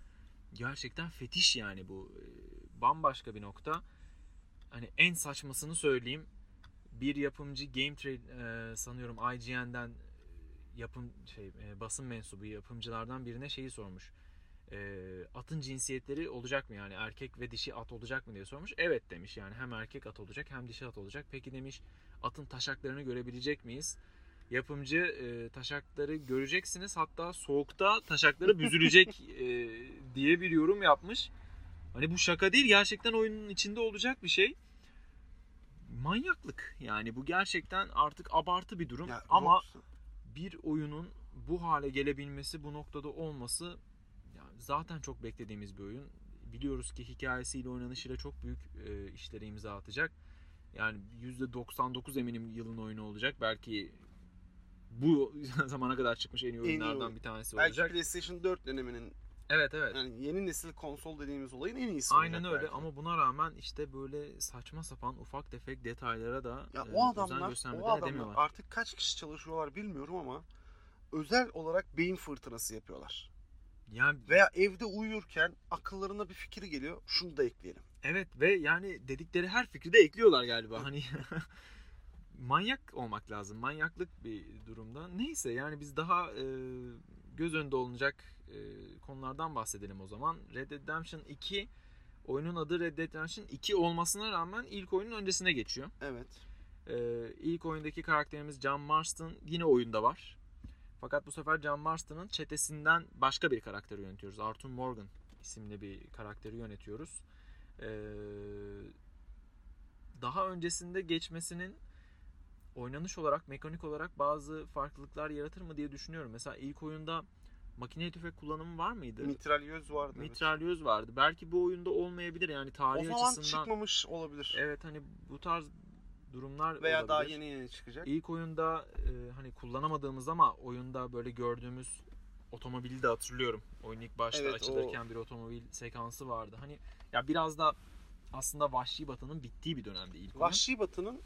gerçekten fetiş yani bu. Ee, Bambaşka bir nokta. Hani en saçmasını söyleyeyim. Bir yapımcı Game Trade e, sanıyorum IGN'den e, yapım şey e, basın mensubu yapımcılardan birine şeyi sormuş. E, atın cinsiyetleri olacak mı yani erkek ve dişi at olacak mı diye sormuş. Evet demiş yani hem erkek at olacak hem dişi at olacak. Peki demiş atın taşaklarını görebilecek miyiz? Yapımcı e, taşakları göreceksiniz hatta soğukta taşakları büzülecek e, diye bir yorum yapmış. Hani bu şaka değil gerçekten oyunun içinde olacak bir şey. Manyaklık yani bu gerçekten artık abartı bir durum
Ya,
ama
Rockstar-
bir oyunun bu hale gelebilmesi, bu noktada olması yani zaten çok beklediğimiz bir oyun. Biliyoruz ki hikayesiyle, oynanışıyla çok büyük e, işlere imza atacak. Yani %99 eminim yılın oyunu olacak. Belki bu zamana kadar çıkmış en iyi
iyi
oyunlardan
oyun.
bir tanesi
Belki
olacak.
PlayStation 4 döneminin
Evet evet.
yani yeni nesil konsol dediğimiz olayın en iyisi
Aynen öyle
belki.
ama buna rağmen işte böyle saçma sapan ufak tefek detaylara da
Ya
e,
o adamlar, o adamlar artık kaç kişi çalışıyorlar bilmiyorum ama özel olarak beyin fırtınası yapıyorlar.
Yani
Veya evde uyurken akıllarına bir fikir geliyor. Şunu da ekleyelim.
Evet ve yani dedikleri her fikri de ekliyorlar galiba. Hani manyak olmak lazım. Manyaklık bir durumda. Neyse yani biz daha e, göz önünde olunacak e, konulardan bahsedelim o zaman. Red Dead Redemption 2 oyunun adı Red Dead Redemption 2 olmasına rağmen ilk oyunun öncesine geçiyor.
Evet.
Ee, ilk oyundaki karakterimiz John Marston yine oyunda var. Fakat bu sefer John Marston'ın çetesinden başka bir karakteri yönetiyoruz. Arthur Morgan isimli bir karakteri yönetiyoruz. Ee, daha öncesinde geçmesinin oynanış olarak, mekanik olarak bazı farklılıklar yaratır mı diye düşünüyorum. Mesela ilk oyunda makine tüfek kullanımı var mıydı?
Mitralyöz vardı. evet.
Mitralyöz vardı. Belki bu oyunda olmayabilir yani
O
tarih
zaman
açısından.
çıkmamış olabilir.
Evet hani bu tarz durumlar
Veya
olabilir.
daha yeni yeni çıkacak.
İlk oyunda e, hani kullanamadığımız ama oyunda böyle gördüğümüz otomobili de hatırlıyorum. Oyun ilk başta
Evet,
açılırken bir otomobil sekansı vardı. Hani ya biraz da aslında Vahşi Batı'nın bittiği bir dönemde ilk oyun.
Vahşi Batı'nın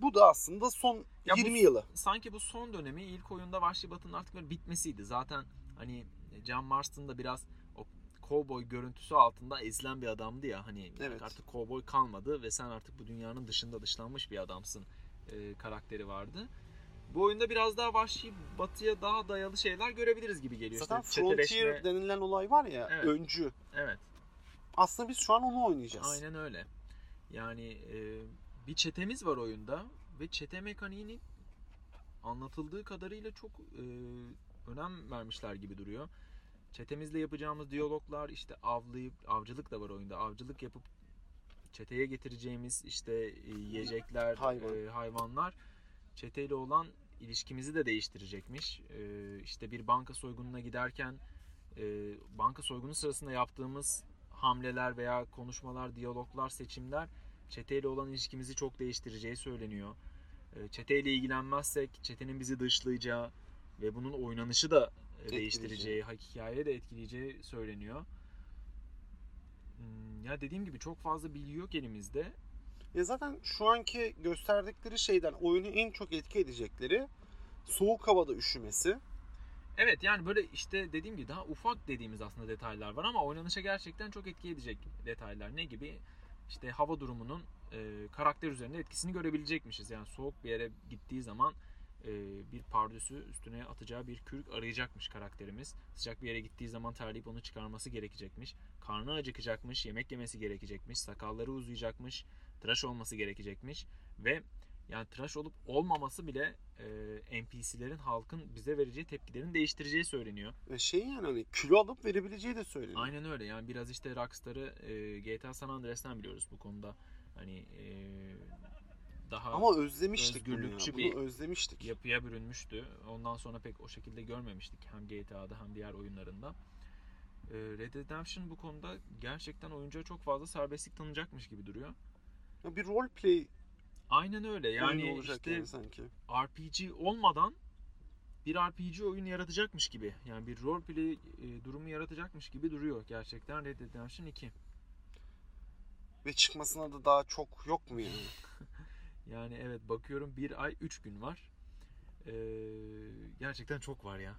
bu da aslında son
Ya bu-
20 yılı.
Sanki bu son dönemi ilk oyunda Vahşi Batı'nın artık böyle bitmesiydi. Zaten hani John Marston da biraz o cowboy görüntüsü altında ezilen bir adamdı ya. Hani
Evet.
artık cowboy kalmadı ve sen artık bu dünyanın dışında dışlanmış bir adamsın e, karakteri vardı. Bu oyunda biraz daha vahşi batıya daha dayalı şeyler görebiliriz gibi geliyor.
Zaten
İşte
Frontier
çeteleşme-
denilen olay var ya
Evet.
öncü.
Evet.
Aslında biz şu an onu oynayacağız.
Aynen öyle. Yani e, bir çetemiz var oyunda ve çete mekaniğinin anlatıldığı kadarıyla çok e, önem vermişler gibi duruyor. Çetemizle yapacağımız diyaloglar işte avlayıp avcılık da var oyunda. Avcılık yapıp çeteye getireceğimiz işte e, yiyecekler,
Hayvan.
e, hayvanlar çeteyle olan ilişkimizi de değiştirecekmiş. E, işte bir banka soygununa giderken e, banka soygunu sırasında yaptığımız hamleler veya konuşmalar, diyaloglar, seçimler çeteyle olan ilişkimizi çok değiştireceği söyleniyor. E, Çeteyle ilgilenmezsek çetenin bizi dışlayacağı ve bunun oynanışı da e, değiştireceği, hikayeyi de etkileyeceği söyleniyor. Hmm, Ya dediğim gibi çok fazla bilgi yok elimizde.
Ya zaten şu anki gösterdikleri şeyden oyunu en çok etki edecekleri soğuk havada üşümesi.
Evet yani böyle işte dediğim gibi daha ufak dediğimiz aslında detaylar var ama oynanışa gerçekten çok etki edecek detaylar. Ne gibi? İşte hava durumunun e, karakter üzerinde etkisini görebilecekmişiz. Yani soğuk bir yere gittiği zaman e, bir pardösü üstüne atacağı bir kürk arayacakmış karakterimiz. Sıcak bir yere gittiği zaman terleyip onu çıkarması gerekecekmiş. Karnı acıkacakmış, yemek yemesi gerekecekmiş, sakalları uzayacakmış, tıraş olması gerekecekmiş ve yani tıraş olup olmaması bile e, NPC'lerin halkın bize vereceği tepkilerin değiştireceği söyleniyor.
Ve şey yani hani kilo alıp verebileceği de söyleniyor.
Aynen öyle. Yani biraz işte Rockstar'ı e, GTA San Andreas'tan biliyoruz bu konuda. Hani e, daha
Ama özlemiştik bunu ya.
özgürlükçü
Bunu
bir
özlemiştik.
yapıya bürünmüştü. Ondan sonra pek o şekilde görmemiştik hem GTA'da hem diğer oyunlarında. E, Red Dead Redemption bu konuda gerçekten oyuncuya çok fazla serbestlik tanıyacakmış gibi duruyor.
Ya bir role play
Aynen öyle.
yani
Yani
olacak
işte
yani sanki.
RPG olmadan bir RPG oyunu yaratacakmış gibi. Yani bir roleplay e, durumu yaratacakmış gibi duruyor gerçekten Red Dead Redemption 2.
Ve çıkmasına da daha çok yok mu yani?
Yani evet bakıyorum bir ay 3 gün var. Ee, gerçekten çok var ya.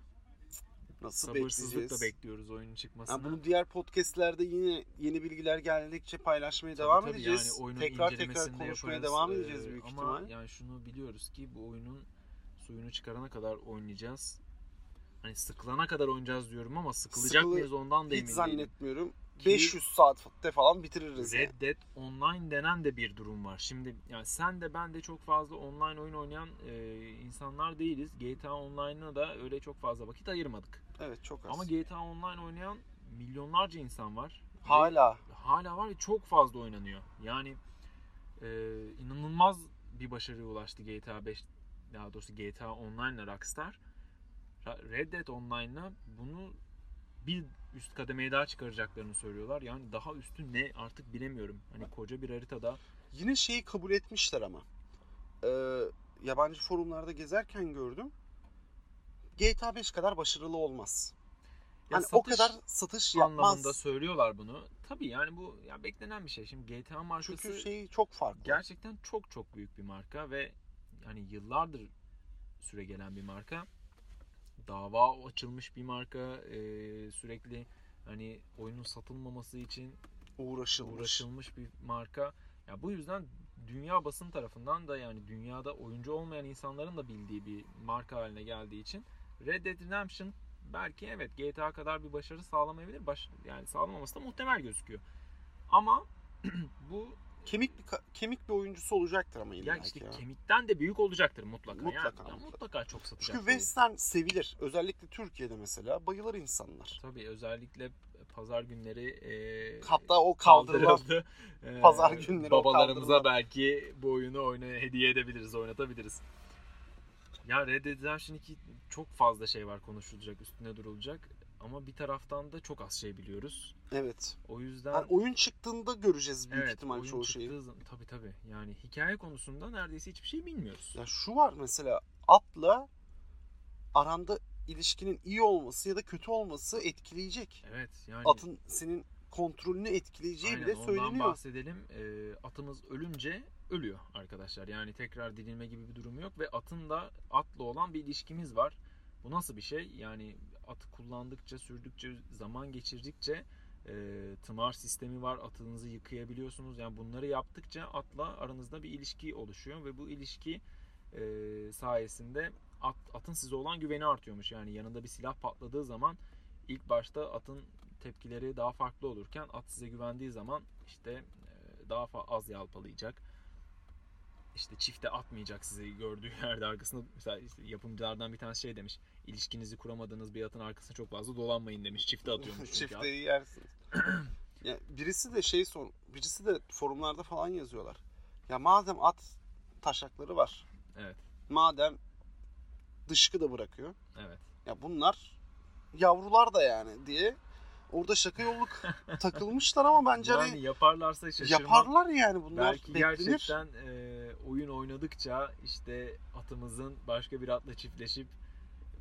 Nasıl
Sabırsızlıkla
bekleyeceğiz?
bekliyoruz oyunun çıkmasını.
Yani bunu diğer podcastlerde yine yeni bilgiler geldikçe paylaşmaya
Tabii
devam
tabii
edeceğiz.
Yani oyunun
tekrar tekrar konuşmaya
yaparız.
devam
Ee,
edeceğiz büyük
ama
ihtimal.
yani şunu biliyoruz ki bu oyunun suyunu çıkarana kadar oynayacağız. Hani sıkılana kadar oynayacağız diyorum ama sıkılacak
Sıkılı-
mıyız ondan da
Hiç
emin değilim.
zannetmiyorum.
Ki-
500 saatte falan bitiririz. yani.
Red Dead Online denen de bir durum var. Şimdi yani sen de ben de çok fazla online oyun oynayan e, insanlar değiliz. GTA Online'a da öyle çok fazla vakit ayırmadık.
Evet çok az.
Ama GTA Online oynayan milyonlarca insan var. Ve
Hala
hala var ve çok fazla oynanıyor. Yani e, inanılmaz bir başarıya ulaştı GTA 5 daha doğrusu GTA Online'la Rockstar. Red Dead Online'la bunu bir üst kademeye daha çıkaracaklarını söylüyorlar. Yani daha üstü ne artık bilemiyorum. Hani koca bir haritada
yine şeyi kabul etmişler ama. Ee, yabancı forumlarda gezerken gördüm. GTA 5 kadar başarılı olmaz.
Ya
Yani o kadar satış
anlamında
yapmaz.
söylüyorlar bunu. Tabii yani bu ya beklenen bir şey. Şimdi GTA markası
Çünkü şey çok farklı.
gerçekten çok çok büyük bir marka ve yani yıllardır süre gelen bir marka. Dava açılmış bir marka. Ee, sürekli hani oyunun satılmaması için
uğraşılmış.
uğraşılmış bir marka. Ya bu yüzden dünya basın tarafından da yani dünyada oyuncu olmayan insanların da bildiği bir marka haline geldiği için Red Dead Redemption belki evet GTA kadar bir başarı sağlamayabilir. Baş, yani sağlamaması da muhtemel gözüküyor. Ama bu
Kemik bir kemik bir oyuncusu olacaktır ama illa
ya işte
ya.
kemikten de büyük olacaktır mutlaka.
Mutlaka,
yani, ya
mutlaka.
mutlaka çok satacak.
Çünkü western sevilir. Özellikle Türkiye'de mesela bayılır insanlar.
Tabii özellikle pazar günleri e,
Hatta o kaldırılan.
E,
Pazar günleri
babalarımıza belki bu oyunu oyna hediye edebiliriz, oynatabiliriz. Ya Red Dead Redemption 2 çok fazla şey var konuşulacak, üstüne durulacak. Ama bir taraftan da çok az şey biliyoruz.
Evet.
O yüzden
Yani oyun çıktığında göreceğiz büyük
evet,
ihtimal çoğu
çıktığı
şeyi.
zaman- tabii tabii. Yani hikaye konusunda neredeyse hiçbir şey bilmiyoruz.
Ya şu var mesela atla aranda ilişkinin iyi olması ya da kötü olması etkileyecek.
Evet yani
Atın senin kontrolünü etkileyeceği
Aynen,
bile
ondan
söyleniyor.
bahsedelim. Ee, atımız ölünce ölüyor arkadaşlar. Yani tekrar dirilme gibi bir durum yok ve atın da atla olan bir ilişkimiz var. Bu nasıl bir şey? Yani atı kullandıkça, sürdükçe, zaman geçirdikçe e, tımar sistemi var. Atınızı yıkayabiliyorsunuz. Yani bunları yaptıkça atla aranızda bir ilişki oluşuyor ve bu ilişki e, sayesinde at, atın size olan güveni artıyormuş. Yani yanında bir silah patladığı zaman ilk başta atın tepkileri daha farklı olurken at size güvendiği zaman işte e, daha az yalpalayacak. İşte çifte atmayacak sizi gördüğü yerde arkasında mesela işte yapımcılardan bir tanesi şey demiş. İlişkinizi kuramadığınız bir atın arkasına çok fazla dolanmayın demiş. Çifte atıyormuş çünkü at.
Çifteyi yersiniz. ya birisi de şey sor, birisi de forumlarda falan yazıyorlar. Ya madem at taşakları var.
Evet.
Madem dışkı da bırakıyor.
Evet.
Ya bunlar yavrular da yani diye orada şaka yolluk takılmışlar ama bence hani
Yani yaparlarsa şaşırmam.
yaparlar yani bunlar
Belki
beklenir.
gerçekten e, oyun oynadıkça işte atımızın başka bir atla çiftleşip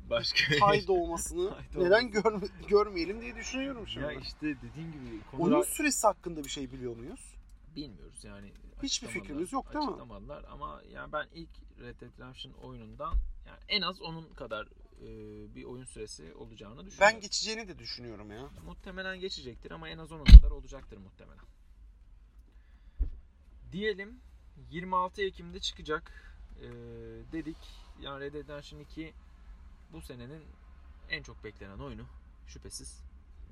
başka
Tay doğmasını neden görme- görmeyelim diye düşünüyorum şimdi.
ya işte dediğin gibi
Oyun
konular
süresi hakkında bir şey biliyor muyuz?
bilmiyoruz yani.
Hiçbir fikrimiz yok değil mi?
Açıklamadılar ama yani ben ilk Red Dead Redemption oyunundan yani en az onun kadar bir oyun süresi olacağını düşünüyorum.
Ben geçeceğini de düşünüyorum ya.
Muhtemelen geçecektir ama en az onun kadar olacaktır muhtemelen. Diyelim 26 Ekim'de çıkacak e, dedik. Yani Red Dead Redemption 2 bu senenin en çok beklenen oyunu şüphesiz.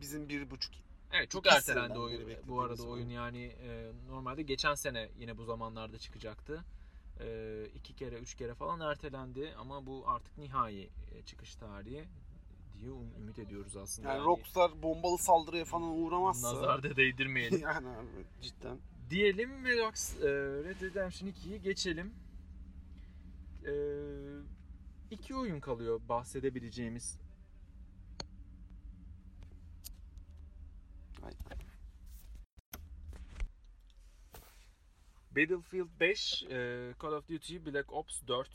Bizim bir buçuk
Evet çok ertelendi oyun. Bu arada
oyun.
oyun yani e, normalde geçen sene yine bu zamanlarda çıkacaktı. E, iki kere üç kere falan ertelendi ama bu artık nihai e, çıkış tarihi diye um- ümit ediyoruz aslında.
Yani, Rockstar bombalı saldırıya falan uğramazsa.
Nazar da değdirmeyelim.
yani abi cidden.
Diyelim ve e, Red Redemption 2'yi geçelim. E, iki oyun kalıyor bahsedebileceğimiz.
Ay,
Battlefield 5, e, Call of Duty, Black Ops 4.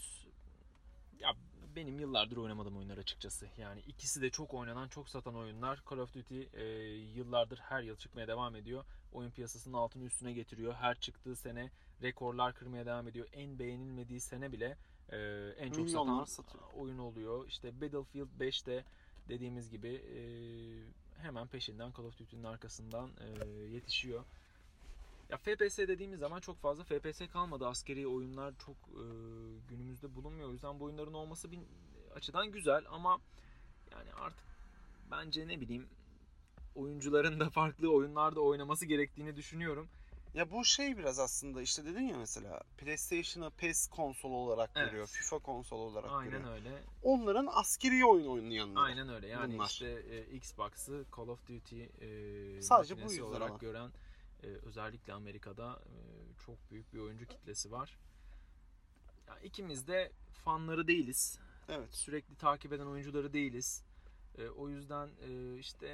Ya benim yıllardır oynamadığım oyunlar açıkçası. Yani ikisi de çok oynanan, çok satan oyunlar. Call of Duty e, yıllardır her yıl çıkmaya devam ediyor. Oyun piyasasının altını üstüne getiriyor. Her çıktığı sene rekorlar kırmaya devam ediyor. En beğenilmediği sene bile e, en çok
Milyonlar
satan
satıyor.
oyun oluyor. İşte Battlefield 5'te dediğimiz gibi e, hemen peşinden Call of Duty'nin arkasından e, yetişiyor. Ya FPS dediğimiz zaman çok fazla FPS kalmadı. Askeri oyunlar çok e, günümüzde bulunmuyor. O yüzden bu oyunların olması bir açıdan güzel ama yani artık bence ne bileyim oyuncuların da farklı oyunlarda oynaması gerektiğini düşünüyorum.
Ya bu şey biraz aslında işte dedin ya mesela PlayStation'a PES konsolu olarak
Evet.
görüyor. FIFA konsolu olarak
Aynen
görüyor.
öyle.
Onların askeri oyun oynayanları.
Aynen öyle. Yani
bunlar.
işte e, Xbox'ı Call of Duty e,
Sadece bu
olarak
ama.
gören e, özellikle Amerika'da e, çok büyük bir oyuncu kitlesi var. Ya ikimiz de fanları değiliz.
Evet.
Sürekli takip eden oyuncuları değiliz. E, o yüzden e, işte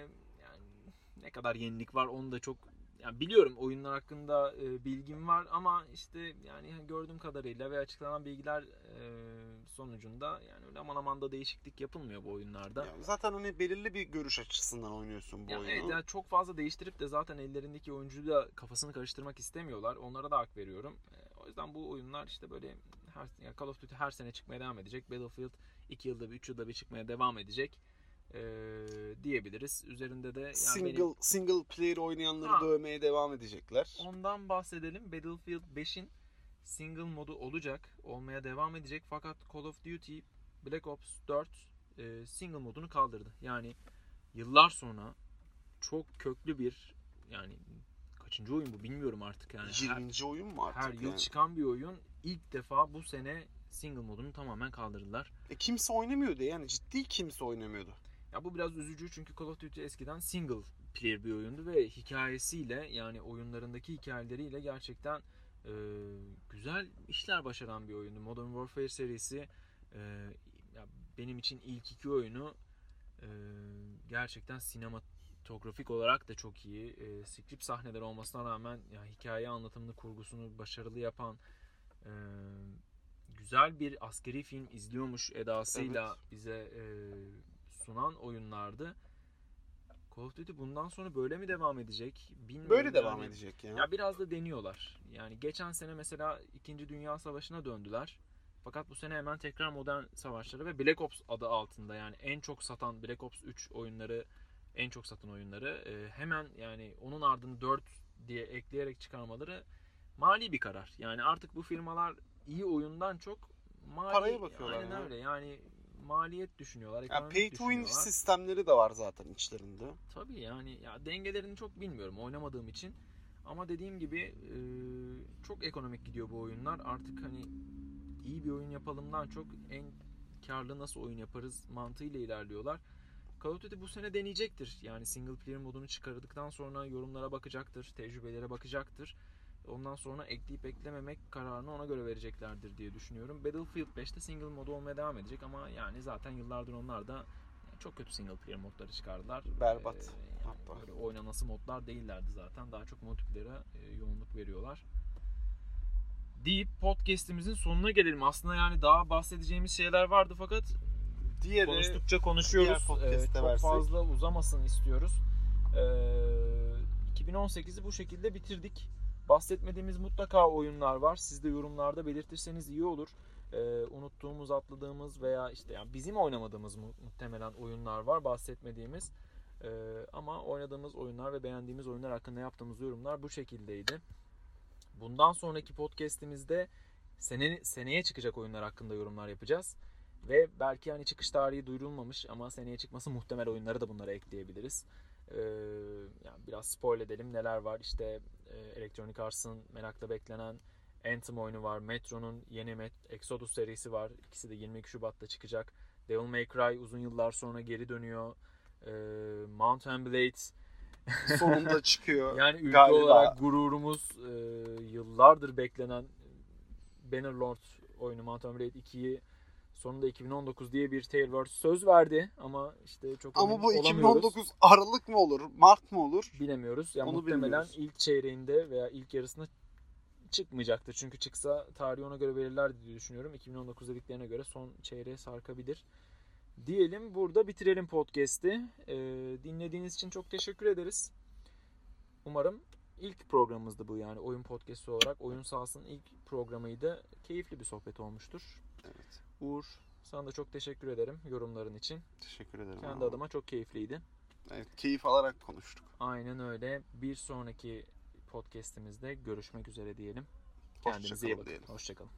yani ne kadar yenilik var onu da çok yani biliyorum oyunlar hakkında e, bilgim var ama işte yani gördüğüm kadarıyla ve açıklanan bilgiler e, sonucunda yani öyle aman aman da değişiklik yapılmıyor bu oyunlarda.
Yani zaten hani belirli bir görüş açısından oynuyorsun bu
Ya
oyunu.
evet yani çok fazla değiştirip de zaten ellerindeki oyuncuyla kafasını karıştırmak istemiyorlar. Onlara da hak veriyorum. E, o yüzden bu oyunlar işte böyle her, yani Call of Duty her sene çıkmaya devam edecek. Battlefield 2 yılda bir 3 yılda bir çıkmaya devam edecek. E, diyebiliriz. Üzerinde de yani
single
benim
single player oynayanları
Ha.
dövmeye devam edecekler.
ondan bahsedelim. Battlefield 5'in single modu olacak. Olmaya devam edecek. Fakat Call of Duty Black Ops 4 e, single modunu kaldırdı. Yani yıllar sonra çok köklü bir yani kaçıncı oyun bu bilmiyorum artık yani. Her,
20. oyun mu artık?
her yıl
yani?
çıkan bir oyun ilk defa bu sene single modunu tamamen kaldırdılar.
E, kimse oynamıyordu yani ciddi kimse oynamıyordu.
Ya bu biraz üzücü çünkü Call of Duty eskiden single player bir oyundu ve hikayesiyle yani oyunlarındaki hikayeleriyle gerçekten e, güzel işler başaran bir oyundu. Modern Warfare serisi e, ya benim için ilk iki oyunu e, gerçekten sinematografik olarak da çok iyi. E, script sahneleri olmasına rağmen ya hikaye anlatımını, kurgusunu başarılı yapan e, güzel bir askeri film izliyormuş edasıyla bize e, sunan oyunlardı. Call of Duty bundan sonra böyle mi devam edecek? Bilmiyorum.
Böyle devam
yani.
edecek ya.
Ya biraz da deniyorlar. Yani geçen sene mesela 2. Dünya Savaşı'na döndüler. Fakat bu sene hemen tekrar modern savaşları ve Black Ops adı altında yani en çok satan Black Ops 3 oyunları en çok satan oyunları e, hemen yani onun ardını 4 diye ekleyerek çıkarmaları mali bir karar. Yani artık bu firmalar iyi oyundan çok mali,
Paraya bakıyorlar
Aynen
ya.
öyle. Yani maliyet düşünüyorlar.
Ya pay to win sistemleri de var zaten içlerinde.
Tabii yani ya dengelerini çok bilmiyorum oynamadığım için. Ama dediğim gibi e, çok ekonomik gidiyor bu oyunlar. Artık hani iyi bir oyun yapalımdan çok en karlı nasıl oyun yaparız mantığıyla ilerliyorlar. Call of Duty bu sene deneyecektir. Yani single player modunu çıkardıktan sonra yorumlara bakacaktır, tecrübelere bakacaktır. Ondan sonra ekleyip eklememek kararını ona göre vereceklerdir diye düşünüyorum. Battlefield 5'te single modu olmaya devam edecek ama yani zaten yıllardır onlar da çok kötü single player modları çıkardılar.
Berbat.
Ee, yani
Hatta.
böyle oynanası modlar değillerdi zaten. Daha çok multiplayer'a e, yoğunluk veriyorlar. Deyip podcast'imizin sonuna gelelim. Aslında yani daha bahsedeceğimiz şeyler vardı fakat
Diğeri
konuştukça konuşuyoruz.
diğer
Ee, çok
versek.
fazla uzamasın istiyoruz. Ee, 2018'i bu şekilde bitirdik. Bahsetmediğimiz mutlaka oyunlar var. Siz de yorumlarda belirtirseniz iyi olur. Ee, unuttuğumuz, atladığımız veya işte yani bizim oynamadığımız mu- muhtemelen oyunlar var bahsetmediğimiz. Ee, ama oynadığımız oyunlar ve beğendiğimiz oyunlar hakkında yaptığımız yorumlar bu şekildeydi. Bundan sonraki podcast'imizde sene, seneye çıkacak oyunlar hakkında yorumlar yapacağız. Ve belki hani çıkış tarihi duyurulmamış ama seneye çıkması muhtemel oyunları da bunlara ekleyebiliriz. Ee, yani biraz spoil edelim neler var. İşte e, Electronic Arts'ın merakla beklenen Anthem oyunu var. Metro'nun yeni Met- Exodus serisi var. İkisi de 22 Şubat'ta çıkacak. Devil May Cry uzun yıllar sonra geri dönüyor. Ee, Mount Blade
sonunda çıkıyor.
yani ülke
Galiba.
olarak gururumuz e, yıllardır beklenen Bannerlord oyunu Mount Blade 2'yi sonunda 2019 diye bir Tailverse söz verdi ama işte çok
Ama bu
olamıyoruz.
2019 Aralık mı olur, Mart mı olur?
bilemiyoruz. Yani
Onu
muhtemelen
bilmiyoruz.
ilk çeyreğinde veya ilk yarısında çıkmayacaktır. Çünkü çıksa tarihi ona göre verirler diye düşünüyorum. 2019 dediklerine göre son çeyreğe sarkabilir. Diyelim burada bitirelim podcast'i. Ee, dinlediğiniz için çok teşekkür ederiz. Umarım ilk programımızdı bu yani oyun podcast'i olarak. Oyun sahasının ilk programıydı. Keyifli bir sohbet olmuştur.
Evet.
Uğur Sana da çok teşekkür ederim yorumların için.
Teşekkür ederim.
Kendi
abi.
adıma çok keyifliydi.
Evet, keyif alarak konuştuk.
Aynen öyle. Bir sonraki podcast'imizde görüşmek üzere diyelim. Kendinize iyi bakın.
diyelim.
Hoşçakalın.